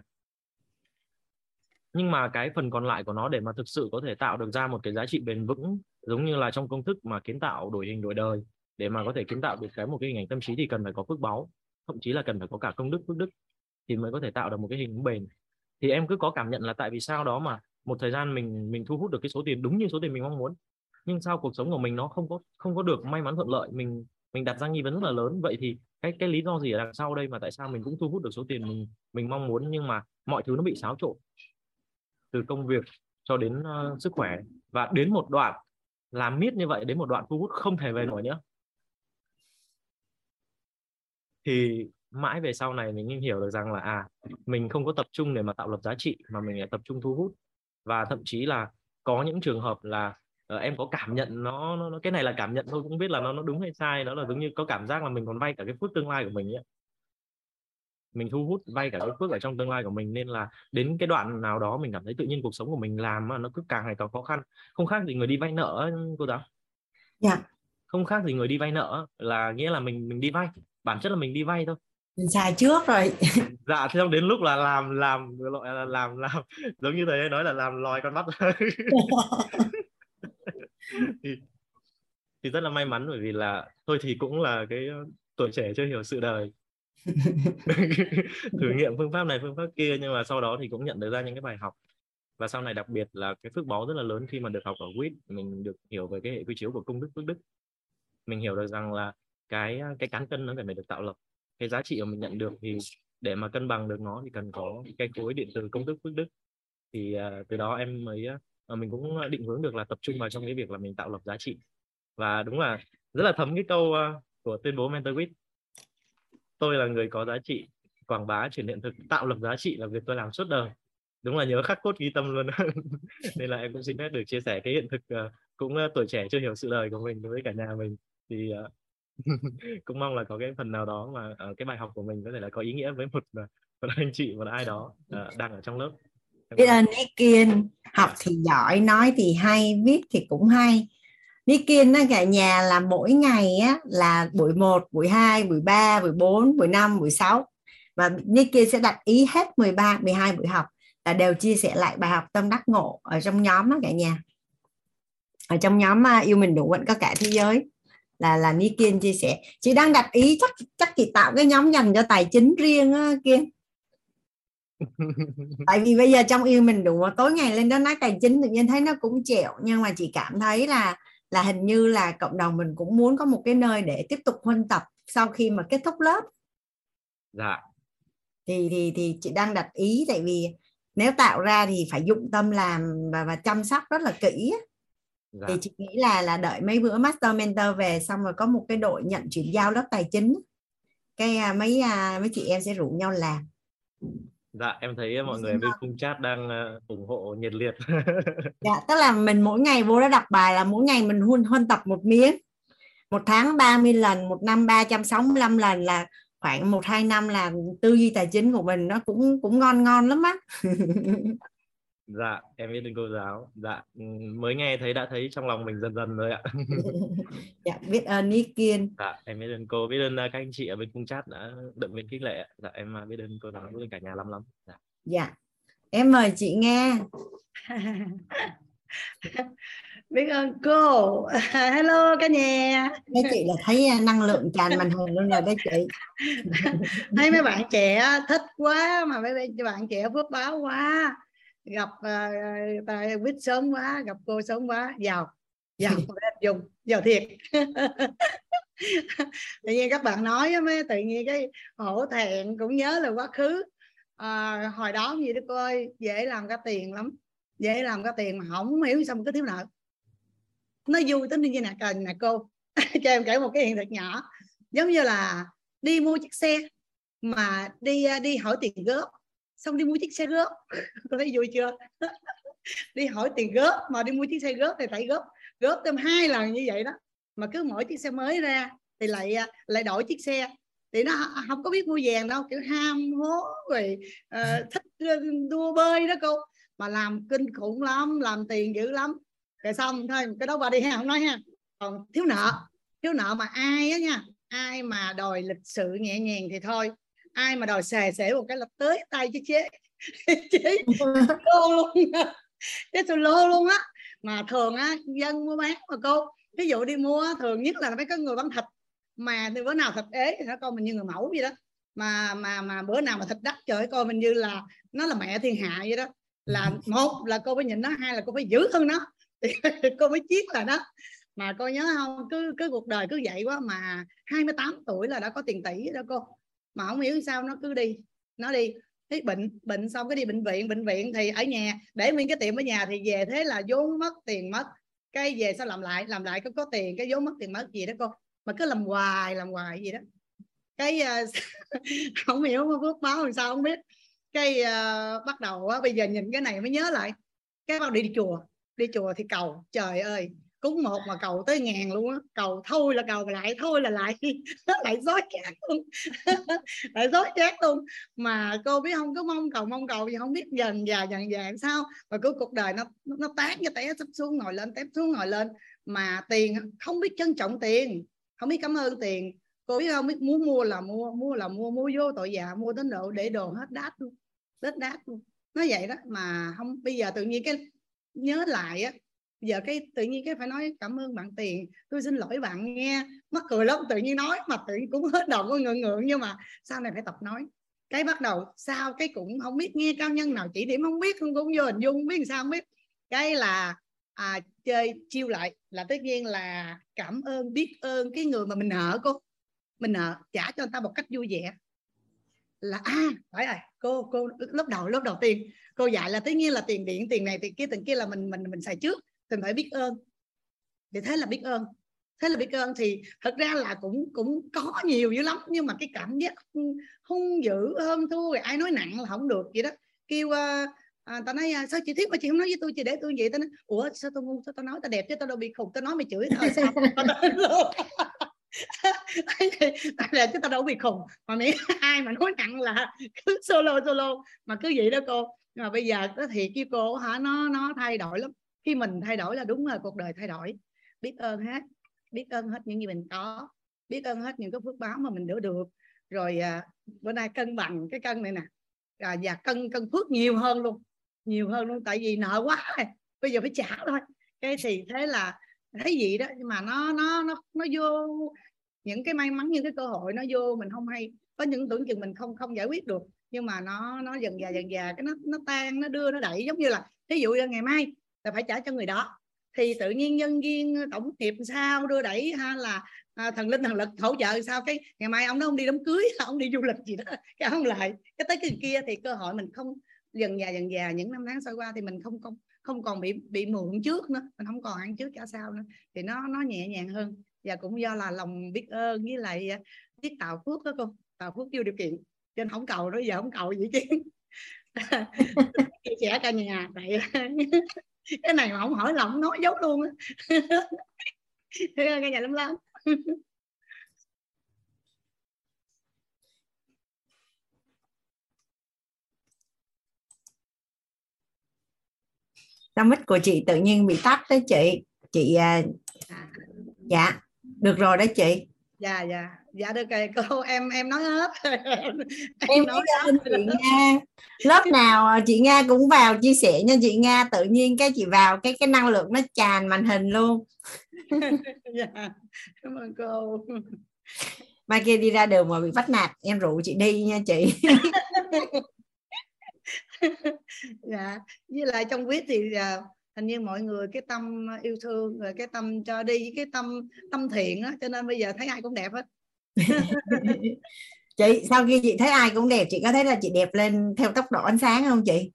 Nhưng mà cái phần còn lại của nó để mà thực sự có thể tạo được ra một cái giá trị bền vững giống như là trong công thức mà kiến tạo đổi hình đổi đời để mà có thể kiến tạo được cái một cái hình ảnh tâm trí thì cần phải có phước báu thậm chí là cần phải có cả công đức phước đức thì mới có thể tạo được một cái hình bền. Thì em cứ có cảm nhận là tại vì sao đó mà một thời gian mình mình thu hút được cái số tiền đúng như số tiền mình mong muốn nhưng sao cuộc sống của mình nó không có không có được may mắn thuận lợi mình mình đặt ra nghi vấn rất là lớn. Vậy thì cái cái lý do gì ở đằng sau đây mà tại sao mình cũng thu hút được số tiền mình mình mong muốn nhưng mà mọi thứ nó bị xáo trộn từ công việc cho đến uh, sức khỏe? Và đến một đoạn làm miết như vậy đến một đoạn thu hút không thể về nổi nữa thì mãi về sau này mình hiểu được rằng là à mình không có tập trung để mà tạo lập giá trị mà mình lại tập trung thu hút. Và thậm chí là có những trường hợp là uh, em có cảm nhận nó, nó, nó cái này là cảm nhận thôi cũng biết là nó nó đúng hay sai nó là giống như có cảm giác là mình còn vay cả cái phước tương lai của mình ấy. mình thu hút vay cả cái phước ở trong tương lai của mình nên là đến cái đoạn nào đó mình cảm thấy tự nhiên cuộc sống của mình làm mà nó cứ càng ngày càng khó khăn. Không khác gì người đi vay nợ cô giáo. Dạ. Không khác gì người đi vay nợ là nghĩa là mình mình đi vay bản chất là mình đi vay thôi. Mình xài trước rồi. Dạ thế xong đến lúc là làm làm loại là làm làm giống như thầy nói là làm lòi con mắt. Thì, thì rất là may mắn bởi vì là thôi thì cũng là cái tuổi trẻ chưa hiểu sự đời. Thử nghiệm phương pháp này phương pháp kia nhưng mà sau đó thì cũng nhận được ra những cái bài học. Và sau này đặc biệt là cái phước báu rất là lớn khi mà được học ở WIT mình được hiểu về cái hệ quy chiếu của công đức phước đức. Mình hiểu được rằng là cái cái cán cân nó phải được tạo lập. Cái giá trị mà mình nhận được thì để mà cân bằng được nó thì cần có cái khối điện từ công thức phước đức. Thì uh, từ đó em mới uh, mình cũng định hướng được là tập trung vào trong cái việc là mình tạo lập giá trị. Và đúng là rất là thấm cái câu uh, của tuyên bố MentorWith tôi là người có giá trị quảng bá chuyển hiện thực tạo lập giá trị là việc tôi làm suốt đời. Đúng là nhớ khắc cốt ghi tâm luôn nên là em cũng xin phép được chia sẻ cái hiện thực uh, cũng uh, tuổi trẻ chưa hiểu sự đời của mình đối với cả nhà mình. Thì uh, cũng mong là có cái phần nào đó mà uh, cái bài học của mình có thể là có ý nghĩa với một một anh chị một ai đó uh, đang ở trong lớp. Biết ơn ý kiên học thì giỏi nói thì hay viết thì cũng hay. Đi kiên nó cả nhà là mỗi ngày á là buổi 1, buổi 2, buổi 3, buổi 4, buổi 5, buổi 6 và Nicky sẽ đặt ý hết 13, 12 buổi học là đều chia sẻ lại bài học tâm đắc ngộ ở trong nhóm đó cả nhà. Ở trong nhóm yêu mình đủ vẫn có cả thế giới là là Ni Kiên chia sẻ chị đang đặt ý chắc chắc chị tạo cái nhóm dành cho tài chính riêng á Kiên. Tại vì bây giờ trong yêu mình đủ tối ngày lên đó nói tài chính tự nhiên thấy nó cũng chẹo nhưng mà chị cảm thấy là là hình như là cộng đồng mình cũng muốn có một cái nơi để tiếp tục huân tập sau khi mà kết thúc lớp. Dạ. Thì thì thì chị đang đặt ý tại vì nếu tạo ra thì phải dụng tâm làm và và chăm sóc rất là kỹ dạ. thì chị nghĩ là là đợi mấy bữa master mentor về xong rồi có một cái đội nhận chuyển giao lớp tài chính cái à, mấy à, mấy chị em sẽ rủ nhau làm. Dạ em thấy mọi người bên khung chat đang uh, ủng hộ nhiệt liệt. Dạ tức là mình mỗi ngày vô đó đọc bài là mỗi ngày mình huân huân tập một miếng. Một tháng 30 lần một năm 365 lần là khoảng một hai năm là tư duy tài chính của mình nó cũng cũng ngon ngon lắm á dạ em biết ơn cô giáo. Dạ mới nghe thấy đã thấy trong lòng mình dần dần rồi ạ. Dạ biết ơn ý kiên. Dạ em biết ơn cô. Biết ơn à, các anh chị ở bên cung chat đã động viên khích lệ dạ em à, biết ơn cô giáo biết ơn cả nhà lắm lắm. Dạ. dạ. Em mời chị nghe. Biết ơn cô. Hello cả nhà. Mấy chị là thấy à, năng lượng tràn màn hình luôn rồi đấy chị. Thấy mấy bạn trẻ thích quá mà mấy bạn trẻ phước báo quá gặp uh, tài quýt sớm quá gặp cô sớm quá. Giàu giàu dùng. Giàu thiệt. Tự nhiên các bạn nói mới tự nhiên cái hổ thẹn cũng nhớ là quá khứ. À, hồi đó gì đó cô ơi dễ làm cái tiền lắm. Dễ làm cái tiền mà không hiểu sao mà cứ thiếu nợ. Nó vui tính như nè cần nè cô. Cho em kể một cái hiện thực nhỏ. Giống như là đi mua chiếc xe mà đi à, đi hỏi tiền góp xong đi mua chiếc xe góp có thấy vui chưa? Đi hỏi tiền góp mà đi mua chiếc xe góp thì phải góp góp thêm hai lần như vậy đó. Mà cứ mỗi chiếc xe mới ra thì lại à, lại đổi chiếc xe. Thì nó không có biết mua vàng đâu kiểu ham hố rồi uh, thích đua bơi đó cô. Mà làm kinh khủng lắm làm tiền dữ lắm. Rồi xong thôi cái đó qua đi ha không nói ha. Còn thiếu nợ thiếu nợ mà ai á nha ai mà đòi lịch sự nhẹ nhàng thì thôi ai mà đòi xè xể một cái là tới tay chứ chế. Chế lô luôn. Chế tôi lô luôn á. Mà thường á, dân mua bán mà cô, ví dụ đi mua, thường nhất là mấy cái người bán thịt. Mà thì bữa nào thịt ế thì nó coi mình như người mẫu vậy đó. Mà mà mà bữa nào mà thịt đắt, trời coi mình như là nó là mẹ thiên hạ vậy đó. Là một là cô phải nhìn nó, hai là cô phải giữ hơn nó. Thì cô mới chiết là đó mà cô nhớ không? Cứ cứ cuộc đời cứ vậy quá mà 28 tuổi là đã có tiền tỷ đó cô mà không hiểu sao nó cứ đi nó đi. Thấy bệnh bệnh xong cái đi bệnh viện bệnh viện thì ở nhà để nguyên cái tiệm ở nhà thì về thế là vốn mất tiền mất. Cái về sao làm lại làm lại có có tiền cái vốn mất tiền mất gì đó cô. Mà cứ làm hoài làm hoài gì đó. Cái uh, không hiểu phước báo làm sao không biết. Cái uh, bắt đầu uh, bây giờ nhìn cái này mới nhớ lại. Cái bắt đi, đi chùa đi chùa thì cầu trời ơi cúng một mà cầu tới ngàn luôn á. Cầu thôi là cầu, lại thôi là lại. Lại dối chát luôn. Lại dối chát luôn. Mà cô biết không có mong cầu mong cầu gì không biết, dần già dần già sao. Và cứ cuộc đời nó nó tán như té sắp xuống, ngồi lên tép xuống, ngồi lên. Mà tiền, không biết trân trọng tiền, không biết cảm ơn tiền. Cô biết không, biết muốn mua là mua mua là mua mua vô tội dạ mua đến độ để đồ hết đát luôn, hết đát luôn. Nó vậy đó, mà không, bây giờ tự nhiên cái nhớ lại á giờ cái tự nhiên cái phải nói cảm ơn bạn tiền. Tôi xin lỗi bạn nghe. Mắc cười lắm tự nhiên nói mà tự nhiên cũng hết đầu có ngượng ngượng nhưng mà sau này phải tập nói. Cái bắt đầu sao cái cũng không biết nghe cao nhân nào chỉ điểm không biết không cũng vô hình dung không biết sao không biết. Cái là à, chơi chiêu lại là tất nhiên là cảm ơn biết ơn cái người mà mình nợ cô. Mình nợ trả cho người ta một cách vui vẻ. Là à phải rồi cô cô lúc đầu lúc đầu tiên cô dạy là tất nhiên là tiền điện tiền này tiền kia tiền kia là mình mình mình xài trước thì phải biết ơn. Thì thế là biết ơn. Thế là biết ơn thì thật ra là cũng cũng có nhiều dữ lắm. Nhưng mà cái cảm giác hung dữ hơn thua ai nói nặng là không được vậy đó. Kêu uh, à, tao nói sao chị thiết mà chị không nói với tôi chị để tôi vậy? Tao nói ủa sao tao ngu sao tao nói tao đẹp chứ tao đâu bị khùng tao nói mày chửi tao sao? Là chứ tao đâu bị khùng. Mà mẹ ai mà nói nặng là cứ solo solo. Mà cứ vậy đó cô. Nhưng mà bây giờ có thiệt với cô hả nó nó thay đổi lắm khi mình thay đổi là đúng là cuộc đời thay đổi. Biết ơn hết biết ơn hết những gì mình có biết ơn hết những cái phước báo mà mình đỡ được. Rồi à, bữa nay cân bằng cái cân này nè. À, và cân cân phước nhiều hơn luôn nhiều hơn luôn tại vì nợ quá. Rồi. bây giờ phải trả thôi. Cái thì thế là thấy gì đó nhưng mà nó nó nó nó vô những cái may mắn những cái cơ hội nó vô mình không hay. Có những tưởng chừng mình không không giải quyết được nhưng mà nó nó dần dà dần dà cái nó nó tan nó đưa nó đẩy. Giống như là ví dụ như ngày mai là phải trả cho người đó. Thì tự nhiên nhân viên tổng nghiệp sao đưa đẩy ha là à, thần linh thần lực hỗ trợ sao cái ngày mai ông đó không đi đám cưới ông đi du lịch gì đó cái không lại cái tới cái kia thì cơ hội mình không dần già dần già những năm tháng trôi qua thì mình không không không còn bị bị mượn trước nữa mình không còn ăn trước cả sau nữa. Thì nó nó nhẹ nhàng hơn. Và cũng do là lòng biết ơn với lại à, biết tạo phước đó cô. Tạo phước vô điều kiện trên không cầu đó giờ không cầu gì chứ chia sẻ cả nhà vậy. cái này mà không hỏi lòng nói dấu luôn á. Cả nhà lắm lắm sao mic của chị tự nhiên bị tắt đấy chị? Chị à, dạ được rồi đấy chị dạ dạ. Dạ được rồi. Cô em em nói hết. Em nói hết. chị Nga. Lớp nào chị Nga cũng vào chia sẻ nha. Chị Nga tự nhiên cái chị vào cái cái năng lượng nó tràn màn hình luôn. Dạ. Cảm ơn cô. Mai kia đi ra đường mà bị bắt nạt em rủ chị đi nha chị. Dạ. Với lại trong viết thì uh, hình như mọi người cái tâm yêu thương rồi cái tâm cho đi cái tâm tâm thiện á cho nên bây giờ thấy ai cũng đẹp hết. Chị sau khi chị thấy ai cũng đẹp chị có thấy là chị đẹp lên theo tốc độ ánh sáng không chị?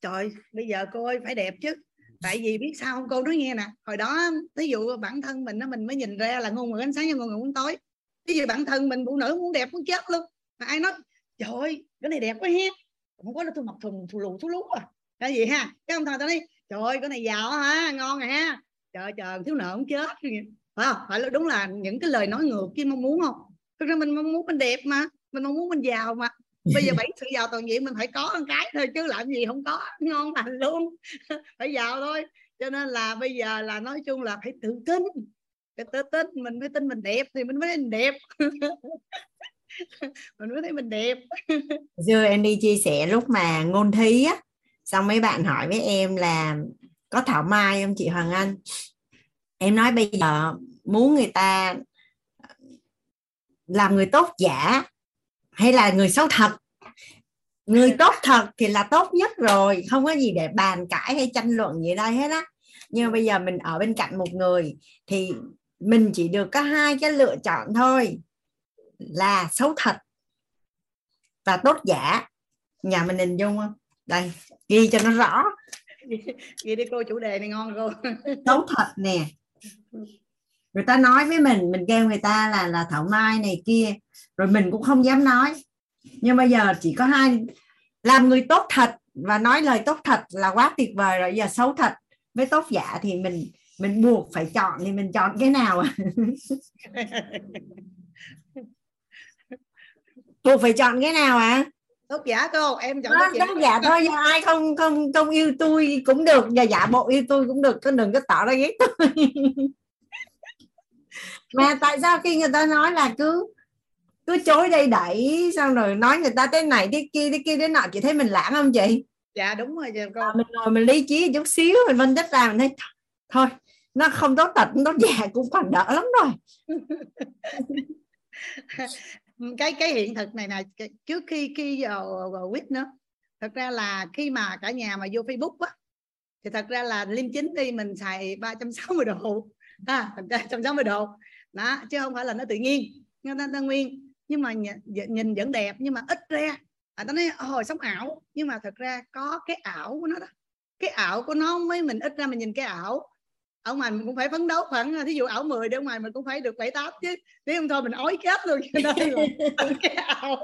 Trời bây giờ cô ơi phải đẹp chứ. Tại vì biết sao không? Cô nói nghe nè hồi đó ví dụ bản thân mình nó mình mới nhìn ra là ngôn ngữ ánh sáng và ngôn ngữ muốn tối. Ví dụ bản thân mình phụ nữ muốn đẹp muốn chết luôn. Mà ai nói trời ơi cái này đẹp quá he không có là tôi mặc thùng thù lù thú lú à. Cái gì ha? Cái ông thằng tao nói trời ơi cái này giàu hả? Ngon rồi ha. Trời trời, thiếu nợ không chết. Phải không? Phải là đúng là những cái lời nói ngược chứ mong muốn không? Thực ra mình mong muốn mình đẹp mà. Mình mong muốn mình giàu mà. Bây giờ bảy sự giàu toàn diện, mình phải có một cái thôi, chứ làm gì không có. Ngon lành luôn. Phải giàu thôi. Cho nên là bây giờ là nói chung là phải tự tin. Phải tự tin. Mình mới tin mình đẹp thì mình mới thấy mình đẹp. Mình mới thấy mình đẹp. Xưa em đi chia sẻ lúc mà ngôn thí á xong mấy bạn hỏi với em là, có thảo mai không chị Hoàng Anh? Em nói, bây giờ muốn người ta làm người tốt giả hay là người xấu thật? Người tốt thật thì là tốt nhất rồi, không có gì để bàn cãi hay tranh luận gì đây hết á. Nhưng mà bây giờ mình ở bên cạnh một người thì mình chỉ được có hai cái lựa chọn thôi, là xấu thật và tốt giả. Nhà mình hình dung không? Đây ghi cho nó rõ. Ghi đi cô chủ đề này ngon cô. Xấu thật nè. Người ta nói với mình mình kêu người ta là là thảo mai này kia rồi mình cũng không dám nói. Nhưng bây giờ chỉ có hai làm người tốt thật và nói lời tốt thật là quá tuyệt vời rồi. Giờ xấu thật với tốt giả thì mình mình buộc phải chọn thì mình chọn cái nào? Buộc phải chọn cái nào à tốt giả cô em chọn tốt, tốt giả thôi giờ ai không không không yêu tôi cũng được. Giờ giả bộ yêu tôi cũng được. Có đừng có tỏ ra ghét tôi. Mà tại sao khi người ta nói là cứ cứ chối đây đẩy xong rồi nói người ta thế này thế kia thế kia thế nọ chị thấy mình lãng không chị? Dạ đúng rồi dạ, con. À, mình ngồi mình lý trí chút xíu mình phân tích ra mình thấy thôi nó không tốt tật tốt già cũng còn đỡ lắm rồi cái cái hiện thực này nè trước khi khi vào, vào quýt nữa thật ra là khi mà cả nhà mà vô Facebook á thì thật ra là liêm chính đi mình xài 360 độ à, 360 độ. Đó chứ không phải là nó tự nhiên nó, nó, nó nguyên. Nhưng mà nhìn vẫn đẹp nhưng mà ít ra à, nó nói hồi sống ảo. Nhưng mà thật ra có cái ảo của nó đó cái ảo của nó mới mình ít ra mình nhìn cái ảo ở ngoài mình cũng phải phấn đấu khoảng thí dụ ảo 10 để ở ngoài mình cũng phải được bảy tám chứ. Nếu không thôi mình ói chết luôn. Cho nên là từ cái ảo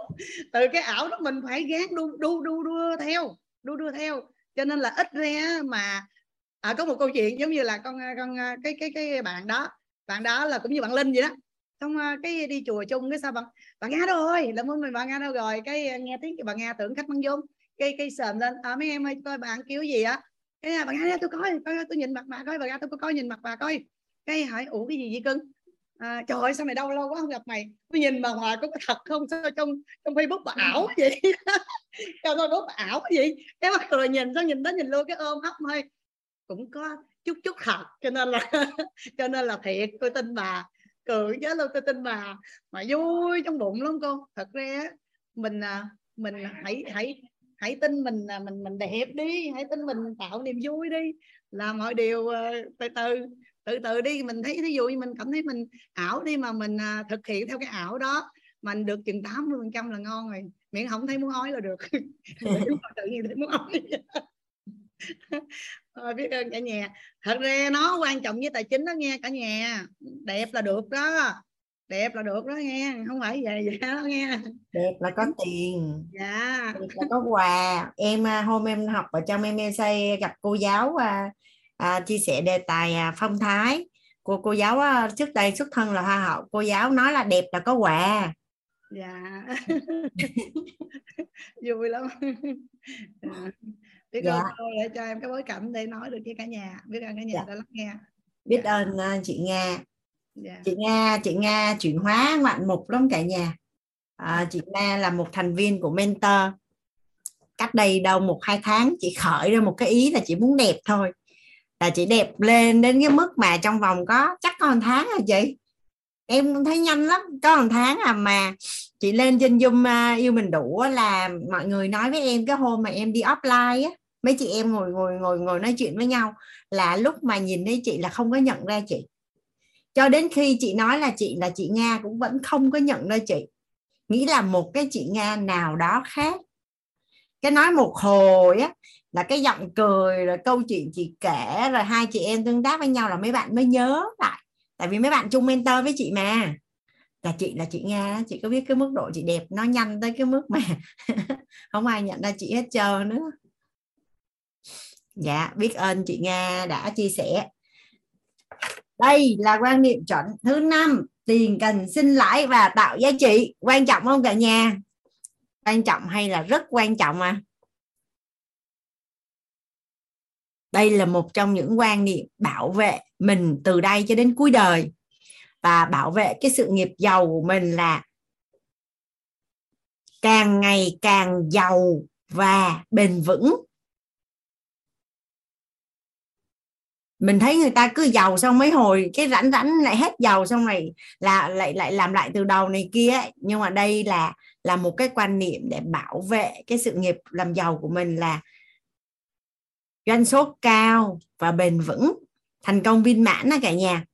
từ cái ảo đó mình phải gán đu đu đu đưa theo đu đưa theo. Cho nên là ít ra mà à, có một câu chuyện giống như là con con à, cái cái cái bạn đó bạn đó là cũng như bạn linh vậy đó. Xong à, cái đi chùa chung cái sao bạn bạn nga đâu rồi? Là muốn mình bạn nga đâu rồi? Cái à, nghe tiếng bạn nga tưởng khách băng dung cái cái sờm lên à, mấy em ơi coi bạn kiểu gì á? Cái bạn ra tôi coi coi tôi nhìn mặt bà coi bà ra tôi coi nhìn mặt bà coi. Cái hỏi ủa cái gì vậy cưng? À, trời ơi sao mày đâu lâu quá không gặp mày? Tôi nhìn bà hoài có thật không? Sao trong trong facebook bà ảo vậy? Trong facebook bà ảo gì cái bắt rồi nhìn sao nhìn đó nhìn luôn cái ôm hấp thôi cũng có chút chút thật cho nên là cho nên là thiệt tôi tin bà. Cười chứ luôn tôi tin bà. Mà vui trong bụng lắm cô. Thật ra mình à, mình hãy hãy hãy tin mình là mình mình đẹp đi. Hãy tin mình tạo niềm vui đi. Làm mọi điều ờ, từ từ từ từ đi. Mình thấy thí dụ như mình cảm thấy mình ảo đi mà mình à, thực hiện theo cái ảo đó mình được chừng 80 phần trăm là ngon rồi. Miễn không thấy muốn ói là được. Tự nhiên thấy muốn ói. Thôi, biết ơn cả nhà. Thật ra nó quan trọng với tài chính đó nghe cả nhà. Đẹp là được đó đẹp là được đó nghe không phải vậy vậy đó nghe. Đẹp là có tiền. Dạ. Đẹp là có quà. Em à, hôm em học ở trong em xây gặp cô giáo à, à, chia sẻ đề tài à, phong thái cô cô giáo à, trước đây xuất thân là hoa hậu. Cô giáo nói là đẹp là có quà. Dạ. Vui lắm. Dạ. Biết dạ. ơn cô để cho em cái bối cảnh để nói được với cả nhà biết ơn cả nhà dạ. đã lắng nghe. Biết dạ. ơn uh, chị Nga Dạ. chị Nga chị Nga chuyển hóa ngoạn mục lắm cả nhà. À, chị Nga là một thành viên của mentor. Cách đây đâu một hai tháng chị khởi ra một cái ý là chị muốn đẹp thôi. Là chị đẹp lên đến cái mức mà trong vòng có chắc có một tháng rồi chị? Em thấy nhanh lắm. Có một tháng à mà chị lên trên zoom à, yêu mình đủ là mọi người nói với em cái hôm mà em đi offline á mấy chị em ngồi ngồi ngồi ngồi nói chuyện với nhau là lúc mà nhìn thấy chị là không có nhận ra chị cho đến khi chị nói là chị là chị Nga cũng vẫn không có nhận ra chị. Nghĩ là một cái chị Nga nào đó khác. Cái nói một hồi á, là cái giọng cười, rồi câu chuyện chị kể, rồi hai chị em tương tác với nhau là mấy bạn mới nhớ lại. Tại vì mấy bạn chung mentor với chị mà. Là chị là chị Nga chị có biết cái mức độ chị đẹp nó nhanh tới cái mức mà không ai nhận ra chị hết trơn nữa. Dạ biết ơn chị Nga đã chia sẻ đây là quan niệm chuẩn thứ năm, tiền, cần sinh lãi và tạo giá trị. Quan trọng không cả nhà? Quan trọng hay là rất quan trọng à? Đây là một trong những quan niệm bảo vệ mình từ đây cho đến cuối đời. Và bảo vệ cái sự nghiệp giàu của mình là càng ngày càng giàu và bền vững. Mình thấy người ta cứ giàu xong mấy hồi cái rảnh rảnh lại hết giàu xong này là lại lại làm lại từ đầu này kia ấy. nhưng mà đây là là một cái quan niệm để bảo vệ cái sự nghiệp làm giàu của mình là doanh số cao và bền vững. Thành công viên mãn đó cả nhà.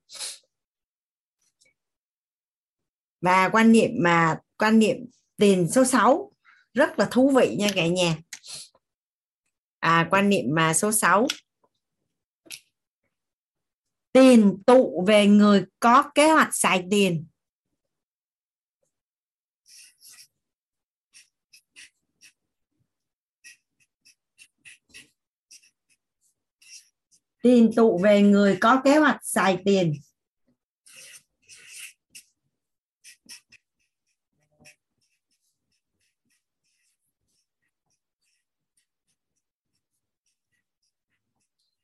Và quan niệm mà quan niệm tiền số 6 rất là thú vị nha cả nhà. À, quan niệm mà số 6 tiền tụ về người có kế hoạch xài tiền. Tiền tụ về người có kế hoạch xài tiền.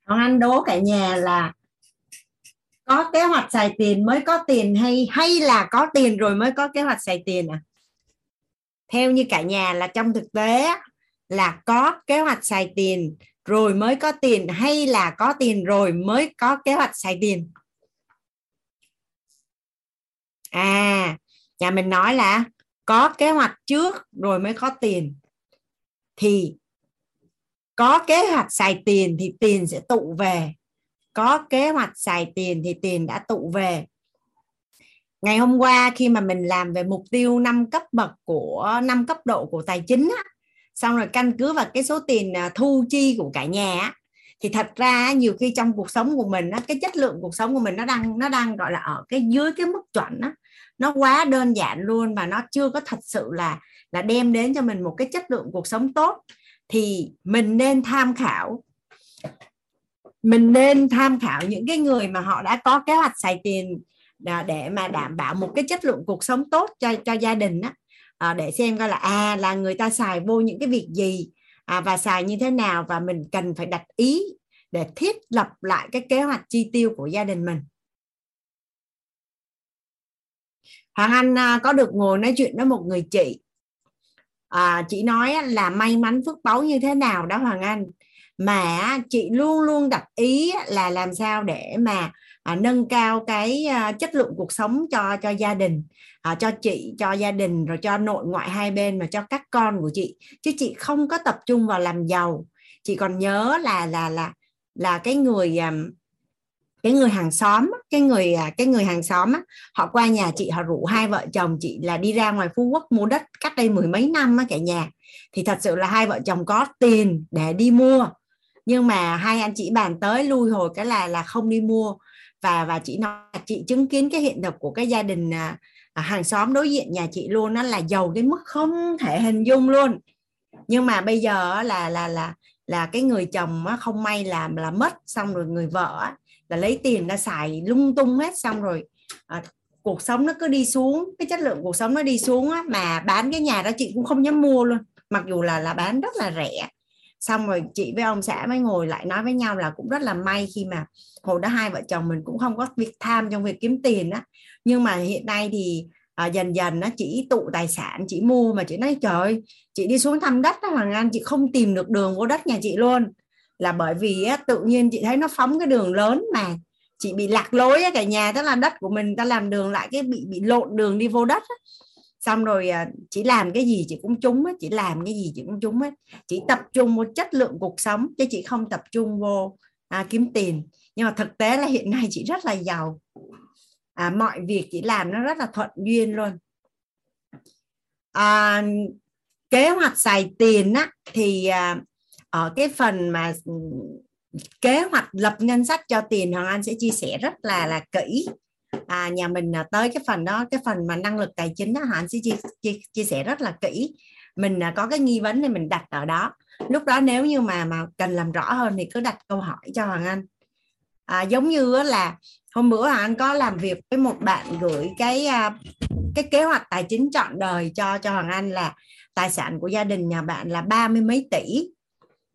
Còn anh đố cả nhà là có kế hoạch xài tiền mới có tiền hay hay là có tiền rồi mới có kế hoạch xài tiền à? Theo như cả nhà là trong thực tế là có kế hoạch xài tiền rồi mới có tiền hay là có tiền rồi mới có kế hoạch xài tiền? À nhà mình nói là có kế hoạch trước rồi mới có tiền. Thì có kế hoạch xài tiền thì tiền sẽ tụ về có kế hoạch xài tiền thì tiền đã tụ về. Ngày hôm qua khi mà mình làm về mục tiêu năm cấp bậc của năm cấp độ của tài chính á, xong rồi căn cứ vào cái số tiền à, thu chi của cả nhà á, thì thật ra nhiều khi trong cuộc sống của mình á, cái chất lượng cuộc sống của mình nó đang nó đang gọi là ở cái dưới cái mức chuẩn á nó quá đơn giản luôn và nó chưa có thật sự là là đem đến cho mình một cái chất lượng cuộc sống tốt thì mình nên tham khảo mình nên tham khảo những cái người mà họ đã có kế hoạch xài tiền à, để mà đảm bảo một cái chất lượng cuộc sống tốt cho cho gia đình á. À, để xem coi là à là người ta xài vô những cái việc gì à, và xài như thế nào và mình cần phải đặt ý để thiết lập lại cái kế hoạch chi tiêu của gia đình mình. Hoàng Anh à, có được ngồi nói chuyện với một người chị. À, chị nói là may mắn phước báu như thế nào đó Hoàng Anh? Mà chị luôn luôn đặt ý là làm sao để mà à, nâng cao cái à, chất lượng cuộc sống cho cho gia đình à, cho chị cho gia đình rồi cho nội ngoại hai bên và cho các con của chị. Chứ chị không có tập trung vào làm giàu. Chị còn nhớ là là là là cái người à, cái người hàng xóm cái người à, cái người hàng xóm họ qua nhà chị họ rủ hai vợ chồng chị là đi ra ngoài phú quốc mua đất cách đây mười mấy năm á cả nhà. Thì thật sự là hai vợ chồng có tiền để đi mua nhưng mà hai anh chị bàn tới lui hồi cái là là không đi mua. Và và chị nói chị chứng kiến cái hiện thực của cái gia đình à, à, hàng xóm đối diện nhà chị luôn nó là giàu đến mức không thể hình dung luôn. Nhưng mà bây giờ là là là là cái người chồng không may làm là mất xong rồi người vợ là lấy tiền ra xài lung tung hết xong rồi à, cuộc sống nó cứ đi xuống cái chất lượng cuộc sống nó đi xuống á, mà bán cái nhà đó chị cũng không dám mua luôn. Mặc dù là là bán rất là rẻ xong rồi chị với ông xã mới ngồi lại nói với nhau là cũng rất là may khi mà hồi đó hai vợ chồng mình cũng không có việc tham trong việc kiếm tiền á nhưng mà hiện nay thì à, dần dần nó chỉ tụ tài sản chị mua mà chị nói trời chị đi xuống thăm đất đó Hoàng Anh chị không tìm được đường vô đất nhà chị luôn là bởi vì á, tự nhiên chị thấy nó phóng cái đường lớn mà chị bị lạc lối á, cả nhà tức là đất của mình ta làm đường lại cái bị bị lộn đường đi vô đất á xong rồi à, chỉ làm cái gì chị cũng trúng á chị làm cái gì chị cũng trúng hết chị tập trung vào chất lượng cuộc sống chứ chị không tập trung vô à, kiếm tiền. Nhưng mà thực tế là hiện nay chị rất là giàu. À, mọi việc chị làm nó rất là thuận duyên luôn. À, kế hoạch xài tiền á thì à, ở cái phần mà ừ, kế hoạch lập ngân sách cho tiền hoàng anh sẽ chia sẻ rất là là kỹ à, nhà mình à, tới cái phần đó cái phần mà năng lực tài chính đó hoàng anh sẽ chia, chia, chia sẻ rất là kỹ. Mình à, có cái nghi vấn thì mình đặt ở đó. Lúc đó nếu như mà mà cần làm rõ hơn thì cứ đặt câu hỏi cho hoàng anh. À, giống như là hôm bữa hoàng anh có làm việc với một bạn gửi cái à, cái kế hoạch tài chính trọn đời cho cho hoàng anh là tài sản của gia đình nhà bạn là ba mươi mấy tỷ.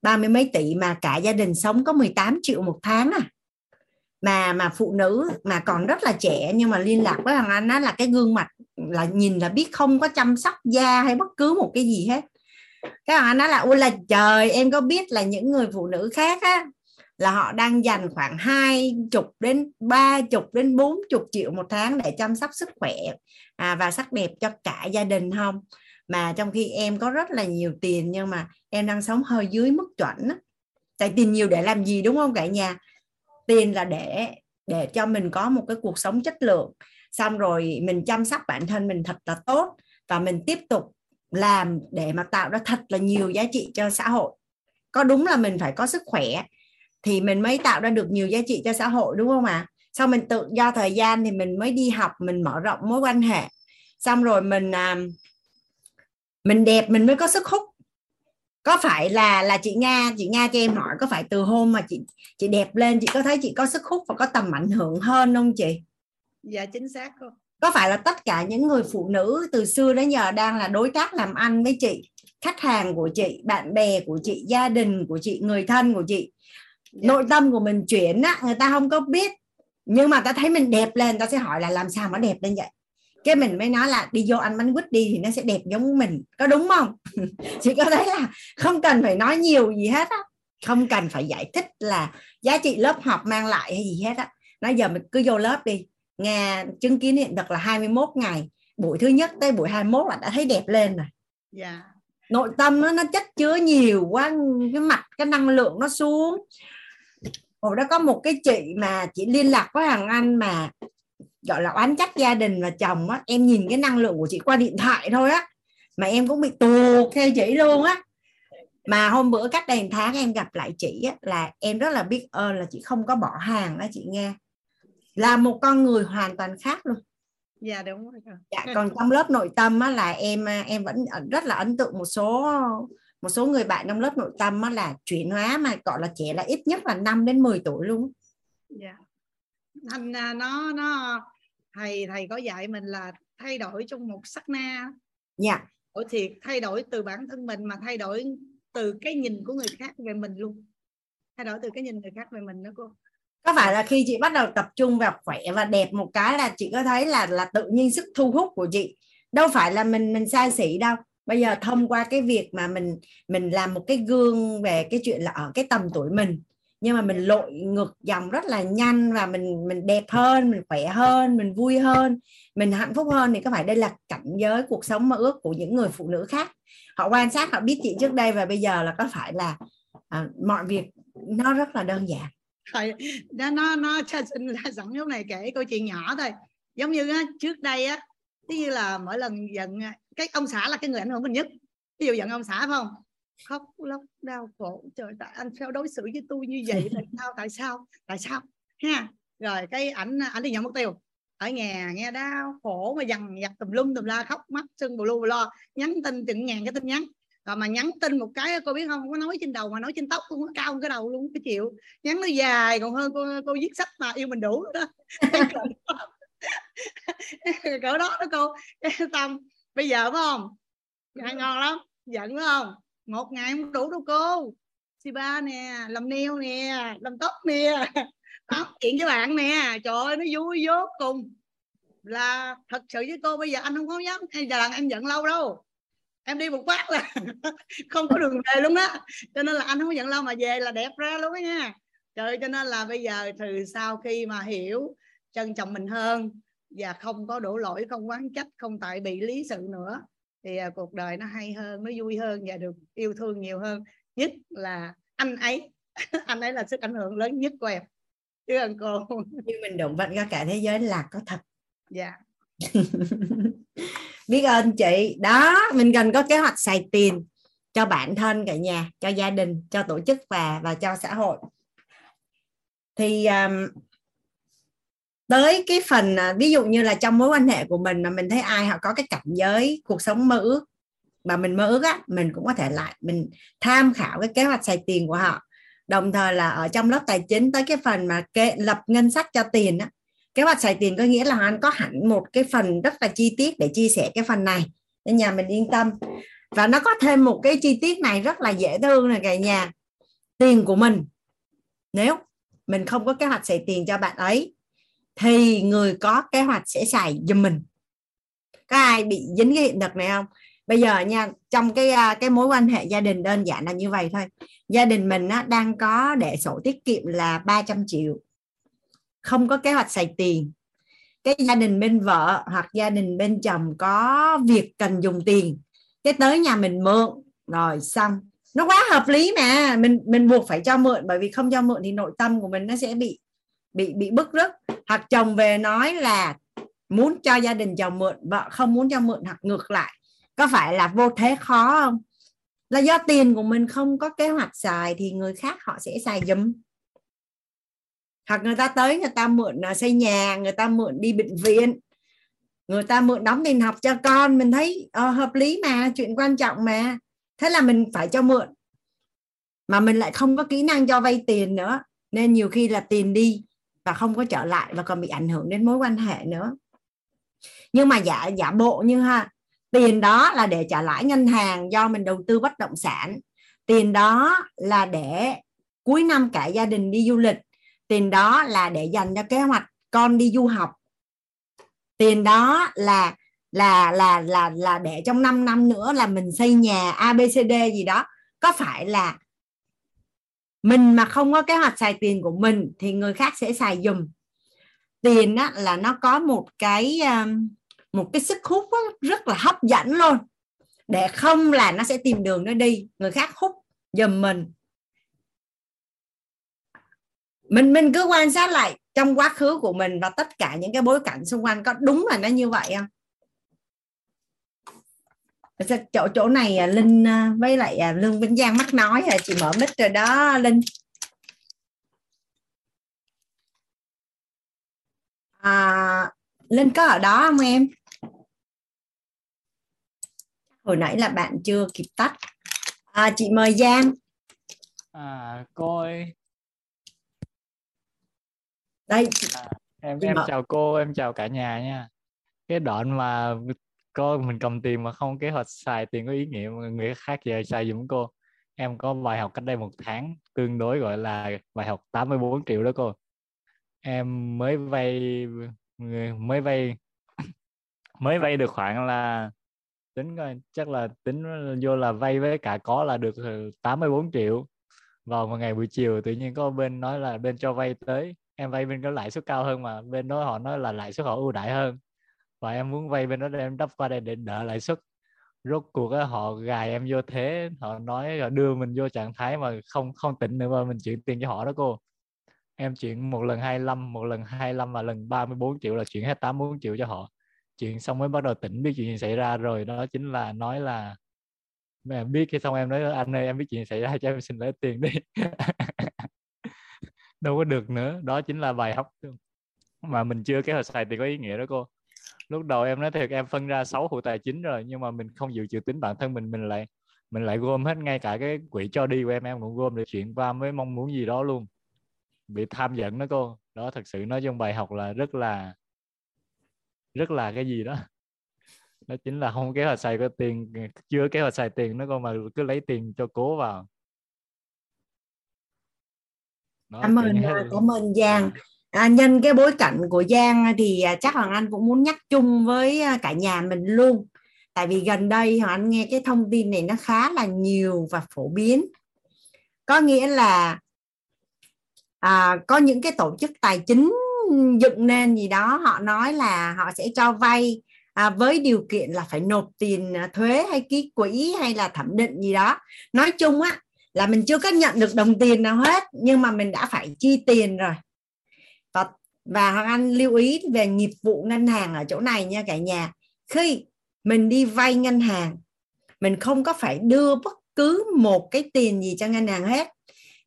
Ba mươi mấy tỷ mà cả gia đình sống có 18 triệu một tháng à mà mà phụ nữ mà còn rất là trẻ nhưng mà liên lạc với thằng anh á là cái gương mặt là nhìn là biết không có chăm sóc da hay bất cứ một cái gì hết. Cái thằng anh nói là ôi là trời em có biết là những người phụ nữ khác á là họ đang dành khoảng hai chục đến ba chục đến bốn chục triệu một tháng để chăm sóc sức khỏe à, và sắc đẹp cho cả gia đình không? Mà trong khi em có rất là nhiều tiền nhưng mà em đang sống hơi dưới mức chuẩn á. tại tiền nhiều để làm gì đúng không cả nhà? Tiền là để để cho mình có một cái cuộc sống chất lượng. Xong rồi mình chăm sóc bản thân mình thật là tốt và mình tiếp tục làm để mà tạo ra thật là nhiều giá trị cho xã hội. Có đúng là mình phải có sức khỏe thì mình mới tạo ra được nhiều giá trị cho xã hội, đúng không ạ? À? sau mình tự, do thời gian thì mình mới đi học, mình mở rộng mối quan hệ. Xong rồi mình à, mình đẹp, mình mới có sức hút có phải là là chị nga chị nga cho em hỏi có phải từ hôm mà chị chị đẹp lên chị có thấy chị có sức hút và có tầm ảnh hưởng hơn không chị? Dạ chính xác không có phải là tất cả những người phụ nữ từ xưa đến giờ đang là đối tác làm ăn với chị khách hàng của chị bạn bè của chị gia đình của chị người thân của chị? Dạ. nội tâm của mình chuyển á người ta không có biết. Nhưng mà ta thấy mình đẹp lên ta sẽ hỏi là làm sao mà đẹp lên vậy cái mình mới nói là đi vô ăn bánh quýt đi thì nó sẽ đẹp giống mình. Có đúng không? Chị có thấy là không cần phải nói nhiều gì hết á. Không cần phải giải thích là giá trị lớp học mang lại hay gì hết á. Nói giờ mình cứ vô lớp đi. Nghe chứng kiến hiện thực là 21 ngày. Buổi thứ nhất tới buổi 21 là đã thấy đẹp lên rồi. Dạ. Yeah. nội tâm nó nó chất chứa nhiều quá cái mặt cái năng lượng nó xuống. Hồi đó có một cái chị mà chị liên lạc với hàng anh mà gọi là oán trách gia đình và chồng á em nhìn cái năng lượng của chị qua điện thoại thôi á mà em cũng bị tù theo chị luôn á. Mà hôm bữa cách đây tháng em gặp lại chị á, là em rất là biết ơn là chị không có bỏ hàng đó chị nghe. Là một con người hoàn toàn khác luôn. Dạ đúng rồi dạ còn trong lớp nội tâm á, là em em vẫn rất là ấn tượng một số một số người bạn trong lớp nội tâm á, là chuyển hóa mà gọi là trẻ là ít nhất là 5 đến 10 tuổi luôn dạ thành nó nó thầy thầy có dạy mình là thay đổi trong một sắc na. Dạ. Đổi thiệt thay đổi từ bản thân mình mà thay đổi từ cái nhìn của người khác về mình luôn. Thay đổi từ cái nhìn người khác về mình đó cô. Có phải là khi chị bắt đầu tập trung vào khỏe và đẹp một cái là chị có thấy là là tự nhiên sức thu hút của chị? Đâu phải là mình mình sai xỉ đâu. Bây giờ thông qua cái việc mà mình mình làm một cái gương về cái chuyện là ở cái tầm tuổi mình nhưng mà mình lội ngược dòng rất là nhanh và mình mình đẹp hơn mình khỏe hơn mình vui hơn mình hạnh phúc hơn. Thì có phải đây là cảnh giới cuộc sống mơ ước của những người phụ nữ khác? Họ quan sát họ biết chị trước đây và bây giờ là có phải là à, mọi việc nó rất là đơn giản? Thôi, nó nó nó sẵn lúc này kể câu chuyện nhỏ thôi. Giống như á, trước đây á ví như là mỗi lần giận cái ông xã là cái người ảnh hưởng mình nhất. Ví dụ giận ông xã phải không? Khóc lóc đau khổ. Trời tại anh sao đối xử với tôi như vậy tại sao tại sao tại sao? Ha rồi cái ảnh ảnh đi nhận mất tiêu. Ở nhà nghe đau khổ mà dằn vặt tùm lum tùm la khóc mắt sưng bù lu bù lo. Nhắn tin chừng ngàn cái tin nhắn. Rồi mà nhắn tin một cái cô biết không không có nói trên đầu mà nói trên tóc cũng cao cái đầu luôn cái chịu. Nhắn nó dài còn hơn cô cô viết sách mà yêu mình đủ đó. Cỡ đó đó cô. Tâm bây giờ phải không? Ăn ngon lắm giận phải không một ngày không đủ đâu cô. Si ba nè làm neo nè làm tóc nè. Nói chuyện với bạn nè. Trời ơi, nó vui vô cùng. Là thật sự với cô, bây giờ anh không có dám, hay là em giận lâu đâu. Em đi một phát là không có đường về luôn á. Cho nên là anh không giận lâu mà về là đẹp ra luôn á nha. Trời cho nên là bây giờ từ sau khi mà hiểu trân trọng mình hơn và không có đổ lỗi, không quán trách, không tại bị lý sự nữa thì à, cuộc đời nó hay hơn nó vui hơn và được yêu thương nhiều hơn. Nhất là anh ấy. Anh ấy là sức ảnh hưởng lớn nhất của em. Chứ ơn cô như mình động vật ra cả thế giới là có thật. Dạ. Biết ơn chị. Đó mình cần có kế hoạch xài tiền cho bản thân cả nhà cho gia đình cho tổ chức và và cho xã hội. Thì um, tới cái phần à, ví dụ như là trong mối quan hệ của mình mà mình thấy ai họ có cái cảnh giới cuộc sống mơ ước mà mình mơ ước á mình cũng có thể lại mình tham khảo cái kế hoạch xài tiền của họ. Đồng thời là ở trong lớp tài chính tới cái phần mà kế, lập ngân sách cho tiền á kế hoạch xài tiền có nghĩa là anh có hẳn một cái phần rất là chi tiết để chia sẻ cái phần này nên nhà mình yên tâm. Và nó có thêm một cái chi tiết này rất là dễ thương này cả nhà tiền của mình. Nếu mình không có kế hoạch xài tiền cho bạn ấy thì người có kế hoạch sẽ xài giùm mình. Có ai bị dính cái hiện thực này không? Bây giờ nha trong cái à, cái mối quan hệ gia đình đơn giản là như vậy thôi. Gia đình mình á, đang có để sổ tiết kiệm là 300 triệu. Không có kế hoạch xài tiền. Cái gia đình bên vợ hoặc gia đình bên chồng có việc cần dùng tiền. Cái tới nhà mình mượn rồi xong. Nó quá hợp lý mà. Mình mình buộc phải cho mượn bởi vì không cho mượn thì nội tâm của mình nó sẽ bị bị bị bức rứt. Hoặc chồng về nói là muốn cho gia đình chồng mượn vợ không muốn cho mượn hoặc ngược lại. Có phải là vô thế khó không? Là do tiền của mình không có kế hoạch xài thì người khác họ sẽ xài giùm. Hoặc người ta tới người ta mượn à, xây nhà người ta mượn đi bệnh viện. Người ta mượn đóng tiền học cho con mình thấy uh, hợp lý mà chuyện quan trọng mà. Thế là mình phải cho mượn. Mà mình lại không có kỹ năng cho vay tiền nữa. Nên nhiều khi là tiền đi và không có trở lại và còn bị ảnh hưởng đến mối quan hệ nữa. Nhưng mà giả giả bộ như ha, tiền đó là để trả lãi ngân hàng do mình đầu tư bất động sản. Tiền đó là để cuối năm cả gia đình đi du lịch. Tiền đó là để dành cho kế hoạch con đi du học. Tiền đó là là là là là để trong 5 năm nữa là mình xây nhà ABCD gì đó. Có phải là mình mà không có kế hoạch xài tiền của mình thì người khác sẽ xài dùm tiền á, là nó có một cái à, một cái sức hút á, rất là hấp dẫn luôn. Để không là nó sẽ tìm đường nó đi. Người khác hút dùm mình. Mình mình cứ quan sát lại trong quá khứ của mình và tất cả những cái bối cảnh xung quanh có đúng là nó như vậy không? Chỗ chỗ này à, linh à, với lại à, lương vĩnh giang mắc nói là chị mở mic rồi đó linh. À, linh có ở đó không em? Hồi nãy là bạn chưa kịp tắt. À, chị mời giang. À cô ơi. Đây à, em em chào cô em chào cả nhà nha. Cái đoạn mà có, mình cầm tiền mà không, kế hoạch xài tiền có ý nghĩa mà người khác giờ xài giùm cô. Em có bài học cách đây một tháng, tương đối gọi là bài học 84 triệu đó cô. Em mới vay mới vay mới vay được khoảng là tính coi, chắc là tính vô là vay với cả có là được ừ, 84 triệu. Vào một ngày buổi chiều tự nhiên có bên nói là bên cho vay tới. Em vay bên có lãi suất cao hơn mà bên đó họ nói là lãi suất họ ưu đãi hơn và em muốn vay bên đó để em đắp qua đây để đỡ lãi suất. Rốt cuộc á, họ gài em vô thế họ nói là đưa mình vô trạng thái mà không không tỉnh nữa mà mình chuyển tiền cho họ đó cô. Em chuyển một lần 25 một lần 25 và lần 34 triệu là chuyển hết 84 triệu cho họ. Chuyện xong mới bắt đầu tỉnh biết chuyện gì xảy ra rồi. Đó chính là nói là mẹ biết cái xong em nói anh ơi em biết chuyện xảy ra cho em xin lấy tiền đi. Đâu có được nữa. Đó chính là bài học mà mình chưa kế hoạch xài tiền có ý nghĩa đó cô lúc đầu em nói thiệt em phân ra 6 khu tài chính rồi nhưng mà mình không dự trù tính bản thân mình mình lại mình lại gom hết ngay cả cái quỹ cho đi của em em cũng gom để chuyển qua với mong muốn gì đó luôn. Bị tham dẫn đó cô. Đó thật sự nói trong bài học là rất là rất là cái gì đó. Đó chính là không kế hoạch xài có tiền chưa kế hoạch xài tiền nó còn mà cứ lấy tiền cho cố vào. Đó, cảm ơn cảm ơn Giang à, nhân cái bối cảnh của Giang à, thì à, chắc Hoàng Anh cũng muốn nhắc chung với à, cả nhà mình luôn. Tại vì gần đây Hoàng Anh nghe cái thông tin này nó khá là nhiều và phổ biến. Có nghĩa là à, có những cái tổ chức tài chính dựng nên gì đó họ nói là họ sẽ cho vay à, với điều kiện là phải nộp tiền thuế hay ký quỹ hay là thẩm định gì đó. Nói chung á là mình chưa có nhận được đồng tiền nào hết nhưng mà mình đã phải chi tiền rồi và và hoàng anh lưu ý về nghiệp vụ ngân hàng ở chỗ này nha cả nhà. Khi mình đi vay ngân hàng mình không có phải đưa bất cứ một cái tiền gì cho ngân hàng hết.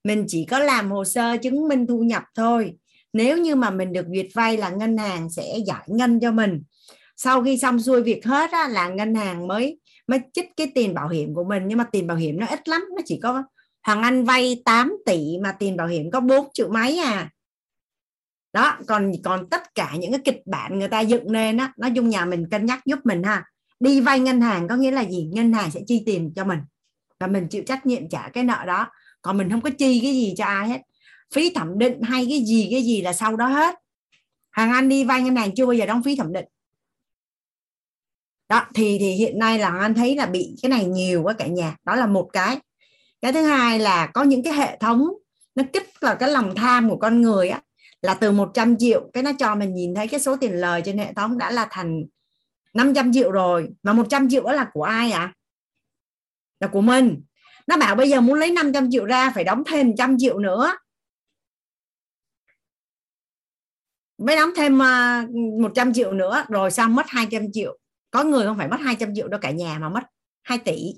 Mình chỉ có làm hồ sơ chứng minh thu nhập thôi. Nếu như mà mình được duyệt vay là ngân hàng sẽ giải ngân cho mình. Sau khi xong xuôi việc hết á, là ngân hàng mới mới chích cái tiền bảo hiểm của mình. Nhưng mà tiền bảo hiểm nó ít lắm nó chỉ có Hoàng Anh vay 8 tỷ mà tiền bảo hiểm có 4 triệu mấy à đó, còn còn tất cả những cái kịch bản người ta dựng nên á nói chung nhà mình, cân nhắc giúp mình ha. Đi vay ngân hàng có nghĩa là gì? Ngân hàng sẽ chi tiền cho mình. Và mình chịu trách nhiệm trả cái nợ đó. Còn mình không có chi cái gì cho ai hết. Phí thẩm định hay cái gì cái gì là sau đó hết. Hàng anh đi vay ngân hàng chưa bao giờ đóng phí thẩm định. Đó, thì thì hiện nay là anh thấy là bị cái này nhiều quá cả nhà. Đó là một cái. Cái thứ hai là có những cái hệ thống nó kích vào cái lòng tham của con người á là từ 100 triệu. Cái nó cho mình nhìn thấy cái số tiền lời trên hệ thống đã là thành 500 triệu rồi. Mà 100 triệu đó là của ai ạ? À? là của mình. Nó bảo bây giờ muốn lấy 500 triệu ra, phải đóng thêm 100 triệu nữa. Mới đóng thêm à, 100 triệu nữa, rồi xong mất 200 triệu? Có người không phải mất 200 triệu đâu cả nhà mà mất 2 tỷ.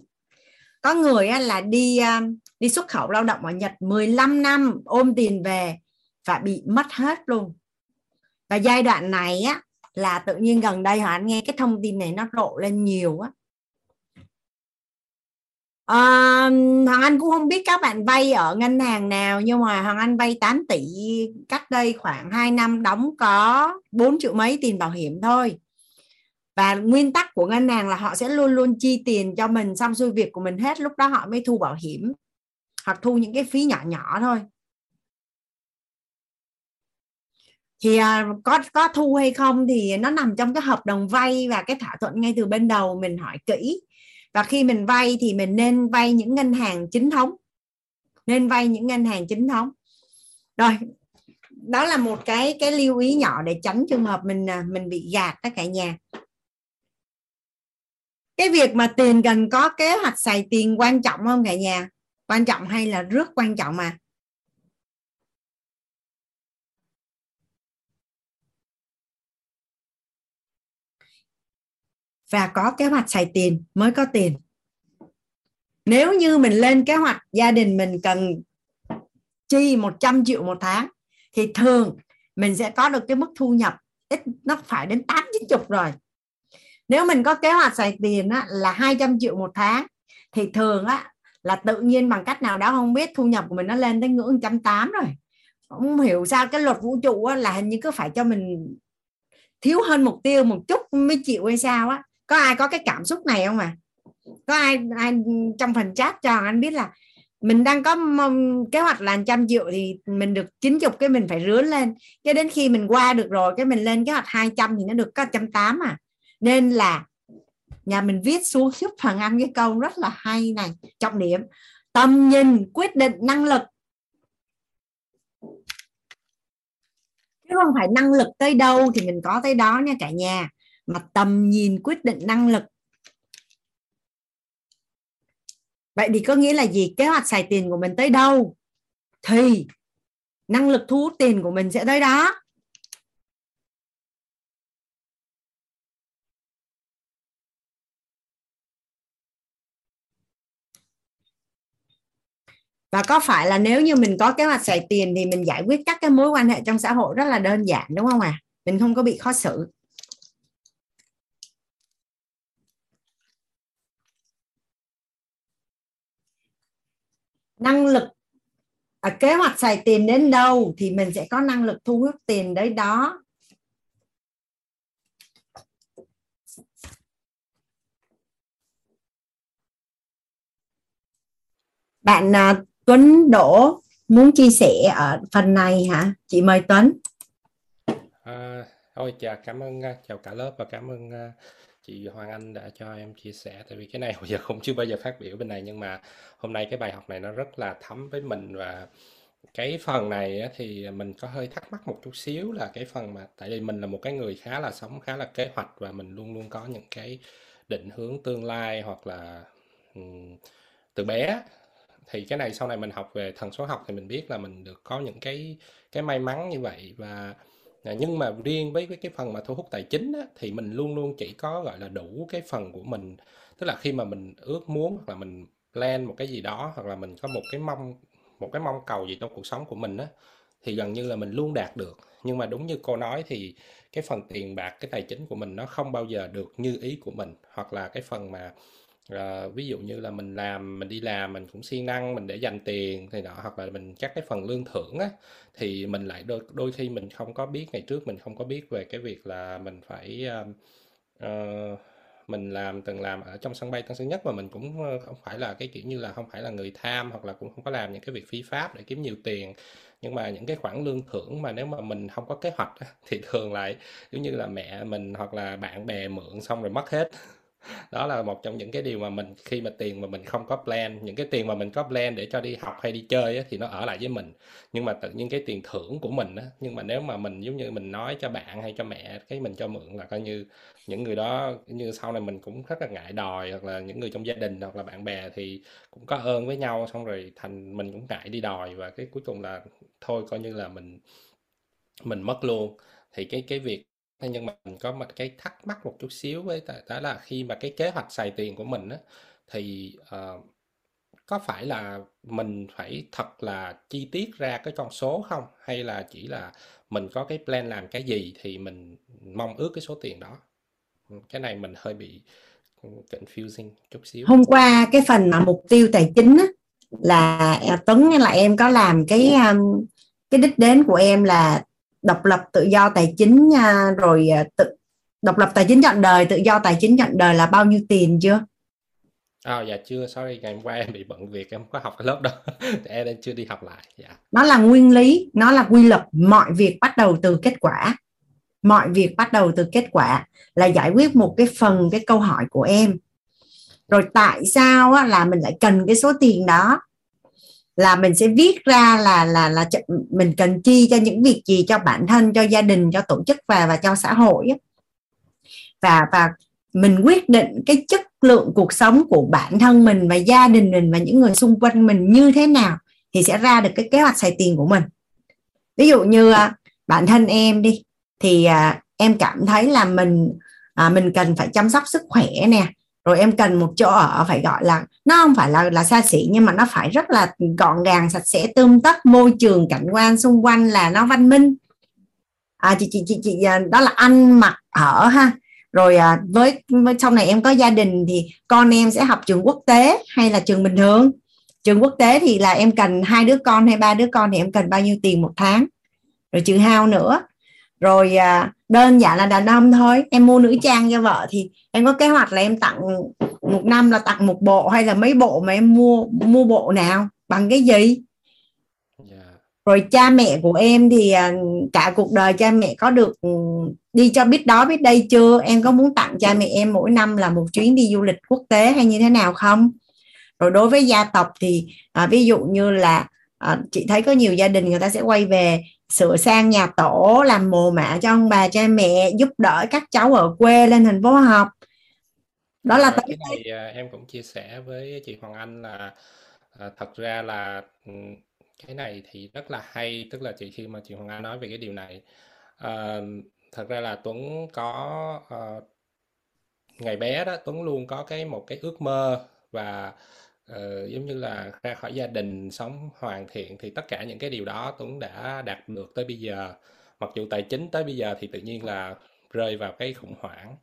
Có người là đi à, đi xuất khẩu lao động ở Nhật 15 năm, ôm tiền về và bị mất hết luôn. Và giai đoạn này á là tự nhiên gần đây họ nghe cái thông tin này nó rộ lên nhiều á. À, Hoàng Anh cũng không biết các bạn vay ở ngân hàng nào nhưng mà Hoàng Anh vay 8 tỷ cách đây khoảng 2 năm đóng có 4 triệu mấy tiền bảo hiểm thôi. Và nguyên tắc của ngân hàng là họ sẽ luôn luôn chi tiền cho mình xong xuôi việc của mình hết lúc đó họ mới thu bảo hiểm hoặc thu những cái phí nhỏ nhỏ thôi. Thì à, có có thu hay không thì nó nằm trong cái hợp đồng vay và cái thỏa thuận ngay từ bên đầu mình hỏi kỹ. Và khi mình vay thì mình nên vay những ngân hàng chính thống. Nên vay những ngân hàng chính thống. Rồi, đó là một cái cái lưu ý nhỏ để tránh trường hợp mình à, mình bị gạt các cả nhà. Cái việc mà tiền cần có kế hoạch xài tiền quan trọng không cả nhà? Quan trọng hay là rất quan trọng mà và có kế hoạch xài tiền mới có tiền. Nếu như mình lên kế hoạch gia đình mình cần chi 100 triệu một tháng thì thường mình sẽ có được cái mức thu nhập ít nó phải đến 8 90 rồi. Nếu mình có kế hoạch xài tiền á, là 200 triệu một tháng thì thường á là tự nhiên bằng cách nào đó không biết thu nhập của mình nó lên tới ngưỡng 180 rồi. Không hiểu sao cái luật vũ trụ á, là hình như cứ phải cho mình thiếu hơn mục tiêu một chút mới chịu hay sao á có ai có cái cảm xúc này không à có ai, ai trong phần chat cho anh biết là mình đang có kế hoạch là trăm triệu thì mình được chín chục cái mình phải rướn lên. Cái đến khi mình qua được rồi cái mình lên kế hoạch 200 thì nó được có trăm tám à. Nên là nhà mình viết xuống giúp phần anh cái câu rất là hay này trọng điểm. Tầm nhìn quyết định năng lực. Chứ không phải năng lực tới đâu thì mình có tới đó nha cả nhà mà tầm nhìn quyết định năng lực. Vậy thì có nghĩa là gì? Kế hoạch xài tiền của mình tới đâu thì năng lực thu hút tiền của mình sẽ tới đó. Và có phải là nếu như mình có kế hoạch xài tiền thì mình giải quyết các cái mối quan hệ trong xã hội rất là đơn giản, đúng không à mình không có bị khó xử. Năng lực à, kế hoạch xài tiền đến đâu thì mình sẽ có năng lực thu hút tiền đấy đó. Bạn à, Tuấn Đỗ muốn chia sẻ ở phần này hả? Chị mời Tuấn. À, thôi chào cảm ơn à, chào cả lớp và cảm ơn à, chị Hoàng Anh đã cho em chia sẻ, tại vì cái này bây giờ không chưa bao giờ phát biểu bên này, nhưng mà hôm nay cái bài học này nó rất là thấm với mình và cái phần này thì mình có hơi thắc mắc một chút xíu là cái phần mà, tại vì mình là một cái người khá là sống, khá là kế hoạch và mình luôn luôn có những cái định hướng tương lai hoặc là từ bé thì cái này sau này mình học về thần số học thì mình biết là mình được có những cái cái may mắn như vậy và À, nhưng mà riêng với cái phần mà thu hút tài chính á, thì mình luôn luôn chỉ có gọi là đủ cái phần của mình. Tức là khi mà mình ước muốn hoặc là mình plan một cái gì đó hoặc là mình có một cái mong một cái mong cầu gì trong cuộc sống của mình á thì gần như là mình luôn đạt được. Nhưng mà đúng như cô nói thì cái phần tiền bạc cái tài chính của mình nó không bao giờ được như ý của mình. Hoặc là cái phần mà à, ví dụ như là mình làm mình đi làm mình cũng siêng năng mình để dành tiền thì đó hoặc là mình các cái phần lương thưởng á thì mình lại đôi đôi khi mình không có biết ngày trước mình không có biết về cái việc là mình phải uh, uh, mình làm từng làm ở trong sân bay Tân Sơn Nhất mà mình cũng không phải là cái kiểu như là không phải là người tham hoặc là cũng không có làm những cái việc phi pháp để kiếm nhiều tiền. Nhưng mà những cái khoản lương thưởng mà nếu mà mình không có kế hoạch thì thường lại giống như là mẹ mình hoặc là bạn bè mượn xong rồi mất hết đó là một trong những cái điều mà mình khi mà tiền mà mình không có plan những cái tiền mà mình có plan để cho đi học hay đi chơi á, thì nó ở lại với mình. Nhưng mà tự nhiên cái tiền thưởng của mình á nhưng mà nếu mà mình giống như mình nói cho bạn hay cho mẹ cái mình cho mượn là coi như những người đó như sau này mình cũng rất là ngại đòi hoặc là những người trong gia đình hoặc là bạn bè thì cũng có ơn với nhau xong rồi thành mình cũng ngại đi đòi và cái cuối cùng là thôi coi như là mình mình mất luôn. Thì cái cái việc Thế nhưng mà mình có một cái thắc mắc một chút xíu với đó là khi mà cái kế hoạch xài tiền của mình á, thì uh, có phải là mình phải thật là chi tiết ra cái con số không? Hay là chỉ là mình có cái plan làm cái gì thì mình mong ước cái số tiền đó? Ừ, cái này mình hơi bị ừ, confusing chút xíu. Hôm qua cái phần mà mục tiêu tài chính á, là à, Tuấn là em có làm cái um, cái đích đến của em là độc lập tự do tài chính nha rồi à, tự độc lập tài chính chọn đời tự do tài chính chọn đời là bao nhiêu tiền chưa? À, dạ chưa, sorry, ngày hôm qua em bị bận việc, em không có học cái lớp đó, em chưa đi học lại. Dạ. nó là nguyên lý nó là quy luật. Mọi việc bắt đầu từ kết quả. Mọi việc bắt đầu từ kết quả là giải quyết một cái phần cái câu hỏi của em. Rồi tại sao á, là mình lại cần cái số tiền đó là mình sẽ viết ra là là là mình cần chi cho những việc gì cho bản thân cho gia đình cho tổ chức và và cho xã hội và và mình quyết định cái chất lượng cuộc sống của bản thân mình và gia đình mình và những người xung quanh mình như thế nào thì sẽ ra được cái kế hoạch xài tiền của mình. Ví dụ như à, bản thân em đi thì à, em cảm thấy là mình à, mình cần phải chăm sóc sức khỏe nè rồi em cần một chỗ ở phải gọi là nó không phải là là xa xỉ nhưng mà nó phải rất là gọn gàng sạch sẽ tươm tất môi trường cảnh quan xung quanh là nó văn minh. À, chị, chị chị chị à, đó là ăn mặc ở ha. Rồi à, với, với sau này em có gia đình thì con em sẽ học trường quốc tế hay là trường bình thường. Trường quốc tế thì là em cần hai đứa con hay ba đứa con thì em cần bao nhiêu tiền một tháng. Rồi trừ hao nữa. Rồi à, đơn giản là đàn ông thôi. Em mua nữ trang cho vợ thì em có kế hoạch là em tặng một năm là tặng một bộ hay là mấy bộ mà em mua mua bộ nào? Bằng cái gì? Rồi cha mẹ của em thì à, cả cuộc đời cha mẹ có được ừ, đi cho biết đó biết đây chưa? Em có muốn tặng cha mẹ em mỗi năm là một chuyến đi du lịch quốc tế hay như thế nào không? Rồi đối với gia tộc thì à, ví dụ như là à, chị thấy có nhiều gia đình người ta sẽ quay về sửa sang nhà tổ làm mồ mả cho ông bà cha mẹ giúp đỡ các cháu ở quê lên thành phố học. Đó là cái này à, em cũng chia sẻ với chị Hoàng Anh là à, thật ra là ừ, cái này thì rất là hay tức là chị khi mà chị Hoàng Anh nói về cái điều này à, thật ra là Tuấn có uh, ngày bé đó Tuấn luôn có cái một cái ước mơ và uh, giống như là ra khỏi gia đình sống hoàn thiện thì tất cả những cái điều đó Tuấn đã đạt được tới bây giờ. Mặc dù tài chính tới bây giờ thì tự nhiên là rơi vào cái khủng hoảng.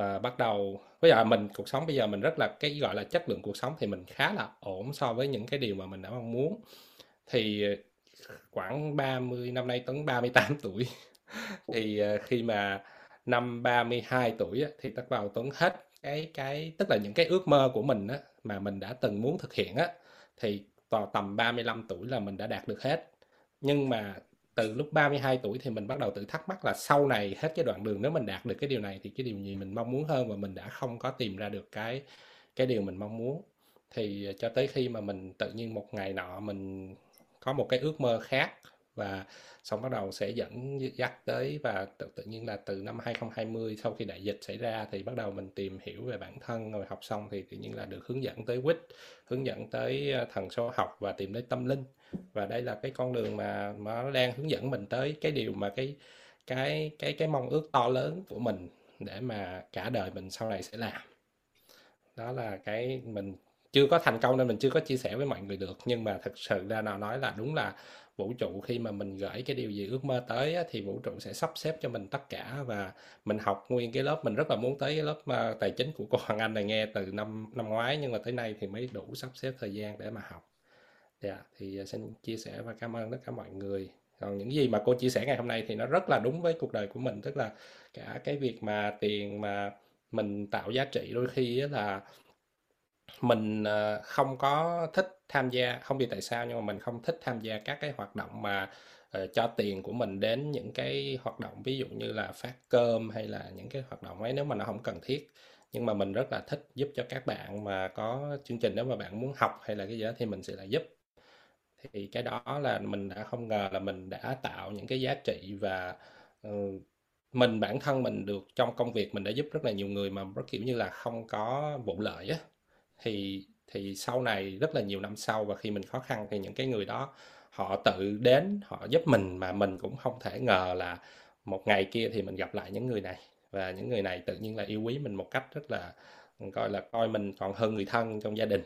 Uh, bắt đầu bây giờ mình cuộc sống bây giờ mình rất là cái gọi là chất lượng cuộc sống thì mình khá là ổn so với những cái điều mà mình đã mong muốn. Thì khoảng 30 năm nay Tuấn 38 tuổi. Thì ờ, khi mà năm 32 tuổi thì tất vào Tuấn hết cái cái tức là những cái ước mơ của mình á, mà mình đã từng muốn thực hiện á thì vào tầm 35 tuổi là mình đã đạt được hết. Nhưng mà từ lúc 32 tuổi thì mình bắt đầu tự thắc mắc là sau này hết cái đoạn đường nếu mình đạt được cái điều này thì cái điều gì mình mong muốn hơn và mình đã không có tìm ra được cái cái điều mình mong muốn. Thì ờ, cho tới khi mà mình tự nhiên một ngày nọ mình có một cái ước mơ khác và xong bắt đầu sẽ dẫn dắt tới và tự, tự nhiên là từ năm 2020 sau khi đại dịch xảy ra thì bắt đầu mình tìm hiểu về bản thân rồi học xong thì tự nhiên là được hướng dẫn tới quýt hướng dẫn tới ờ, thần số học và tìm tới tâm linh. Và đây là cái con đường mà mà nó đang hướng dẫn mình tới cái điều mà cái cái cái cái mong ước to lớn của mình để mà cả đời mình sau này sẽ làm. Đó là cái mình chưa có thành công nên mình chưa có chia sẻ với mọi người được nhưng mà thật sự ra nào nói là đúng là vũ trụ khi mà mình gửi cái điều gì ước mơ tới á, thì vũ trụ sẽ sắp xếp cho mình tất cả và mình học nguyên cái lớp mình rất là muốn tới cái lớp mà tài chính của cô Hoàng Anh này nghe từ năm năm ngoái nhưng mà tới nay thì mới đủ sắp xếp thời gian để mà học. Dạ yeah, thì ờ, xin chia sẻ và cảm ơn tất cả mọi người. Còn những gì mà cô chia sẻ ngày hôm nay thì nó rất là đúng với cuộc đời của mình tức là cả cái việc mà tiền mà mình tạo giá trị đôi khi là mình ờ, không có thích tham gia không biết tại sao nhưng mà mình không thích tham gia các cái hoạt động mà uh, cho tiền của mình đến những cái hoạt động ví dụ như là phát cơm hay là những cái hoạt động ấy nếu mà nó không cần thiết. Nhưng mà mình rất là thích giúp cho các bạn mà có chương trình nếu mà bạn muốn học hay là cái gì đó thì mình sẽ là giúp. Thì cái đó là mình đã không ngờ là mình đã tạo những cái giá trị và uh, mình bản thân mình được trong công việc mình đã giúp rất là nhiều người mà rất kiểu như là không có vụ lợi á thì thì sau này rất là nhiều năm sau và khi mình khó khăn thì những cái người đó họ tự đến họ giúp mình mà mình cũng không thể ngờ là một ngày kia thì mình gặp lại những người này. Và những người này tự nhiên là yêu quý mình một cách rất là coi là coi mình còn hơn người thân trong gia đình.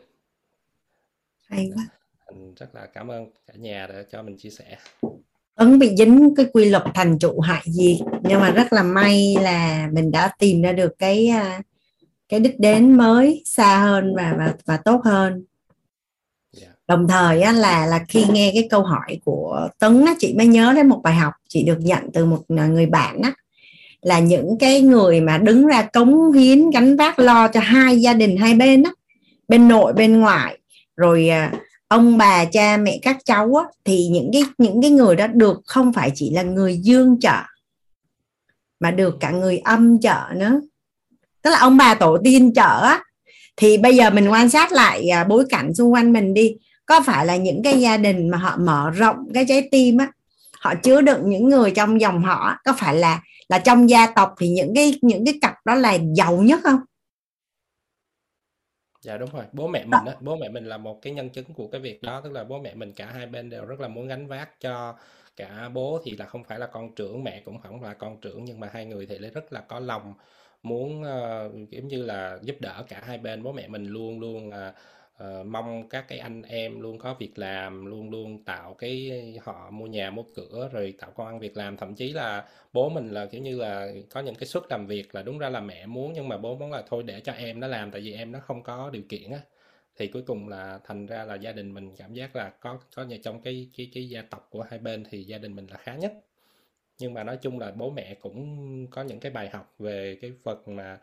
Hay quá. mình rất là cảm ơn cả nhà đã cho mình chia sẻ. Ấn bị dính cái quy luật thành trụ hại gì nhưng mà rất là may là mình đã tìm ra được cái à, cái đích đến mới xa hơn và và và tốt hơn dạ. đồng thời á, là là khi nghe cái câu hỏi của Tấn á, chị mới nhớ đến một bài học chị được nhận từ một người bạn á là những cái người mà đứng ra cống hiến gánh vác lo cho hai gia đình hai bên á bên nội bên ngoại rồi à, ông bà cha mẹ các cháu á, thì những cái những cái người đó được không phải chỉ là người dương trợ mà được cả người âm trợ nữa tức là ông bà tổ tiên chở á, thì bây giờ mình quan sát lại à, bối cảnh xung quanh mình đi. Có phải là những cái gia đình mà họ mở rộng cái trái tim á họ chứa đựng những người trong dòng họ có phải là là trong gia tộc thì những cái những cái cặp đó là giàu nhất không? Dạ đúng rồi. Bố mẹ mình đó, bố mẹ mình là một cái nhân chứng của cái việc đó. Tức là bố mẹ mình cả hai bên đều rất là muốn gánh vác cho cả bố thì là không phải là con trưởng mẹ cũng không là con trưởng nhưng mà hai người thì lại rất là có lòng muốn uh, kiểu như là giúp đỡ cả hai bên bố mẹ mình luôn luôn uh, uh, mong các cái anh em luôn có việc làm luôn luôn tạo cái họ mua nhà mua cửa rồi tạo công ăn việc làm. Thậm chí là bố mình là kiểu như là có những cái suất làm việc là đúng ra là mẹ muốn nhưng mà bố muốn là thôi để cho em nó làm tại vì em nó không có điều kiện á. Thì cuối cùng là thành ra là gia đình mình cảm giác là có có nhà trong cái cái cái gia tộc của hai bên thì gia đình mình là khá nhất nhưng mà nói chung là bố mẹ cũng có những cái bài học về cái vật mà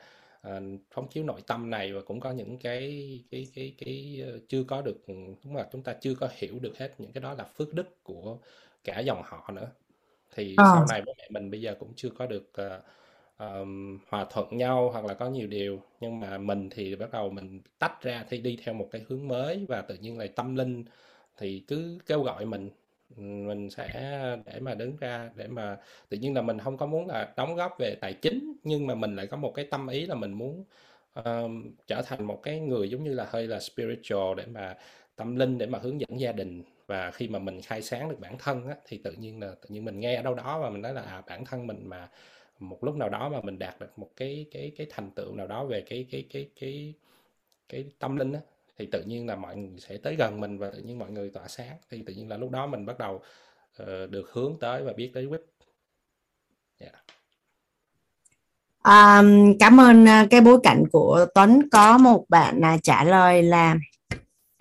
uh, phóng chiếu nội tâm này và cũng có những cái cái cái cái uh, chưa có được đúng là chúng ta chưa có hiểu được hết những cái đó là phước đức của cả dòng họ nữa. Thì à. sau này bố mẹ mình bây giờ cũng chưa có được uh, um, hòa thuận nhau hoặc là có nhiều điều. Nhưng mà mình thì bắt đầu mình tách ra thì đi theo một cái hướng mới và tự nhiên là tâm linh thì cứ kêu gọi mình mình sẽ để mà đứng ra để mà tự nhiên là mình không có muốn là đóng góp về tài chính nhưng mà mình lại có một cái tâm ý là mình muốn um, trở thành một cái người giống như là hơi là spiritual để mà tâm linh để mà hướng dẫn gia đình. Và khi mà mình khai sáng được bản thân á, thì tự nhiên là tự nhiên mình nghe ở đâu đó và mình nói là à, bản thân mình mà một lúc nào đó mà mình đạt được một cái cái cái thành tựu nào đó về cái cái cái cái cái tâm linh á, thì tự nhiên là mọi người sẽ tới gần mình và tự nhiên mọi người tỏa sáng. Thì tự nhiên là lúc đó mình bắt đầu uh, được hướng tới và biết tới web. Dạ. Yeah. À, cảm ơn ờ, cái bối cảnh của Tuấn. Có một bạn là trả lời là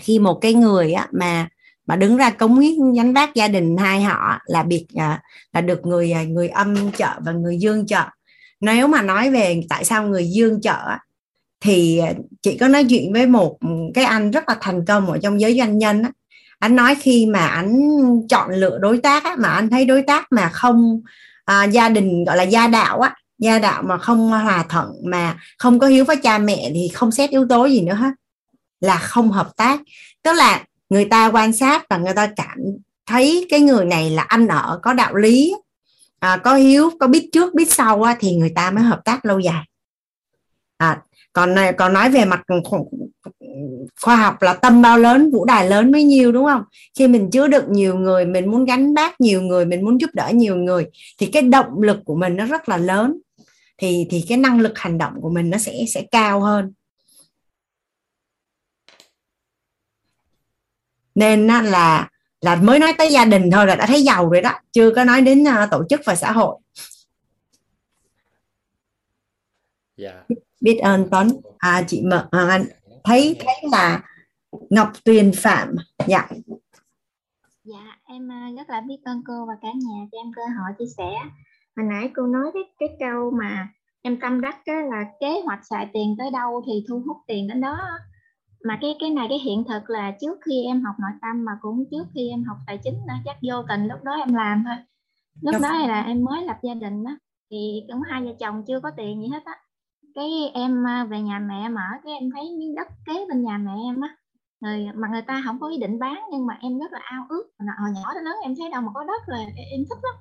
khi một cái người á, mà mà đứng ra cống hiến nhánh vác gia đình hai họ là biệt à, là được người à, người âm trợ và người dương trợ. Nếu mà nói về tại sao người dương trợ thì à, chị có nói chuyện với một ừ, cái anh rất là thành công ở trong giới doanh nhân á. Anh nói khi mà anh chọn lựa đối tác á, mà anh thấy đối tác mà không à, gia đình gọi là gia đạo á gia đạo mà không hòa thuận mà không có hiếu với cha mẹ thì không xét yếu tố gì nữa hết là không hợp tác. Tức là người ta quan sát và người ta cảm thấy cái người này là anh ở có đạo lý à, có hiếu có biết trước biết sau á, thì người ta mới hợp tác lâu dài. À, còn này, còn nói về mặt khoa học là tâm bao lớn, vũ đài lớn mới nhiêu đúng không? Khi mình chứa được nhiều người, mình muốn gánh bác nhiều người, mình muốn giúp đỡ nhiều người, thì cái động lực của mình nó rất là lớn. Thì thì cái năng lực hành động của mình nó sẽ sẽ cao hơn. Nên là là mới nói tới gia đình thôi là đã thấy giàu rồi đó, chưa có nói đến à, tổ chức và xã hội. Yeah biết ơn Tuấn. À chị mở à, thấy thấy là Ngọc Tuyền Phạm. Dạ. Dạ em rất là biết ơn cô và cả nhà cho em cơ hội chia sẻ. Hồi nãy cô nói cái cái câu mà em tâm đắc á, là kế hoạch xài tiền tới đâu thì thu hút tiền đến đó. Mà cái cái này cái hiện thực là trước khi em học nội tâm mà cũng trước khi em học tài chính đó chắc vô tình lúc đó em làm thôi. Lúc đó là em mới lập gia đình đó thì cũng hai vợ chồng chưa có tiền gì hết á cái em à, về nhà mẹ em mở cái em thấy miếng đất kế bên nhà mẹ em á. Người mà người ta không có ý định bán nhưng mà em rất là ao ước. Hồi nhỏ đến lớn em thấy đâu mà có đất là em thích lắm.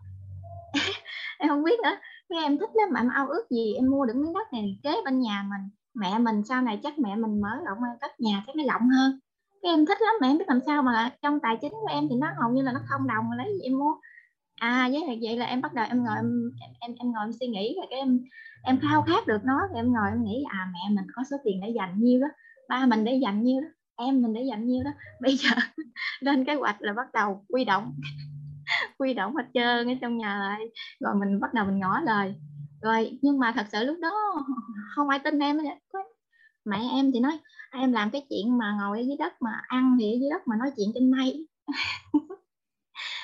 Em không biết nữa. Cái em thích lắm mà em ao ước gì em mua được miếng đất này kế bên nhà mình. Mẹ mình sau này chắc mẹ mình mở rộng cách nhà cái nó rộng hơn. Cái em thích lắm mà em biết làm sao mà trong tài chính của em thì nó hầu như là nó không đồng lấy gì em mua. À với vậy là em bắt đầu em ngồi em em em ngồi em suy nghĩ rồi cái em em khao khát được nó. Thì em ngồi em nghĩ à mẹ mình có số tiền để dành nhiêu đó. Ba mình để dành nhiêu đó. Em mình để dành nhiêu đó. Bây giờ lên kế hoạch là bắt đầu quy động. Quy động hết trơn ở trong nhà lại. Rồi mình bắt đầu mình ngỏ lời. Rồi, nhưng mà thật sự lúc đó không ai tin em mẹ em thì nói à, em làm cái chuyện mà ngồi ở dưới đất mà ăn thì ở dưới đất mà nói chuyện trên mây.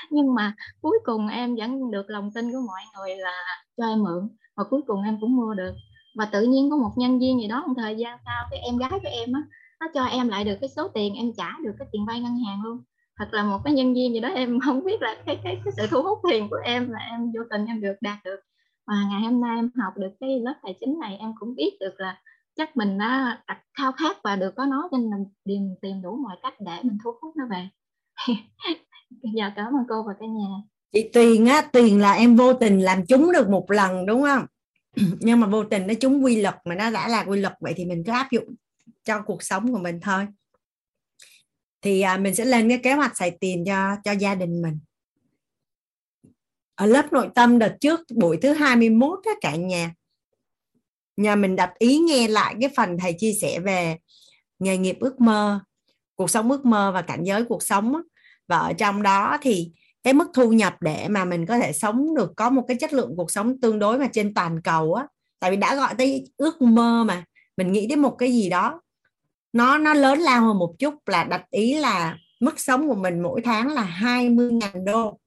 Nhưng mà cuối cùng em vẫn được lòng tin của mọi người là cho em mượn và cuối cùng em cũng mua được. Và tự nhiên có một nhân viên gì đó một thời gian sau cái em gái của em á nó cho em lại được cái số tiền em trả được cái tiền vay ngân hàng luôn. Thật là một cái nhân viên gì đó em không biết là cái cái, cái sự thu hút tiền của em là em vô tình em được đạt được. Và ngày hôm nay em học được cái lớp tài chính này em cũng biết được là chắc mình đã đặt khao khát và được có nó cho nên mình tìm tìm đủ mọi cách để mình thu hút nó về. Giờ dạ, cảm ơn cô và cả nhà chị tiền á tiền là em vô tình làm chúng được một lần đúng không? Nhưng mà vô tình nó chúng quy luật mà nó đã là quy luật vậy thì mình cứ áp dụng cho cuộc sống của mình thôi. Thì à, mình sẽ lên cái kế hoạch xài tiền cho cho gia đình mình. Ở lớp nội tâm đợt trước buổi thứ 21 đó cả nhà nhà mình đặt ý nghe lại cái phần thầy chia sẻ về nghề nghiệp ước mơ cuộc sống ước mơ và cảnh giới cuộc sống và ở trong đó thì cái mức thu nhập để mà mình có thể sống được, có một cái chất lượng cuộc sống tương đối mà trên toàn cầu á. Tại vì đã gọi tới ước mơ mà, mình nghĩ đến một cái gì đó, nó nó lớn lao hơn một chút là đặt ý là mức sống của mình mỗi tháng là 20.000 đô.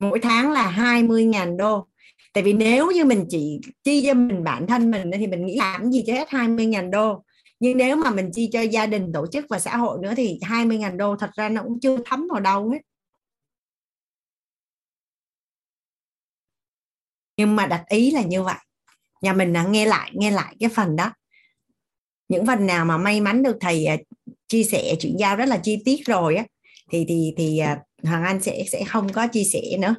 Mỗi tháng là 20.000 đô. Tại vì nếu như mình chỉ chi cho mình bản thân mình thì mình nghĩ làm gì cho hết 20.000 đô nhưng nếu mà mình chi cho gia đình tổ chức và xã hội nữa thì 20.000 đô thật ra nó cũng chưa thấm vào đâu hết. Nhưng mà đặt ý là như vậy. Nhà mình là nghe lại nghe lại cái phần đó. Những phần nào mà may mắn được thầy à, chia sẻ chuyển giao rất là chi tiết rồi á thì thì thì à, hoàng anh sẽ sẽ không có chia sẻ nữa.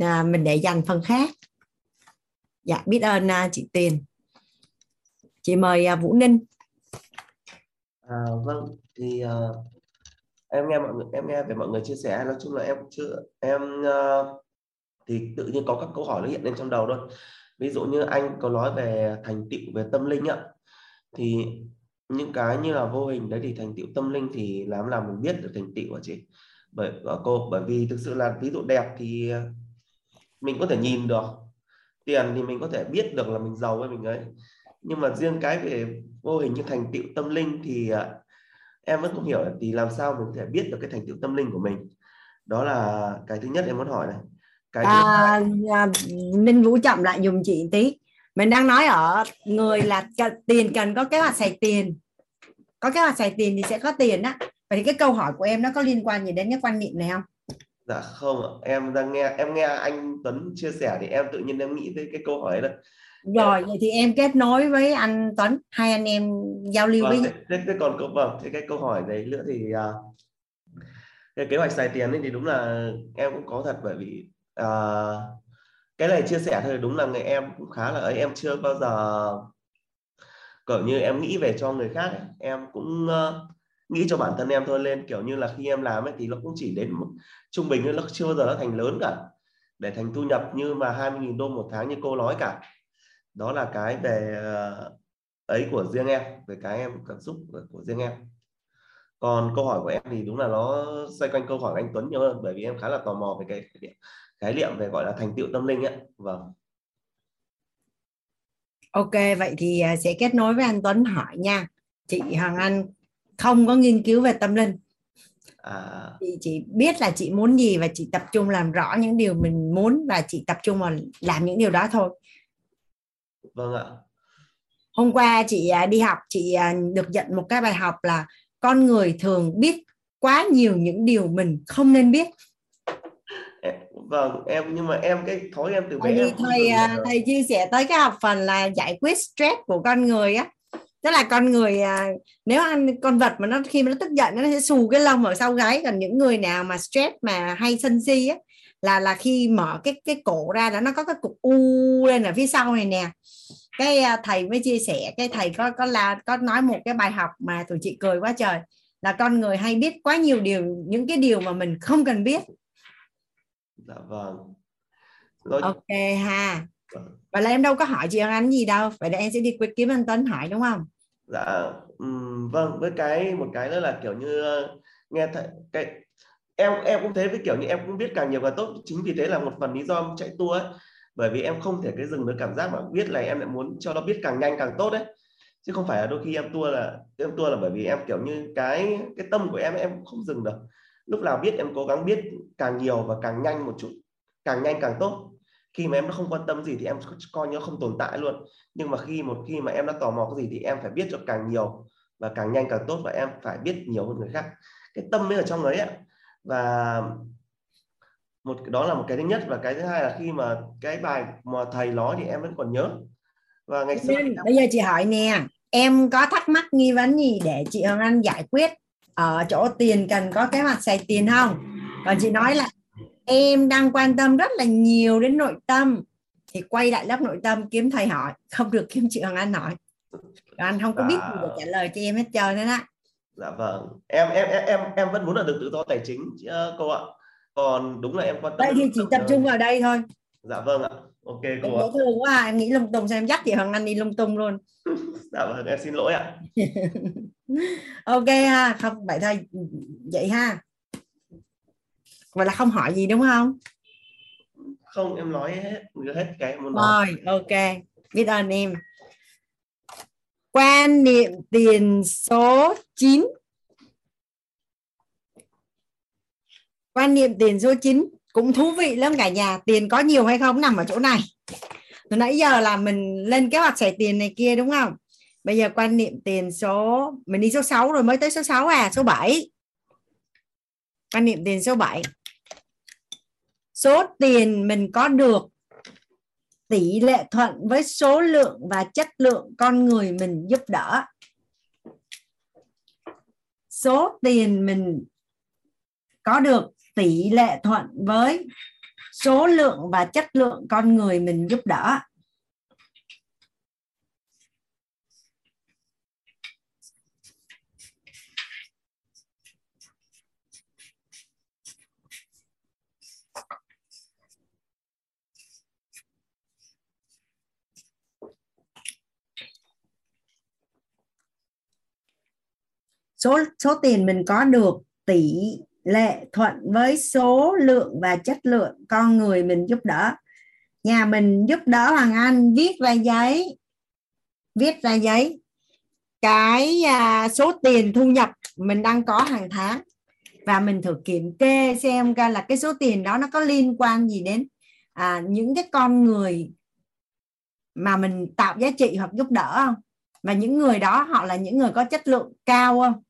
À, mình để dành phần khác. Dạ biết ơn à, chị tiền chị mời vũ ninh à, vâng thì uh, em nghe mọi người em nghe về mọi người chia sẻ nói chung là em chưa em uh, thì tự nhiên có các câu hỏi nó hiện lên trong đầu thôi. Ví dụ như anh có nói về thành tựu về tâm linh ạ thì những cái như là vô hình đấy thì thành tựu tâm linh thì làm làm mình biết được thành tựu của chị? Bởi ờ, cô bởi vì thực sự là ví dụ đẹp thì mình có thể nhìn được tiền thì mình có thể biết được là mình giàu với mình ấy. Nhưng mà riêng cái về vô hình như thành tựu tâm linh thì à, em vẫn không hiểu là thì làm sao mình có thể biết được cái thành tựu tâm linh của mình. Đó là cái thứ nhất em muốn hỏi này. Cái à, à, ninh vũ chậm lại dùng chị tí. Mình đang nói ở người là tiền cần có kế hoạch xài tiền. Có kế hoạch xài tiền thì sẽ có tiền á. Vậy thì cái câu hỏi của em nó có liên quan gì đến cái quan niệm này không? Dạ không ạ. Em đang nghe em nghe anh Tuấn chia sẻ thì em tự nhiên em nghĩ tới cái câu hỏi đó rồi vậy thì em kết nối với anh Tuấn hai anh em giao lưu vâng, với thế, thế còn câu vâng thế cái câu hỏi đấy nữa thì uh, cái kế hoạch xài tiền ấy thì đúng là em cũng có thật bởi vì uh, cái này chia sẻ thôi đúng là người em cũng khá là ấy em chưa bao giờ kiểu như em nghĩ về cho người khác ấy. em cũng uh, nghĩ cho bản thân em thôi lên kiểu như là khi em làm ấy thì nó cũng chỉ đến trung bình nó chưa bao giờ nó thành lớn cả. Để thành thu nhập như mà 20.000 đô một tháng như cô nói cả đó là cái về uh, ấy của riêng em về cái em cảm xúc của riêng em. Còn câu hỏi của em thì đúng là nó xoay quanh câu hỏi của anh Tuấn nhiều hơn bởi vì em khá là tò mò về cái khái niệm về gọi là thành tựu tâm linh ấy vâng. Ok vậy thì à, sẽ kết nối với anh Tuấn hỏi nha. Chị Hoàng Anh không có nghiên cứu về tâm linh. À... chị chỉ biết là chị muốn gì và chị tập trung làm rõ những điều mình muốn và chị tập trung vào làm những điều đó thôi vâng ạ. Hôm qua chị à, đi học chị à, được nhận một cái bài học là con người thường biết quá nhiều những điều mình không nên biết. Vâng em nhưng mà em cái thói em từ bé em thầy à, thầy chia sẻ tới cái học phần là giải quyết stress của con người á. Tức là con người nếu ăn con vật mà nó khi mà nó tức giận nó sẽ xù cái lông ở sau gáy. Còn những người nào mà stress mà hay sân si á là là khi mở cái cái cổ ra là nó có cái cục u lên ở phía sau này nè. Cái à, thầy mới chia sẻ cái thầy có có là có nói một cái bài học mà tụi chị cười quá trời. Là con người hay biết quá nhiều điều những cái điều mà mình không cần biết. Dạ vâng. Rồi... ok ha. Vâng. vậy là em đâu có hỏi chị anh gì đâu. Vậy là em sẽ đi kiếm anh Tuấn hỏi đúng không? Dạ um, vâng với cái một cái nữa là kiểu như nghe th- cái em em cũng thế, với kiểu như em cũng biết càng nhiều càng tốt. Chính vì thế là một phần lý do em chạy tour ấy. Bởi vì em không thể cái dừng được cảm giác mà biết là em lại muốn cho nó biết càng nhanh càng tốt đấy chứ không phải là đôi khi em tour là, em tour là bởi vì em kiểu như cái cái tâm của em em không dừng được. Lúc nào biết em cố gắng biết càng nhiều và càng nhanh một chút, càng nhanh càng tốt. Khi mà em nó không quan tâm gì thì em coi như nó không tồn tại luôn. Nhưng mà khi một, khi mà em đã tò mò cái gì thì em phải biết cho càng nhiều và càng nhanh càng tốt và em phải biết nhiều hơn người khác. Cái tâm mới ở trong đấy ạ và một đó là một cái thứ nhất. Và cái thứ hai là khi mà cái bài mà thầy nói thì em vẫn còn nhớ. Và ngày xưa Nên, bây giờ chị hỏi nè em có thắc mắc nghi vấn gì để chị Hồng Anh giải quyết ở chỗ tiền cần có kế hoạch xài tiền không? Còn chị nói là em đang quan tâm rất là nhiều đến nội tâm. Thì quay lại lớp nội tâm kiếm thầy hỏi không được kiếm chị Hồng Anh hỏi. Anh không có biết gì để trả lời cho em hết trơn nữa đó dạ vâng. Em em em em em vẫn muốn là được tự do tài chính uh, cô ạ. Còn đúng là em quan tâm vậy thì chỉ tập trung vào đây thôi. Dạ vâng ạ. Ok cô ạ. thường quá à. em nghĩ lung tung xem dắt chị Hồng Anh đi lung tung luôn. Dạ vâng em xin lỗi ạ. Ok ha không vậy thôi vậy ha. Vậy là không hỏi gì đúng không? Không em nói hết hết cái muốn nói. Rồi ok. Biết ơn em quan niệm tiền số 9 quan niệm tiền số 9 cũng thú vị lắm cả nhà. Tiền có nhiều hay không nằm ở chỗ này. Từ nãy giờ là mình lên kế hoạch xài tiền này kia đúng không? Bây giờ quan niệm tiền số, mình đi số 6 rồi mới tới số 6 à số 7 quan niệm tiền số 7 số tiền mình có được tỷ lệ thuận với số lượng và chất lượng con người mình giúp đỡ. Số tiền mình có được tỷ lệ thuận với số lượng và chất lượng con người mình giúp đỡ. Số số tiền mình có được tỷ lệ thuận với số lượng và chất lượng con người mình giúp đỡ. Nhà mình giúp đỡ hoàng anh viết ra giấy viết ra giấy. Cái à, số tiền thu nhập mình đang có hàng tháng. Và mình thử kiểm kê xem ra là cái số tiền đó nó có liên quan gì đến à, những cái con người mà mình tạo giá trị hoặc giúp đỡ không? Và những người đó họ là những người có chất lượng cao không?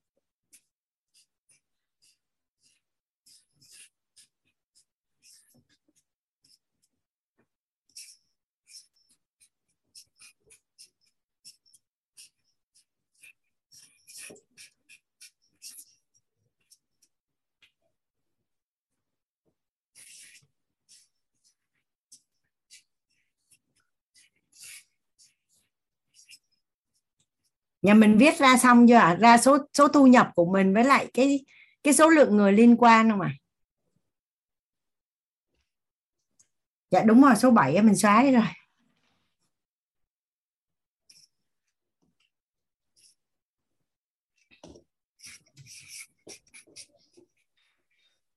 Nhà mình viết ra xong chưa ạ? Ra số số thu nhập của mình với lại cái cái số lượng người liên quan không ạ? À? dạ đúng rồi, số 7 mình xóa đi rồi.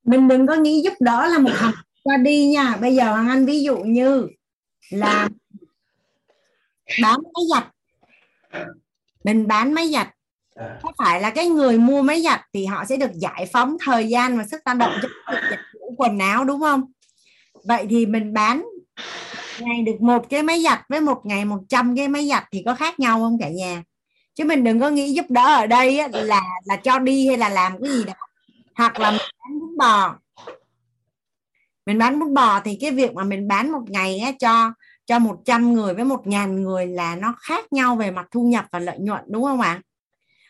Mình đừng có nghĩ giúp đỡ là một học qua đi nha. Bây giờ hoàng anh, ví dụ như là bán cái giặt mình bán máy giặt. Có phải là cái người mua máy giặt thì họ sẽ được giải phóng thời gian và sức lao động cho việc giặt quần áo đúng không? Vậy thì mình bán ngày được một cái máy giặt với một ngày 100 cái máy giặt thì có khác nhau không cả nhà? Chứ mình đừng có nghĩ giúp đỡ ở đây là là cho đi hay là làm cái gì đó. Hoặc là mình bán bún bò. Mình bán bún bò thì cái việc mà mình bán một ngày cho cho 100 người với 1.000 người là nó khác nhau về mặt thu nhập và lợi nhuận đúng không ạ?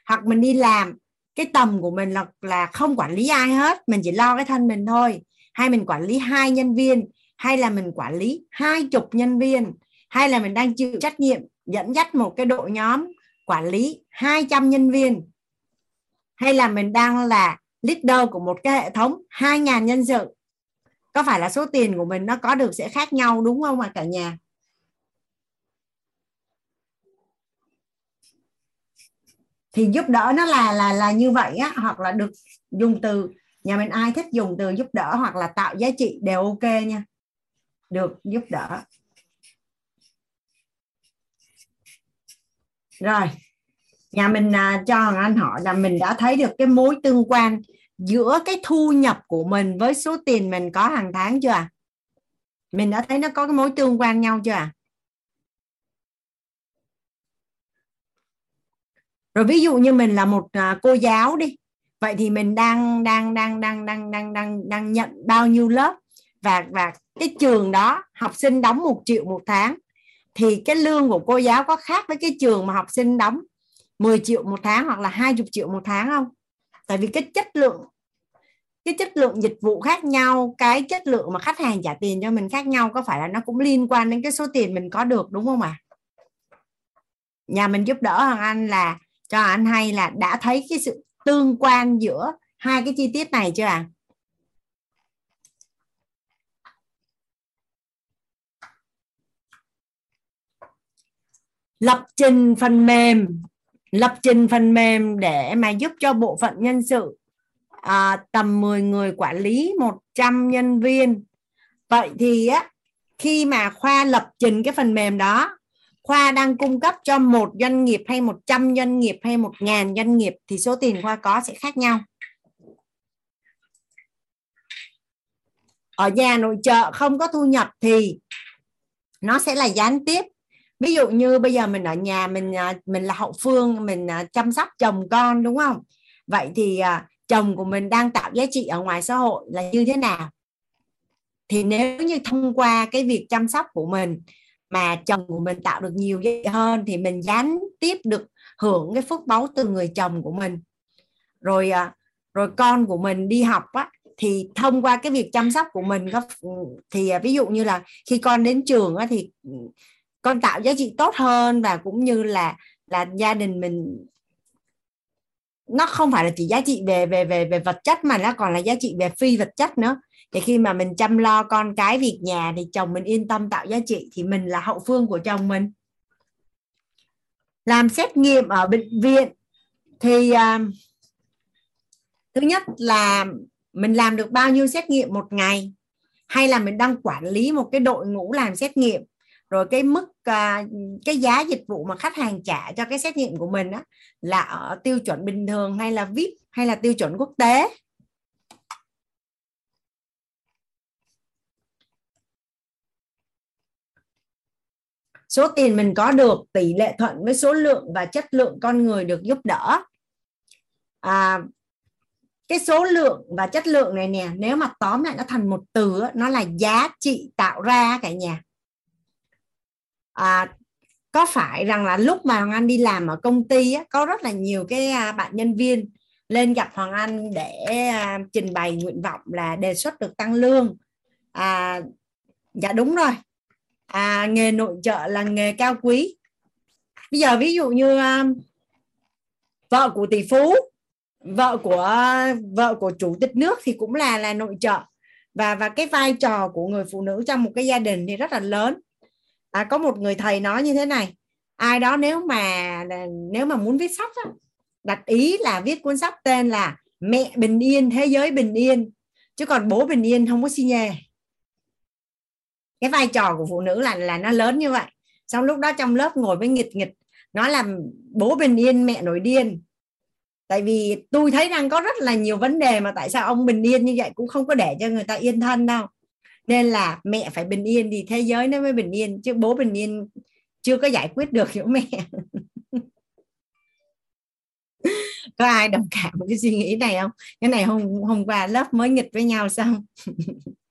Hoặc mình đi làm cái tầm của mình là là không quản lý ai hết, mình chỉ lo cái thân mình thôi. Hay mình quản lý hai nhân viên, hay là mình quản lý hai chục nhân viên, hay là mình đang chịu trách nhiệm dẫn dắt một cái đội nhóm quản lý 200 nhân viên, hay là mình đang là leader của một cái hệ thống 2.000 nhân sự có phải là số tiền của mình nó có được sẽ khác nhau đúng không ạ cả nhà thì giúp đỡ nó là là là như vậy á hoặc là được dùng từ nhà mình ai thích dùng từ giúp đỡ hoặc là tạo giá trị đều ok nha. Được giúp đỡ. Rồi nhà mình à, cho anh hỏi là mình đã thấy được cái mối tương quan giữa cái thu nhập của mình với số tiền mình có hàng tháng chưa à mình đã thấy nó có cái mối tương quan nhau chưa à rồi ví dụ như mình là một à, cô giáo đi, vậy thì mình đang đang đang đang đang đang đang đang nhận bao nhiêu lớp và và cái trường đó học sinh đóng một triệu một tháng thì cái lương của cô giáo có khác với cái trường mà học sinh đóng 10 triệu một tháng hoặc là 20 triệu một tháng không tại vì cái chất lượng, cái chất lượng dịch vụ khác nhau, cái chất lượng mà khách hàng trả tiền cho mình khác nhau, có phải là nó cũng liên quan đến cái số tiền mình có được, đúng không ạ à? nhà mình giúp đỡ hoàng anh là cho anh hay là đã thấy cái sự tương quan giữa hai cái chi tiết này chưa ạ à? lập trình phần mềm lập trình phần mềm để mà giúp cho bộ phận nhân sự à, tầm 10 người quản lý 100 nhân viên vậy thì á khi mà khoa lập trình cái phần mềm đó khoa đang cung cấp cho một doanh nghiệp hay 100 doanh nghiệp hay một ngàn doanh nghiệp thì số tiền khoa có sẽ khác nhau. Ở nhà nội trợ không có thu nhập thì nó sẽ là gián tiếp. Ví dụ như bây giờ mình ở nhà, mình à, mình là hậu phương, mình à, chăm sóc chồng con, đúng không? Vậy thì à, chồng của mình đang tạo giá trị ở ngoài xã hội là như thế nào? Thì nếu như thông qua cái việc chăm sóc của mình mà chồng của mình tạo được nhiều giá trị hơn thì mình gián tiếp được hưởng cái phước báu từ người chồng của mình. Rồi à, rồi con của mình đi học á thì thông qua cái việc chăm sóc của mình có ừ, thì à, ví dụ như là khi con đến trường á, thì ừ, con tạo giá trị tốt hơn và cũng như là là gia đình mình nó không phải là chỉ giá trị về về về về vật chất mà nó còn là giá trị về phi vật chất nữa thì khi mà mình chăm lo con cái việc nhà thì chồng mình yên tâm tạo giá trị thì mình là hậu phương của chồng mình. Làm xét nghiệm ở bệnh viện thì uh, thứ nhất là mình làm được bao nhiêu xét nghiệm một ngày? Hay là mình đang quản lý một cái đội ngũ làm xét nghiệm? Rồi cái mức à, cái giá dịch vụ mà khách hàng trả cho cái xét nghiệm của mình đó là ở tiêu chuẩn bình thường hay là vip hay là tiêu chuẩn quốc tế? Số tiền mình có được tỷ lệ thuận với số lượng và chất lượng con người được giúp đỡ. À, cái số lượng và chất lượng này nè nếu mà tóm lại nó thành một từ nó là giá trị tạo ra cả nhà. À, có phải rằng là lúc mà Hoàng Anh đi làm ở công ty á, có rất là nhiều cái à, bạn nhân viên lên gặp Hoàng Anh để à, trình bày nguyện vọng là đề xuất được tăng lương? À, dạ đúng rồi à, nghề nội trợ là nghề cao quý. Bây giờ ví dụ như à, vợ của tỷ phú vợ của vợ của chủ tịch nước thì cũng là là nội trợ. Và và cái vai trò của người phụ nữ trong một cái gia đình thì rất là lớn. À, có một người thầy nói như thế này ai đó nếu mà nếu mà muốn viết sách đó, đặt ý là viết cuốn sách tên là mẹ bình yên thế giới bình yên. Chứ còn bố bình yên không có xin nhề cái vai trò của phụ nữ là là nó lớn như vậy. Xong lúc đó trong lớp ngồi với nghịch nghịch nó làm bố bình yên, mẹ nổi điên. Tại vì tôi thấy đang có rất là nhiều vấn đề mà tại sao ông bình yên như vậy cũng không có để cho người ta yên thân đâu. Nên là mẹ phải bình yên thì thế giới nó mới bình yên, chứ bố bình yên chưa có giải quyết được hiểu mẹ. Có ai đồng cảm với cái suy nghĩ này không? Cái này hôm hôm qua lớp mới nghịch với nhau xong.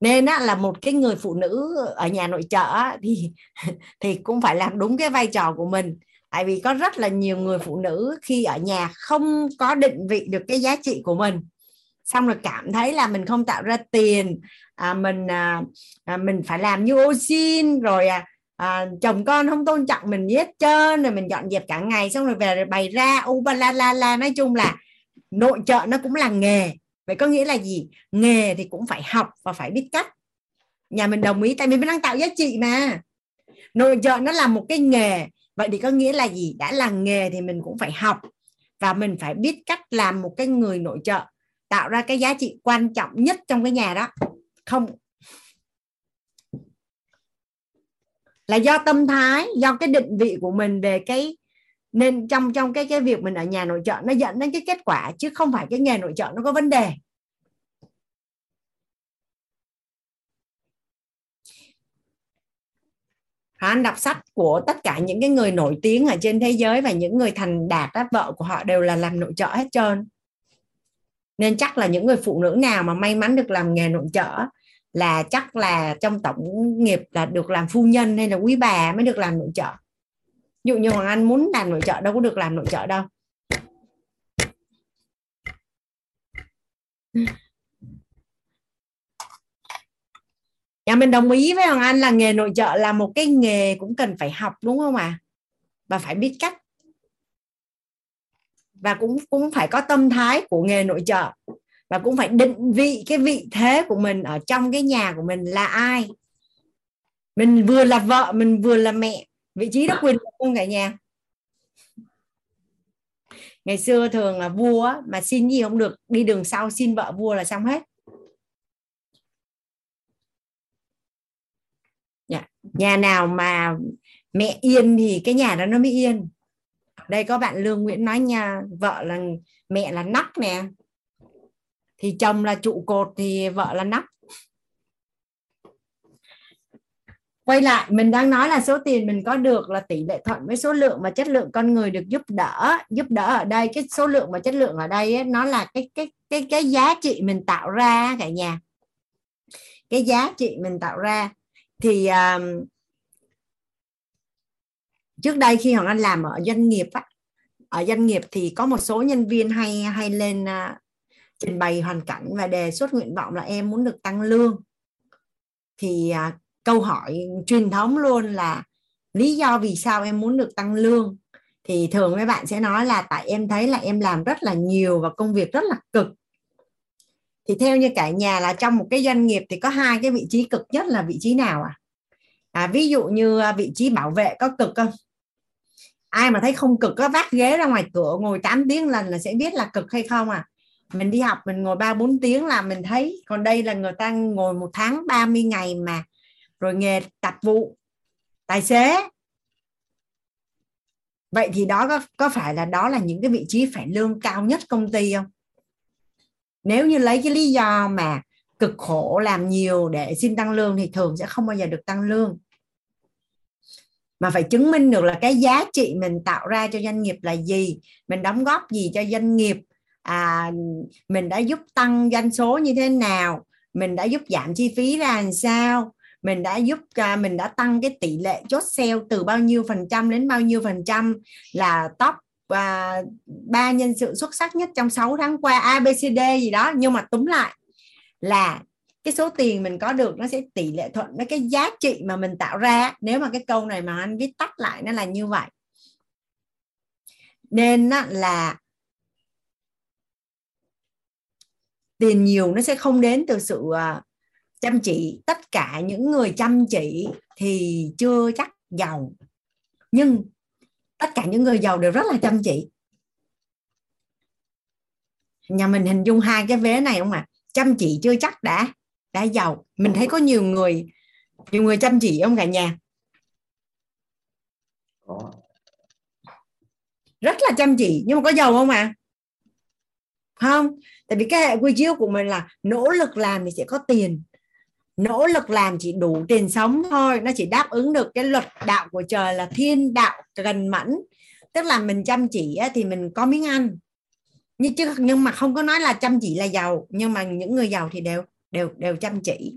nên á, là một cái người phụ nữ ở nhà nội trợ thì thì cũng phải làm đúng cái vai trò của mình. Tại vì có rất là nhiều người phụ nữ khi ở nhà không có định vị được cái giá trị của mình. Xong rồi cảm thấy là mình không tạo ra tiền à, mình à, à, mình phải làm như ô xin rồi à, à, chồng con không tôn trọng mình hết trơn rồi mình dọn dẹp cả ngày xong rồi về rồi bày ra u ba la la la. Nói chung là nội trợ nó cũng là nghề vậy có nghĩa là gì? Nghề thì cũng phải học và phải biết cách. Nhà mình đồng ý, tại vì mình đang tạo giá trị mà. Nội trợ nó là một cái nghề. Vậy thì có nghĩa là gì? Đã là nghề thì mình cũng phải học và mình phải biết cách làm một cái người nội trợ, tạo ra cái giá trị quan trọng nhất trong cái nhà đó. Không. Là do tâm thái, do cái định vị của mình về cái nên trong trong cái cái việc mình ở nhà nội trợ nó dẫn đến cái kết quả chứ không phải cái nghề nội trợ nó có vấn đề. Hán đọc sách của tất cả những cái người nổi tiếng ở trên thế giới và những người thành đạt á, vợ của họ đều là làm nội trợ hết trơn. Nên chắc là những người phụ nữ nào mà may mắn được làm nghề nội trợ là chắc là trong tổng nghiệp là được làm phu nhân hay là quý bà mới được làm nội trợ dụ như hoàng anh muốn làm nội trợ, đâu có được làm nội trợ đâu Dạ mình đồng ý với Hoàng Anh là nghề nội trợ là một cái nghề cũng cần phải học, đúng không ạ? À? Và phải biết cách và cũng cũng phải có tâm thái của nghề nội trợ và cũng phải định vị cái vị thế của mình ở trong cái nhà của mình là ai mình vừa là vợ, mình vừa là mẹ vị trí đó quyền lực không cả nhà. Ngày xưa thường là vua mà xin gì không được, đi đường sau xin vợ vua là xong hết. Dạ, nhà nào mà mẹ yên thì cái nhà đó nó mới yên. Đây có bạn lương nguyễn nói nha, vợ là, mẹ là nóc nè. Thì chồng là trụ cột thì vợ là nóc quay lại mình đang nói là số tiền mình có được là tỷ lệ thuận với số lượng và chất lượng con người được giúp đỡ. Giúp đỡ ở đây cái số lượng và chất lượng ở đây ấy, nó là cái cái cái cái giá trị mình tạo ra cả nhà. Cái giá trị mình tạo ra. Thì um, trước đây khi hoàng anh làm ở doanh nghiệp á, ở doanh nghiệp thì có một số nhân viên hay hay lên uh, trình bày hoàn cảnh và đề xuất nguyện vọng là em muốn được tăng lương. Thì uh, câu hỏi truyền thống luôn là lý do vì sao em muốn được tăng lương? Thì thường mấy bạn sẽ nói là tại em thấy là em làm rất là nhiều và công việc rất là cực. Thì theo như cả nhà là trong một cái doanh nghiệp thì có hai cái vị trí cực nhất là vị trí nào à, à ví dụ như à, vị trí bảo vệ có cực không? Ai mà thấy không cực có vác ghế ra ngoài cửa ngồi 8 tiếng lần là sẽ biết là cực hay không à? Mình đi học mình ngồi 3 4 tiếng là mình thấy còn đây là người ta ngồi một tháng 30 ngày mà rồi nghề tạp vụ tài xế. Vậy thì đó có, có phải là đó là những cái vị trí phải lương cao nhất công ty không? Nếu như lấy cái lý do mà cực khổ làm nhiều để xin tăng lương thì thường sẽ không bao giờ được tăng lương. Mà phải chứng minh được là cái giá trị mình tạo ra cho doanh nghiệp là gì mình đóng góp gì cho doanh nghiệp à, mình đã giúp tăng doanh số như thế nào mình đã giúp giảm chi phí ra làm sao mình đã giúp uh, mình đã tăng cái tỷ lệ chốt sale từ bao nhiêu phần trăm đến bao nhiêu phần trăm là top và ba nhân sự xuất sắc nhất trong 6 tháng qua ABCD gì đó. Nhưng mà túm lại là cái số tiền mình có được nó sẽ tỷ lệ thuận với cái giá trị mà mình tạo ra. Nếu mà cái câu này mà anh viết tắt lại nó là như vậy. Nên là tiền nhiều nó sẽ không đến từ sự à, chăm chỉ tất cả những người chăm chỉ thì chưa chắc giàu. Nhưng tất cả những người giàu đều rất là chăm chỉ. Nhà mình hình dung hai cái vế này không ạ? À? chăm chỉ chưa chắc đã đã giàu. Mình thấy có nhiều người nhiều người chăm chỉ không cả nhà? Rất là chăm chỉ nhưng mà có giàu không ạ? À? không. Tại vì cái hệ quy chiếu của mình là nỗ lực làm thì sẽ có tiền nỗ lực làm chỉ đủ tiền sống thôi, nó chỉ đáp ứng được cái luật đạo của trời là thiên đạo gần mẫn. Tức là mình chăm chỉ thì mình có miếng ăn. Nhưng chứ, nhưng mà không có nói là chăm chỉ là giàu, nhưng mà những người giàu thì đều đều đều chăm chỉ.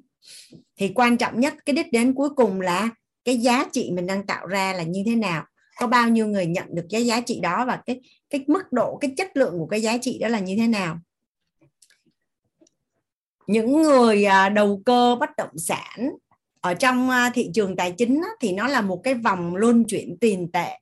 Thì quan trọng nhất, cái đích đến cuối cùng là cái giá trị mình đang tạo ra là như thế nào. Có bao nhiêu người nhận được cái giá trị đó và cái cái mức độ, cái chất lượng của cái giá trị đó là như thế nào những người à, đầu cơ bất động sản ở trong à, thị trường tài chính thì nó là một cái vòng luân chuyển tiền tệ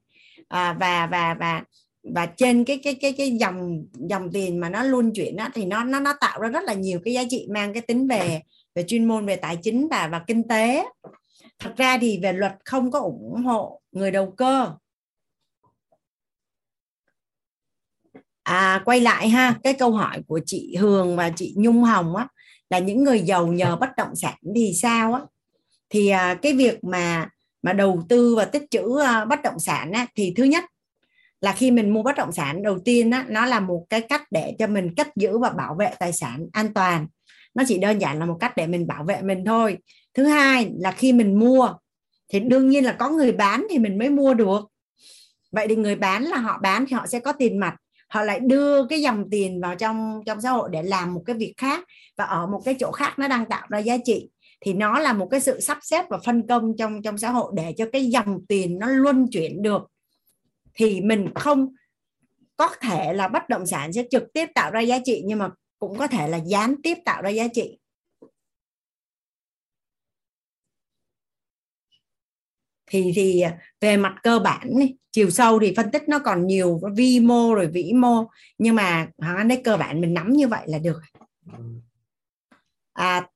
à, và và và và trên cái cái cái cái dòng dòng tiền mà nó luân chuyển á, thì nó nó nó tạo ra rất là nhiều cái giá trị mang cái tính về về chuyên môn về tài chính và và kinh tế. Thật ra thì về luật không có ủng hộ người đầu cơ. À quay lại ha cái câu hỏi của chị Hường và chị Nhung Hồng á là những người giàu nhờ bất động sản thì sao á? Thì à, cái việc mà mà đầu tư và tích trữ à, bất động sản á, thì thứ nhất là khi mình mua bất động sản đầu tiên á, nó là một cái cách để cho mình cất giữ và bảo vệ tài sản an toàn. Nó chỉ đơn giản là một cách để mình bảo vệ mình thôi. Thứ hai là khi mình mua thì đương nhiên là có người bán thì mình mới mua được. Vậy thì người bán là họ bán thì họ sẽ có tiền mặt họ lại đưa cái dòng tiền vào trong trong xã hội để làm một cái việc khác và ở một cái chỗ khác nó đang tạo ra giá trị. Thì nó là một cái sự sắp xếp và phân công trong trong xã hội để cho cái dòng tiền nó luân chuyển được. Thì mình không có thể là bất động sản sẽ trực tiếp tạo ra giá trị, nhưng mà cũng có thể là gián tiếp tạo ra giá trị. Thì thì à, về mặt cơ bản chiều sâu thì phân tích nó còn nhiều vi mô rồi vĩ mô. Nhưng mà hoàng anh đấy cơ bản mình nắm như vậy là được. À,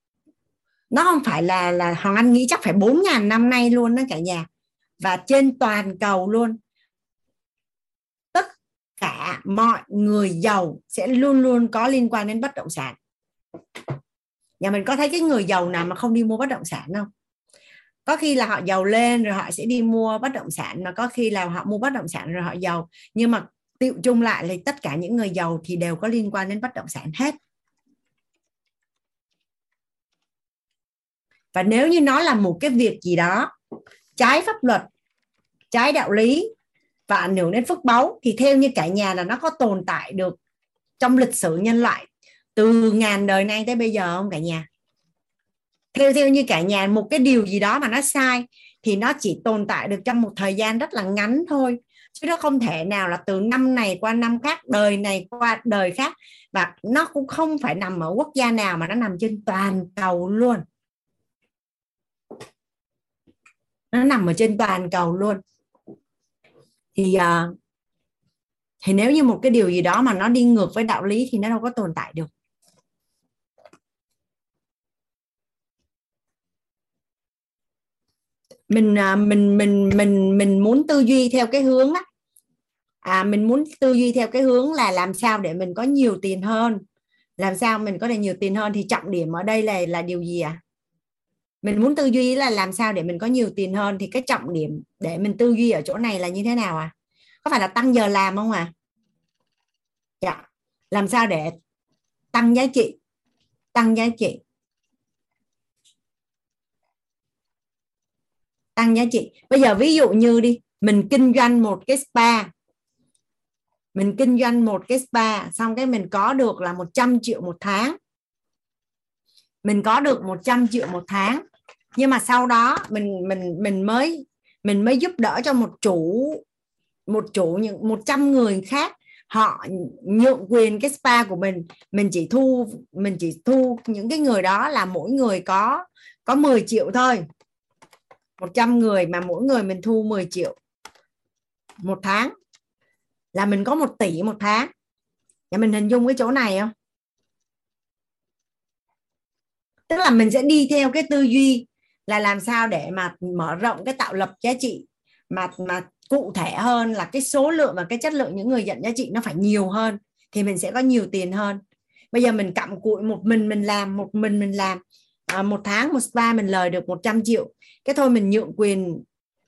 nó không phải là là hoàng anh nghĩ chắc phải 4.000 năm nay luôn đó cả nhà. Và trên toàn cầu luôn. Tất cả mọi người giàu sẽ luôn luôn có liên quan đến bất động sản. Nhà mình có thấy cái người giàu nào mà không đi mua bất động sản không? Có khi là họ giàu lên rồi họ sẽ đi mua bất động sản mà có khi là họ mua bất động sản rồi họ giàu. Nhưng mà tiệu chung lại là tất cả những người giàu thì đều có liên quan đến bất động sản hết. Và nếu như nó là một cái việc gì đó trái pháp luật, trái đạo lý và ảnh hưởng đến phước báu, thì theo như cả nhà là nó có tồn tại được trong lịch sử nhân loại từ ngàn đời nay tới bây giờ không cả nhà? Theo theo như cả nhà một cái điều gì đó mà nó sai thì nó chỉ tồn tại được trong một thời gian rất là ngắn thôi. Chứ nó không thể nào là từ năm này qua năm khác đời này qua đời khác. Và nó cũng không phải nằm ở quốc gia nào mà nó nằm trên toàn cầu luôn. Nó nằm ở trên toàn cầu luôn. Thì uh, thì nếu như một cái điều gì đó mà nó đi ngược với đạo lý thì nó đâu có tồn tại được. Mình à, mình mình mình mình muốn tư duy theo cái hướng á. À mình muốn tư duy theo cái hướng là làm sao để mình có nhiều tiền hơn. Làm sao mình có thể nhiều tiền hơn thì trọng điểm ở đây là là điều gì à mình muốn tư duy là làm sao để mình có nhiều tiền hơn thì cái trọng điểm để mình tư duy ở chỗ này là như thế nào à có phải là tăng giờ làm không à dạ. Làm sao để tăng giá trị? Tăng giá trị. Tăng giá trị. Bây giờ ví dụ như đi, mình kinh doanh một cái spa. Mình kinh doanh một cái spa, xong cái mình có được là 100 triệu một tháng. Mình có được 100 triệu một tháng. Nhưng mà sau đó mình mình mình mới mình mới giúp đỡ cho một chủ một chủ những 100 người khác. Họ nhượng quyền cái spa của mình. Mình chỉ thu, mình chỉ thu những cái người đó là mỗi người có có 10 triệu thôi. 100 người mà mỗi người mình thu 10 triệu một tháng. Là mình có 1 tỷ một tháng. Nhà mình hình dung cái chỗ này không? Tức là mình sẽ đi theo cái tư duy là làm sao để mà mở rộng cái tạo lập giá trị. Mà mà cụ thể hơn là cái số lượng và cái chất lượng những người nhận giá trị nó phải nhiều hơn, thì mình sẽ có nhiều tiền hơn. Bây giờ mình cặm cụi một mình mình làm, một mình mình làm à, một tháng một spa mình lời được 100 triệu. Cái thôi mình nhượng quyền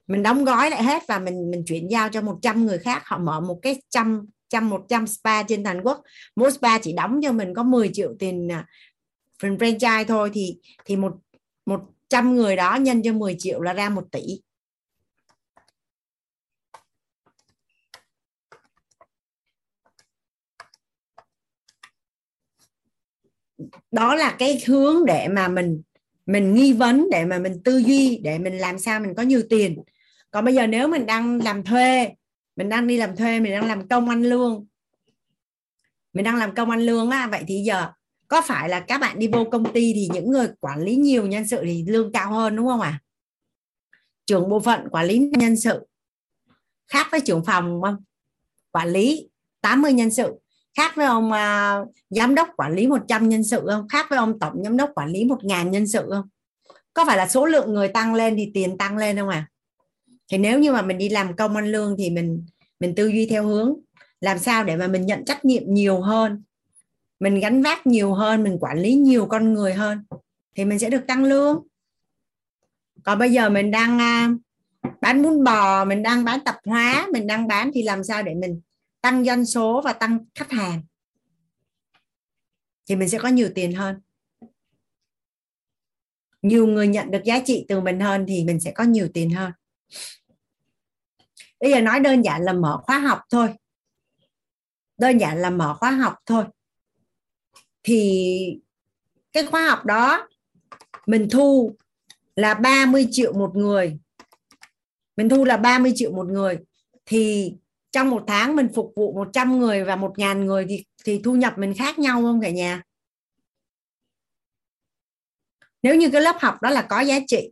mình đóng gói lại hết và mình mình chuyển giao cho 100 người khác. Họ mở một cái trăm trăm một trăm spa trên toàn quốc. Mỗi spa chỉ đóng cho mình có 10 triệu tiền phần franchise thôi thì thì một một trăm người đó nhân cho 10 triệu là ra một tỷ. Đó là cái hướng để mà mình mình nghi vấn, để mà mình tư duy, để mình làm sao mình có nhiều tiền. Còn bây giờ nếu mình đang làm thuê, mình đang đi làm thuê, mình đang làm công ăn lương, mình đang làm công ăn lương á, vậy thì giờ có phải là các bạn đi vô công ty thì những người quản lý nhiều nhân sự thì lương cao hơn, đúng không ạ? À? trưởng bộ phận quản lý nhân sự khác với trưởng phòng không? Quản lý 80 nhân sự khác với ông uh, giám đốc quản lý 100 nhân sự không? Khác với ông tổng giám đốc quản lý 1.000 nhân sự không? Có phải là số lượng người tăng lên thì tiền tăng lên không à thì nếu như mà mình đi làm công ăn lương thì mình mình tư duy theo hướng làm sao để mà mình nhận trách nhiệm nhiều hơn mình gánh vác nhiều hơn mình quản lý nhiều con người hơn thì mình sẽ được tăng lương. Còn bây giờ mình đang uh, bán bún bò mình đang bán tạp hóa mình đang bán thì làm sao để mình tăng doanh số và tăng khách hàng, thì mình sẽ có nhiều tiền hơn. Nhiều người nhận được giá trị từ mình hơn thì mình sẽ có nhiều tiền hơn. Bây giờ nói đơn giản là mở khóa học thôi. Đơn giản là mở khóa học thôi. Thì cái khóa học đó mình thu là 30 triệu một người. Mình thu là 30 triệu một người. Thì trong một tháng mình phục vụ 100 người và 1.000 người thì thì thu nhập mình khác nhau không cả nhà? Nếu như cái lớp học đó là có giá trị,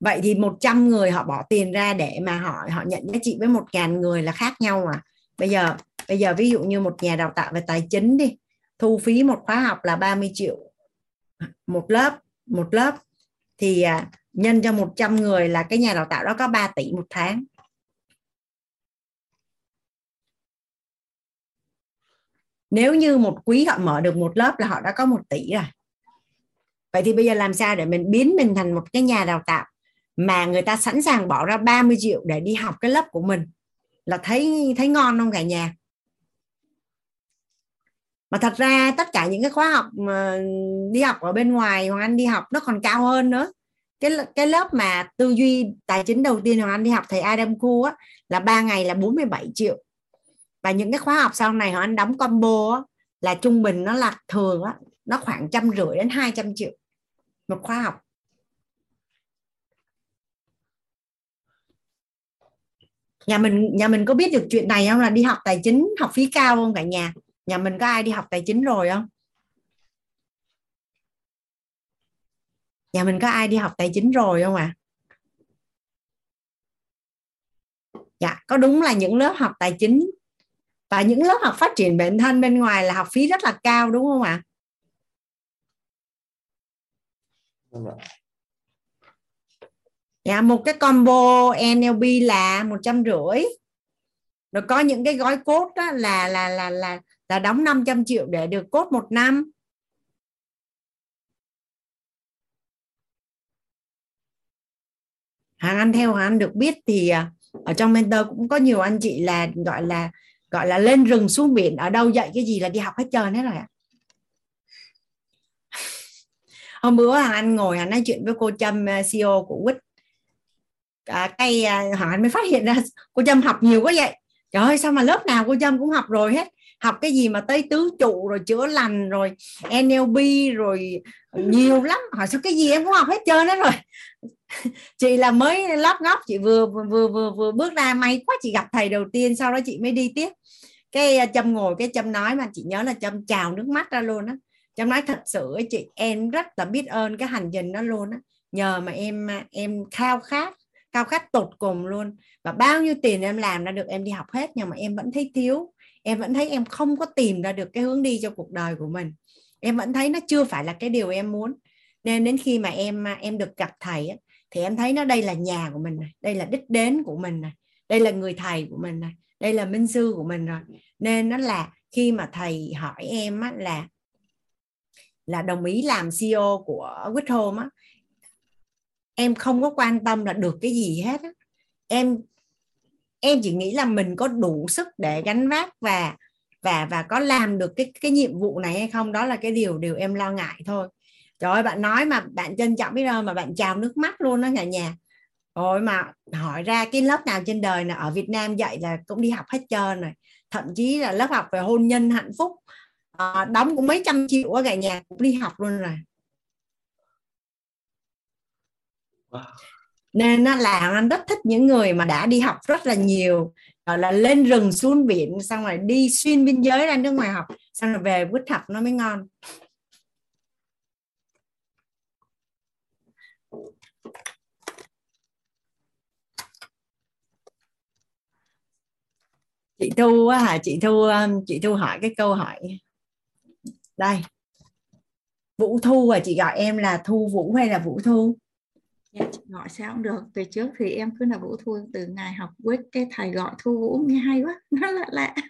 vậy thì 100 người họ bỏ tiền ra để mà họ họ nhận giá trị với 1.000 người là khác nhau à bây giờ bây giờ ví dụ như một nhà đào tạo về tài chính đi, thu phí một khóa học là 30 triệu một lớp một lớp thì à, nhân cho 100 người là cái nhà đào tạo đó có 3 tỷ một tháng. Nếu như một quý họ mở được một lớp là họ đã có một tỷ rồi. Vậy thì bây giờ làm sao để mình biến mình thành một cái nhà đào tạo mà người ta sẵn sàng bỏ ra 30 triệu để đi học cái lớp của mình? Là thấy thấy ngon không cả nhà? Mà thật ra tất cả những cái khóa học mà đi học ở bên ngoài Hoàng Anh đi học nó còn cao hơn nữa. Cái cái lớp mà tư duy tài chính đầu tiên Hoàng Anh đi học thầy Adam Khu á là 3 ngày là 47 triệu và những cái khóa học sau này họ Anh đóng combo á, là trung bình nó là thường á nó khoảng trăm rưỡi đến 200 triệu một khóa học. Nhà mình nhà mình có biết được chuyện này không? Là đi học tài chính học phí cao không cả nhà? Nhà mình có ai đi học tài chính rồi không? Nhà mình có ai đi học tài chính rồi không ạ? À? dạ có đúng là những lớp học tài chính và những lớp học phát triển bản thân bên ngoài là học phí rất là cao đúng không ạ? À? dạ một cái combo NLP là một trăm rưỡi. Rồi có những cái gói cốt đó là là là là là đóng 500 triệu để được cốt một năm. Hàng ăn theo hàng ăn được biết thì à, ở trong mentor cũng có nhiều anh chị là gọi là gọi là lên rừng xuống biển. Ở đâu dạy cái gì là đi học hết trơn hết rồi ạ. Hôm bữa anh ngồi anh nói chuyện với cô Trâm ờ, CEO của Quýt. À, cái à, anh mới phát hiện ra cô Trâm học nhiều quá vậy. Trời ơi sao mà lớp nào cô Trâm cũng học rồi hết học cái gì mà tới tứ trụ rồi chữa lành rồi NLP rồi nhiều lắm. Hỏi sao cái gì em cũng học hết trơn đó rồi. Chị là mới lót ngóc chị vừa vừa vừa vừa bước ra, may quá chị gặp thầy đầu tiên, sau đó chị mới đi tiếp. Cái à, châm ngồi, cái châm nói mà, chị nhớ là châm trào nước mắt ra luôn á. Châm nói thật sự chị, em rất là biết ơn cái hành trình đó luôn á. Nhờ mà em à, em khao khát khao khát tột cùng luôn. Và bao nhiêu tiền em làm ra được, em đi học hết, nhưng mà em vẫn thấy thiếu em vẫn thấy em không có tìm ra được cái hướng đi cho cuộc đời của mình. Em vẫn thấy nó chưa phải là cái điều em muốn. Nên đến khi mà em à, em được gặp thầy á, thì em thấy nó đây là nhà của mình này đây là đích đến của mình này đây là người thầy của mình này đây là minh sư của mình rồi. Nên nó là khi mà thầy hỏi em á, là là đồng ý làm CEO của Quýt Home á em không có quan tâm là được cái gì hết á. em em chỉ nghĩ là mình có đủ sức để gánh vác và và và có làm được cái cái nhiệm vụ này hay không đó là cái điều điều em lo ngại thôi. Trời ơi bạn nói mà bạn trân trọng biết đâu mà bạn trào nước mắt luôn đó cả nhà. Rồi mà hỏi ra cái lớp nào trên đời là ở Việt Nam dạy là cũng đi học hết trơn rồi. Thậm chí là lớp học về hôn nhân hạnh phúc à, đóng cũng mấy trăm triệu ở cả nhà cũng đi học luôn rồi nên là anh rất thích những người mà đã đi học rất là nhiều, gọi là lên rừng xuống biển, xong rồi đi xuyên biên giới ra nước ngoài học, xong rồi về quýt học nó mới ngon. Chị thu hả? Chị thu um, chị thu hỏi cái câu hỏi đây. Vũ thu à chị gọi em là thu vũ hay là vũ thu? Dạ chị gọi sao cũng được. Từ trước thì em cứ là vũ thu từ ngày học với cái thầy gọi thu vũ nghe hay quá nó lạ lạ.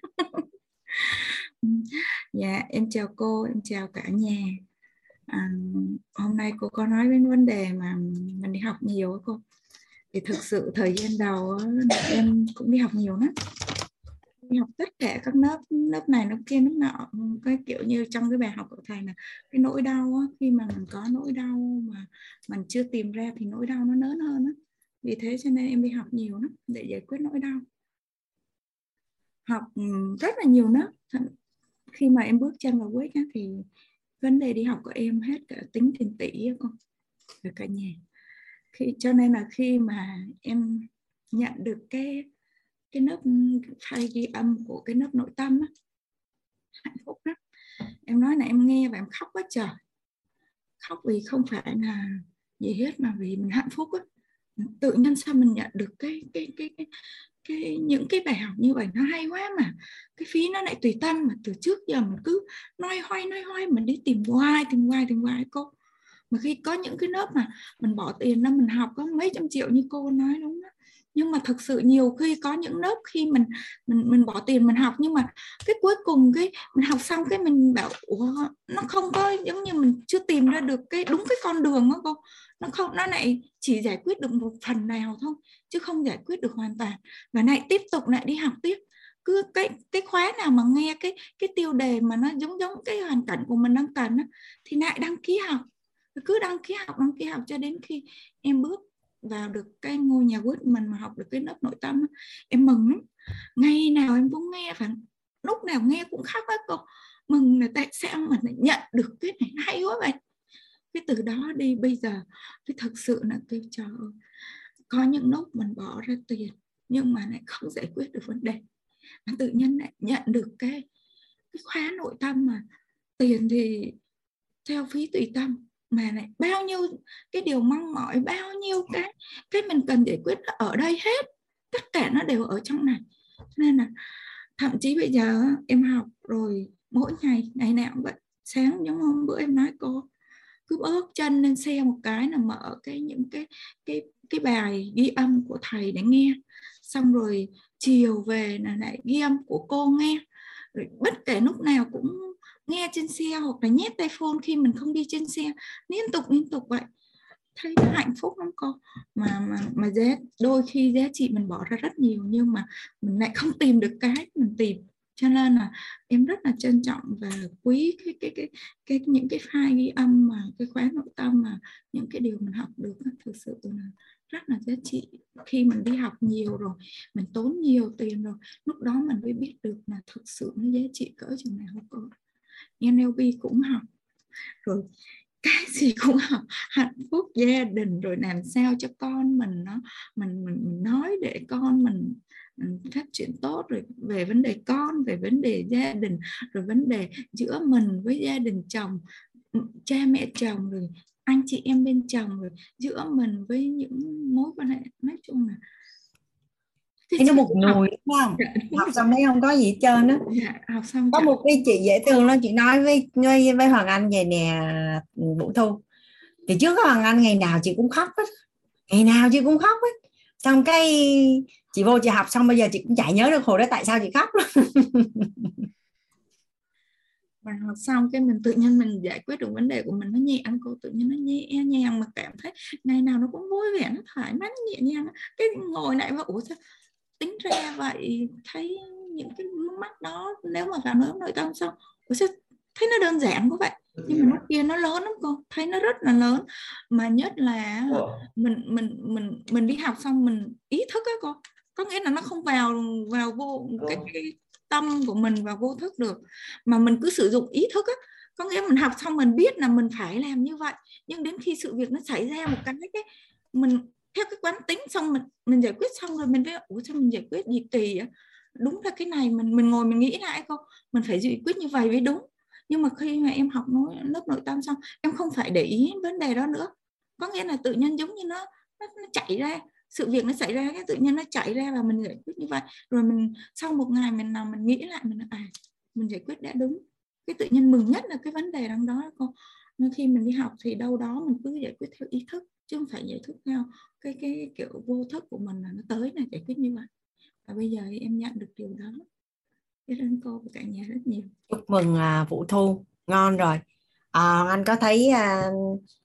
Dạ em chào cô em chào cả nhà. À, hôm nay cô có nói đến vấn đề mà mình đi học nhiều cô. Thì thực sự thời gian đầu em cũng đi học nhiều lắm đi học tất cả các lớp lớp này lớp kia lớp nọ. Cái kiểu như trong cái bài học của thầy là cái nỗi đau á, khi mà mình có nỗi đau mà mình chưa tìm ra thì nỗi đau nó lớn hơn á. Vì thế cho nên em đi học nhiều lắm để giải quyết nỗi đau. Học ừ, rất là nhiều lớp. Khi mà em bước chân vào quýt thì vấn đề đi học của em hết cả tính tiền tỷ con cả nhà. Khi cho nên là khi mà em nhận được cái cái nấc thay ghi âm của cái nấc nội tâm á, hạnh phúc lắm. Em nói là em nghe và em khóc quá trời. Khóc vì không phải là gì hết mà vì mình hạnh phúc á. Tự nhiên sao mình nhận được cái cái cái cái, cái những cái bài học như vậy nó hay quá mà. Cái phí nó lại tùy tâm mà từ trước giờ mình cứ nói hoay nói hoay mình đi tìm hoài tìm hoài tìm hoài cô. Mà khi có những cái lớp mà mình bỏ tiền ra mình học có mấy trăm triệu như cô nói đúng đó nhưng mà thực sự nhiều khi có những lớp khi mình mình mình bỏ tiền mình học nhưng mà cái cuối cùng cái mình học xong cái mình bảo Ủa, nó không có giống như mình chưa tìm ra được cái đúng cái con đường đó cô. Nó không nó lại chỉ giải quyết được một phần nào thôi chứ không giải quyết được hoàn toàn. Và lại tiếp tục lại đi học tiếp. Cứ cái cái khóa nào mà nghe cái cái tiêu đề mà nó giống giống cái hoàn cảnh của mình đang cần á, thì lại đăng ký học. Cứ đăng ký học đăng ký học cho đến khi em bước vào được cái ngôi nhà quýt mình mà học được cái lớp nội tâm em mừng lắm. Ngày nào em cũng nghe phải lúc nào nghe cũng khóc hết cô mừng là tại sao mình lại nhận được cái này? Hay quá vậy. Cái từ đó đi, bây giờ, cái thật sự là tôi chờ có những lúc mình bỏ ra tiền, nhưng mà lại không giải quyết được vấn đề. Mà tự nhiên lại nhận được cái cái khóa nội tâm mà tiền thì theo phí tùy tâm mà lại bao nhiêu cái điều mong mỏi, bao nhiêu cái cái mình cần giải quyết ở đây hết. Tất cả nó đều ở trong này. Nên là thậm chí bây giờ em học rồi, mỗi ngày ngày nào cũng vậy. Sáng giống hôm bữa em nói, cô, cứ bước chân lên xe một cái là mở cái những cái cái cái bài ghi âm của thầy để nghe. Xong rồi chiều về là lại ghi âm của cô nghe. Rồi bất kể lúc nào cũng nghe trên xe hoặc là nhét tay phone khi mình không đi trên xe. Liên tục liên tục vậy. Thấy nó hạnh phúc lắm cô mà mà mà giá, đôi khi giá trị mình bỏ ra rất nhiều nhưng mà mình lại không tìm được cái mình tìm. Cho nên là em rất là trân trọng và quý cái cái cái cái, những cái file ghi âm mà, cái khóa nội tâm mà những cái điều mình học được thực sự là rất là giá trị. Khi mình đi học nhiều rồi, mình tốn nhiều tiền rồi, lúc đó mình mới biết được là thực sự nó giá trị cỡ chừng nào cô NLP cũng học. Rồi cái gì cũng học. Hạnh phúc gia đình rồi làm sao cho con mình nó mình mình, mình nói để con mình ừ, phát triển tốt. Rồi về vấn đề con về vấn đề gia đình rồi vấn đề giữa mình với gia đình chồng ừ, cha mẹ chồng rồi anh chị em bên chồng rồi giữa mình với những mối quan hệ. Nói chung là thấy nó một nùi đúng không? Dạ, học xong thấy không có gì hết trơn đó dạ, học xong có một cái chị dễ thương đó chị nói với với, với hoàng anh về nè vũ thu. Thì trước hoàng anh ngày nào chị cũng khóc hết. Ngày nào chị cũng khóc hết. Xong cái chị vô chị học xong bây giờ chị cũng chả nhớ được hồi đó tại sao chị khóc và học xong cái mình tự nhiên mình giải quyết được vấn đề của mình nó nhẹ ăn cô tự nhiên nó nhẹ nhàng mà cảm thấy ngày nào nó cũng vui vẻ nó thoải mái nhẹ nhàng cái ngồi lại và ủa sao tính ra vậy thấy những cái vướng mắt đó nếu mà vào lớp nội tâm xong ủa sao thấy nó đơn giản quá vậy? Nhưng mà nó kia nó lớn lắm cô thấy nó rất là lớn. Mà nhất là mình mình mình mình đi học xong mình ý thức á cô có nghĩa là nó không vào vào vô cái, cái tâm của mình vào vô thức được. Mà mình cứ sử dụng ý thức á có nghĩa mình học xong mình biết là mình phải làm như vậy. Nhưng đến khi sự việc nó xảy ra một cái cái mình theo cái quán tính xong mình mình giải quyết xong rồi mình với ủa sao mình giải quyết gì kỳ á đúng là cái này mình mình ngồi mình nghĩ lại không mình phải giải quyết như vậy mới đúng. Nhưng mà khi mà em học nói lớp nội tâm xong em không phải để ý vấn đề đó nữa. Có nghĩa là tự nhiên giống như nó nó, nó chạy ra sự việc nó xảy ra cái tự nhiên nó chạy ra và mình giải quyết như vậy. Rồi mình sau một ngày mình nằm mình nghĩ lại mình à mình giải quyết đã đúng. Cái tự nhiên mừng nhất là cái vấn đề đằng đó cô Nên khi mình đi học thì đâu đó mình cứ giải quyết theo ý thức chứ không phải giải thức theo cái cái kiểu vô thức của mình là nó tới là giải quyết như vậy. Và bây giờ em nhận được điều đó. Biết ơn cô và cả nhà rất nhiều. Chúc mừng à, vũ thu. Ngon rồi. À, anh có thấy à,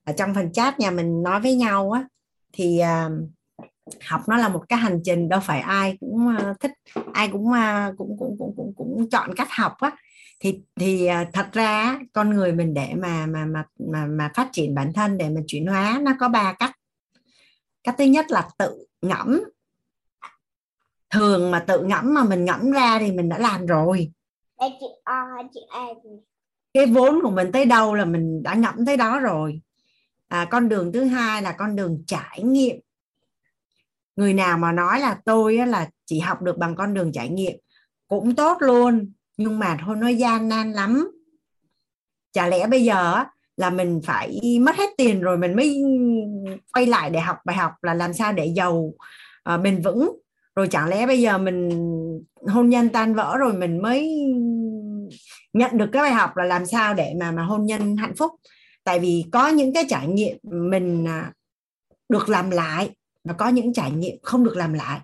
ở trong phần chat nhà mình nói với nhau á thì à, học nó là một cái hành trình đâu phải ai cũng à, thích ai cũng, à, cũng cũng cũng cũng cũng chọn cách học á thì thì uh, thật ra con người mình để mà mà mà mà mà phát triển bản thân để mà chuyển hóa nó có ba cách. Cách thứ nhất là tự ngẫm. Thường mà tự ngẫm mà mình ngẫm ra thì mình đã làm rồi. Cái vốn của mình tới đâu là mình đã ngẫm tới đó rồi. À, con đường thứ hai là con đường trải nghiệm. Người nào mà nói là tôi là chỉ học được bằng con đường trải nghiệm cũng tốt luôn nhưng mà thôi nó gian nan lắm. Chả lẽ bây giờ là mình phải mất hết tiền rồi mình mới quay lại để học bài học là làm sao để giàu à, bền vững? Rồi chẳng lẽ bây giờ mình hôn nhân tan vỡ rồi mình mới nhận được cái bài học là làm sao để mà mà hôn nhân hạnh phúc? Tại vì có những cái trải nghiệm mình à, được làm lại và có những trải nghiệm không được làm lại.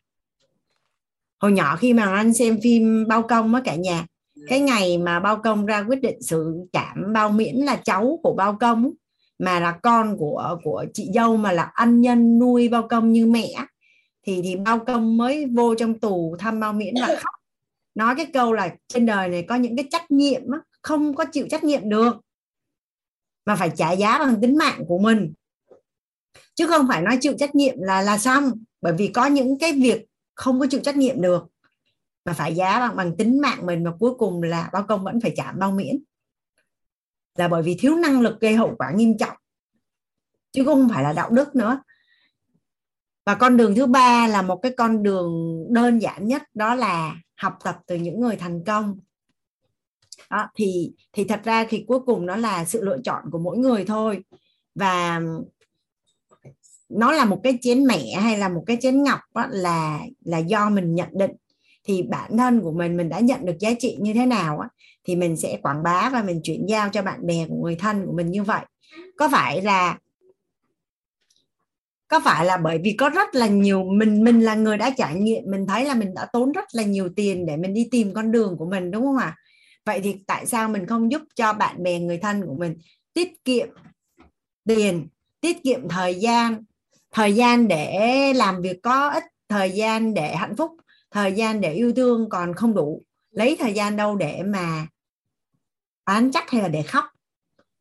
Hồi nhỏ khi mà anh xem phim bao công á cả nhà cái ngày mà bao công ra quyết định xử trảm bao miễn là cháu của bao công mà là con của của chị dâu mà là ân nhân nuôi bao công như mẹ thì thì bao công mới vô trong tù thăm bao miễn và khóc. Nói cái câu là trên đời này có những cái trách nhiệm không có chịu trách nhiệm được, mà phải trả giá bằng tính mạng của mình. Chứ không phải nói chịu trách nhiệm là là xong, bởi vì có những cái việc không có chịu trách nhiệm được mà phải giá bằng bằng tính mạng mình và cuối cùng là bao công vẫn phải trả bao miễn. Là bởi vì thiếu năng lực gây hậu quả nghiêm trọng. Chứ không phải là đạo đức nữa. Và con đường thứ ba là một cái con đường đơn giản nhất đó là học tập từ những người thành công. Đó, thì thì thật ra thì cuối cùng nó là sự lựa chọn của mỗi người thôi. Và nó là một cái chén mẹ hay là một cái chén ngọc đó, là là do mình nhận định thì bản thân của mình mình đã nhận được giá trị như thế nào á, thì mình sẽ quảng bá và mình chuyển giao cho bạn bè của người thân của mình như vậy. Có phải là có phải là bởi vì có rất là nhiều mình mình là người đã trải nghiệm mình thấy là mình đã tốn rất là nhiều tiền để mình đi tìm con đường của mình đúng không ạ? Vậy thì tại sao mình không giúp cho bạn bè người thân của mình tiết kiệm tiền tiết kiệm thời gian thời gian để làm việc có ích thời gian để hạnh phúc? Thời gian để yêu thương còn không đủ. Lấy thời gian đâu để mà bán chắc hay là để khóc.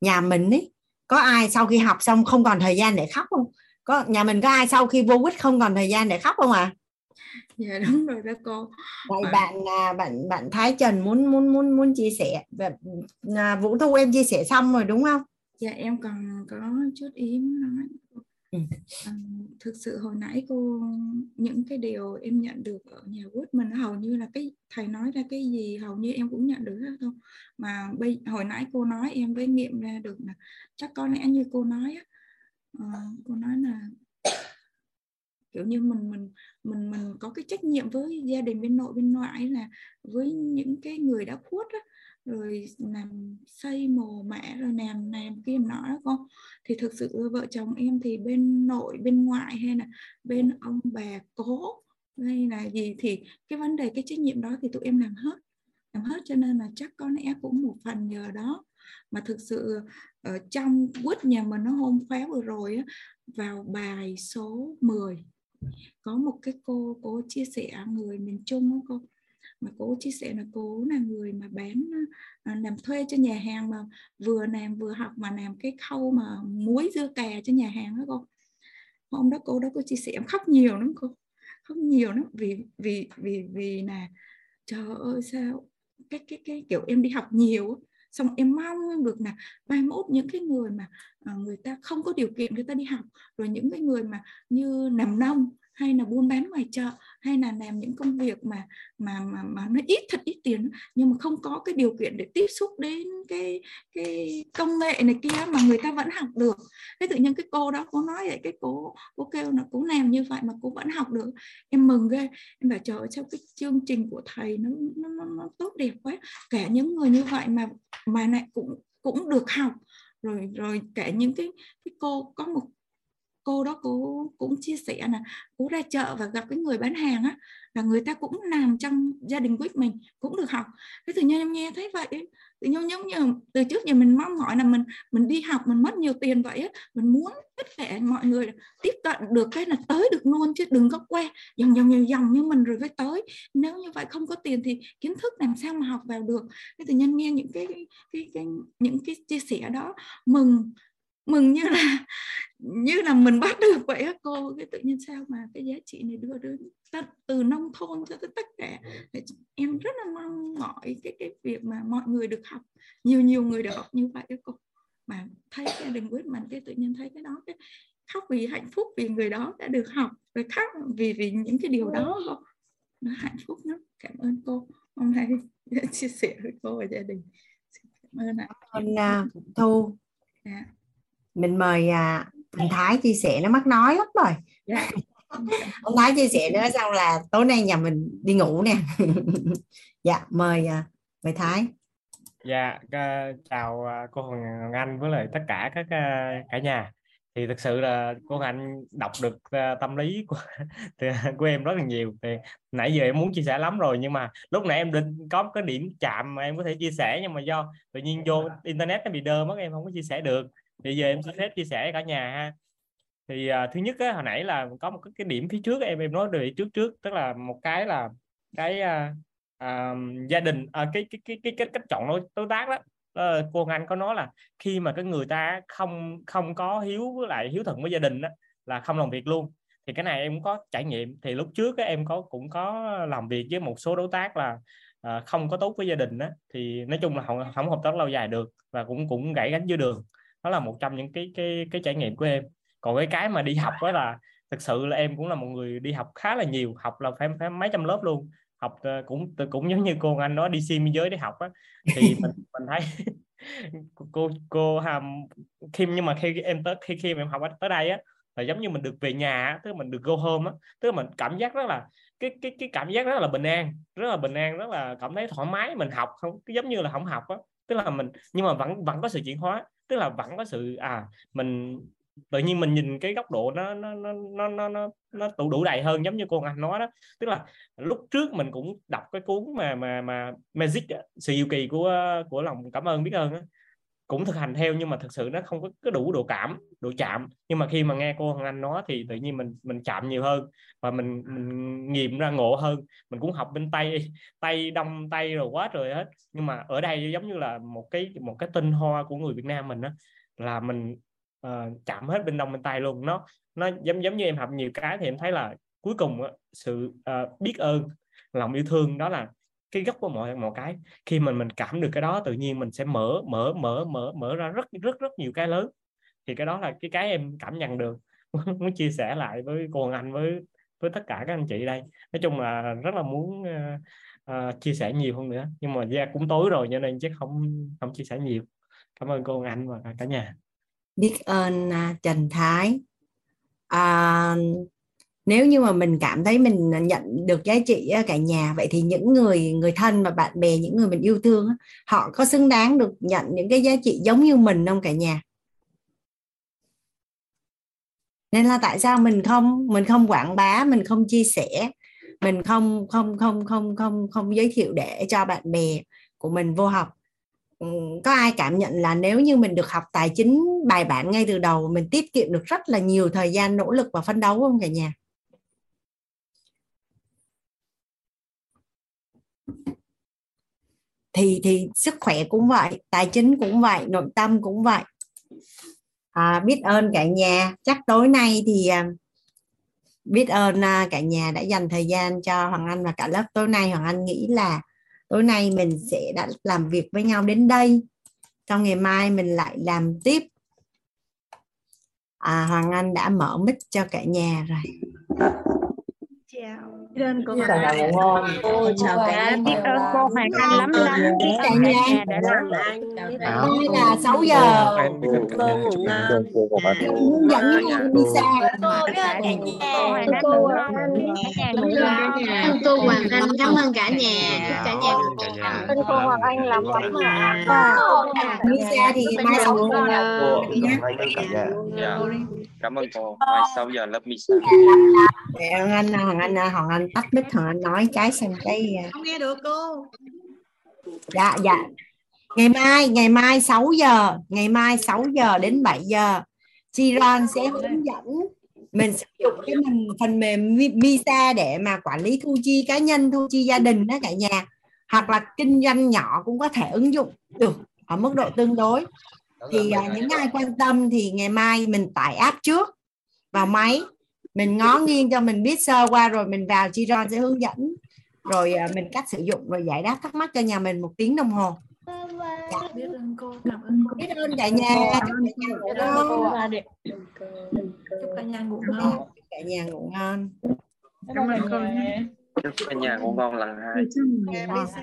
Nhà mình ấy có ai sau khi học xong không còn thời gian để khóc không? Có nhà mình có ai sau khi vô quýt không còn thời gian để khóc không à dạ đúng rồi đó cô. Vậy à. bạn bạn bạn Thái Trần muốn muốn muốn muốn chia sẻ và à, Vũ Thu em chia sẻ xong rồi đúng không? Dạ em còn có chút ý nói ừ. à, thực sự hồi nãy cô những cái điều em nhận được ở nhà quýt mình hầu như là cái thầy nói ra cái gì hầu như em cũng nhận được hết không mà bây hồi nãy cô nói em với nghiệm ra được là chắc có lẽ như cô nói á uh, cô nói là kiểu như mình mình mình mình có cái trách nhiệm với gia đình bên nội bên ngoại là với những cái người đã khuất á, rồi làm xây mồ mã rồi làm làm kia nọ đó con. Thì thực sự vợ chồng em thì bên nội bên ngoại hay là bên ông bà cố hay là gì thì cái vấn đề cái trách nhiệm đó thì tụi em làm hết làm hết. Cho nên là chắc có lẽ cũng một phần nhờ đó mà thực sự ở trong quýt nhà mình nó hôm khóa vừa rồi á, vào bài số 10 có một cái cô cô chia sẻ người miền Trung đó cô mà cô chia sẻ là cô là người mà bán à, làm thuê cho nhà hàng mà vừa làm vừa học mà làm cái khâu mà muối dưa cà cho nhà hàng đó cô. Hôm đó cô đó cô chia sẻ, em khóc nhiều lắm cô, khóc nhiều lắm. Vì vì vì vì là, trời ơi, sao cái cái cái kiểu em đi học nhiều xong em mong được là mai mốt những cái người mà à, người ta không có điều kiện người ta đi học, rồi những cái người mà như nằm nông hay là buôn bán ngoài chợ hay là làm những công việc mà mà mà mà nó ít thật ít tiền nhưng mà không có cái điều kiện để tiếp xúc đến cái cái công nghệ này kia mà người ta vẫn học được. Cái tự nhiên cái cô đó cô nói vậy cái cô cô kêu là cô làm như vậy mà cô vẫn học được. Em mừng ghê. Em bảo trời ơi sao cái chương trình của thầy nó nó, nó, nó tốt đẹp quá. Cả những người như vậy mà mà lại cũng cũng được học. Rồi rồi cả những cái cái cô có một cô đó cô cũng chia sẻ là cô ra chợ và gặp cái người bán hàng á là người ta cũng làm trong gia đình quýt mình cũng được học. Cái tự nhiên em nghe thấy vậy tự nhiên giống như từ trước giờ mình mong mỏi là mình mình đi học mình mất nhiều tiền vậy á mình muốn tất cả mọi người tiếp cận được cái là tới được luôn chứ đừng có que. Dòng dòng dòng dòng như mình rồi mới tới. Nếu như vậy không có tiền thì kiến thức làm sao mà học vào được? Cái tự nhiên nghe những cái, cái, cái, cái những cái chia sẻ đó mừng mừng như là như là mình bắt được vậy á. Cô cái tự nhiên sao mà cái giá trị này đưa đến tận từ nông thôn cho tới tất cả. Em rất là mong mỏi cái cái việc mà mọi người được học nhiều nhiều người được học như vậy á cô. Mà thấy gia đình quyết mình cái tự nhiên thấy cái đó cái khóc vì hạnh phúc vì người đó đã được học rồi khóc vì vì những cái điều đó cô. Nó hạnh phúc lắm. Cảm ơn cô. Hôm nay chia sẻ với cô và gia đình. Cảm ơn ạ. Ơn uh, thu. Dạ mình mời à, anh Thái chia sẻ nó mắc nói lắm rồi. Dạ. anh Thái chia sẻ nữa xong là tối nay nhà mình đi ngủ nè. Dạ mời à, mời Thái. Dạ uh, chào uh, cô Hồng Anh với lại tất cả các uh, cả nhà. Thì thực sự là cô Anh đọc được uh, tâm lý của của em rất là nhiều. Thì nãy giờ em muốn chia sẻ lắm rồi nhưng mà lúc nãy em định có cái điểm chạm mà em có thể chia sẻ nhưng mà do tự nhiên vô internet nó bị đơ mất em không có chia sẻ được thì giờ em xin phép chia sẻ cả nhà ha. Thì uh, thứ nhất á, hồi nãy là có một cái, điểm phía trước em em nói về trước trước tức là một cái là cái uh, uh, gia đình uh, cái, cái cái cái cái cách chọn đối, đối tác đó. Uh, cô anh có nói là khi mà cái người ta không không có hiếu với lại hiếu thuận với gia đình đó, là không làm việc luôn. Thì cái này em có trải nghiệm. Thì lúc trước á, em có cũng có làm việc với một số đối tác là uh, không có tốt với gia đình đó thì nói chung là không không hợp tác lâu dài được và cũng cũng gãy gánh dưới đường đó là một trong những cái cái cái trải nghiệm của em. Còn cái cái mà đi học đó là thực sự là em cũng là một người đi học khá là nhiều học là phải phải mấy trăm lớp luôn. Học uh, cũng cũng giống như cô anh nói đi xuyên biên giới để học á. Thì mình mình thấy cô cô hàm khi nhưng mà khi em tới khi khi em học tới đây á là giống như mình được về nhà tức là mình được go home á. Tức là mình cảm giác rất là cái cái cái cảm giác rất là bình an rất là bình an rất là cảm thấy thoải mái mình học không giống như là không học á. Tức là mình nhưng mà vẫn vẫn có sự chuyển hóa tức là vẫn có sự à mình tự nhiên mình nhìn cái góc độ nó nó nó nó nó nó, nó đủ đủ đầy hơn giống như cô anh nói đó tức là lúc trước mình cũng đọc cái cuốn mà mà mà magic sự diệu kỳ của của lòng cảm ơn biết ơn đó cũng thực hành theo nhưng mà thực sự nó không có cái đủ độ cảm độ chạm. Nhưng mà khi mà nghe cô Hoàng Anh nói thì tự nhiên mình mình chạm nhiều hơn và mình mình nghiệm ra ngộ hơn. Mình cũng học bên tay tay đông tay rồi quá trời hết. Nhưng mà ở đây giống như là một cái một cái tinh hoa của người Việt Nam mình đó là mình uh, chạm hết bên đông bên tay luôn. Nó nó giống giống như em học nhiều cái thì em thấy là cuối cùng sự uh, biết ơn lòng yêu thương đó là cái gốc của mọi mọi cái. Khi mình mình cảm được cái đó tự nhiên mình sẽ mở mở mở mở mở ra rất rất rất nhiều cái lớn. Thì cái đó là cái cái em cảm nhận được. Muốn chia sẻ lại với cô Anh với với tất cả các anh chị đây. Nói chung là rất là muốn uh, uh, chia sẻ nhiều hơn nữa. Nhưng mà ra cũng tối rồi cho nên chắc không không chia sẻ nhiều. Cảm ơn cô Anh và cả nhà. Biết ơn uh, Trần Thái. Uh, nếu như mà mình cảm thấy mình nhận được giá trị cả nhà, vậy thì những người người thân và bạn bè, những người mình yêu thương họ có xứng đáng được nhận những cái giá trị giống như mình không cả nhà? Nên là tại sao mình không mình không quảng bá, mình không chia sẻ, mình không không không không không không giới thiệu để cho bạn bè của mình vô học? Ừ, có ai cảm nhận là nếu như mình được học tài chính bài bản ngay từ đầu, mình tiết kiệm được rất là nhiều thời gian, nỗ lực và phấn đấu không cả nhà? Thì thì sức khỏe cũng vậy tài chính cũng vậy nội tâm cũng vậy. À, biết ơn cả nhà. Chắc tối nay thì à, biết ơn à, cả nhà đã dành thời gian cho Hoàng Anh và cả lớp. Tối nay Hoàng Anh nghĩ là tối nay mình sẽ đã làm việc với nhau đến đây. Trong ngày mai mình lại làm tiếp. À, Hoàng Anh đã mở mic cho cả nhà rồi. À chào ơn cô Chào Hoàng Anh. ngon. Cô chào cả biết ơn cô Hoàng Anh lắm lắm biết cả ơn cả nhà đã lắng. Hôm nay là 6 giờ cô ngủ ngon hướng dẫn đi xa Cô cả nhà cô Hoàng Anh cô Hoàng Anh cảm ơn cả nhà cả nhà Xin cô Hoàng Anh làm lắm ạ. đi xa thì mai 6 giờ cô ơn cả nhà dạ cảm ơn cô. Mai 6 giờ lớp Misa. Để anh Hoàng Anh Hoàng Anh tắt mic Hoàng Anh nói cái xem cái à, không nghe được cô. Dạ dạ. Ngày mai ngày mai 6 giờ ngày mai 6 giờ đến 7 giờ Chiron sẽ hướng dẫn mình sử dụng cái mình phần mềm Mi- Misa để mà quản lý thu chi cá nhân thu chi gia đình đó cả nhà. Hoặc là kinh doanh nhỏ cũng có thể ứng dụng được ở mức độ tương đối thì à, những ai quan tâm thì ngày mai mình tải app trước vào máy. Mình ngó nghiêng cho mình biết sơ qua rồi mình vào Chiron sẽ hướng dẫn. Rồi à, mình cách sử dụng rồi giải đáp thắc mắc cho nhà mình một tiếng đồng hồ. Biết ơn cô. Cảm ơn cô. Biết ơn cả nhà. Chúc cả nhà chúc cả nhà ngủ ngon cả nhà ngủ ngon. Cảm ơn cô. chúc cả nhà ngủ ngon lần hai. Em đi xe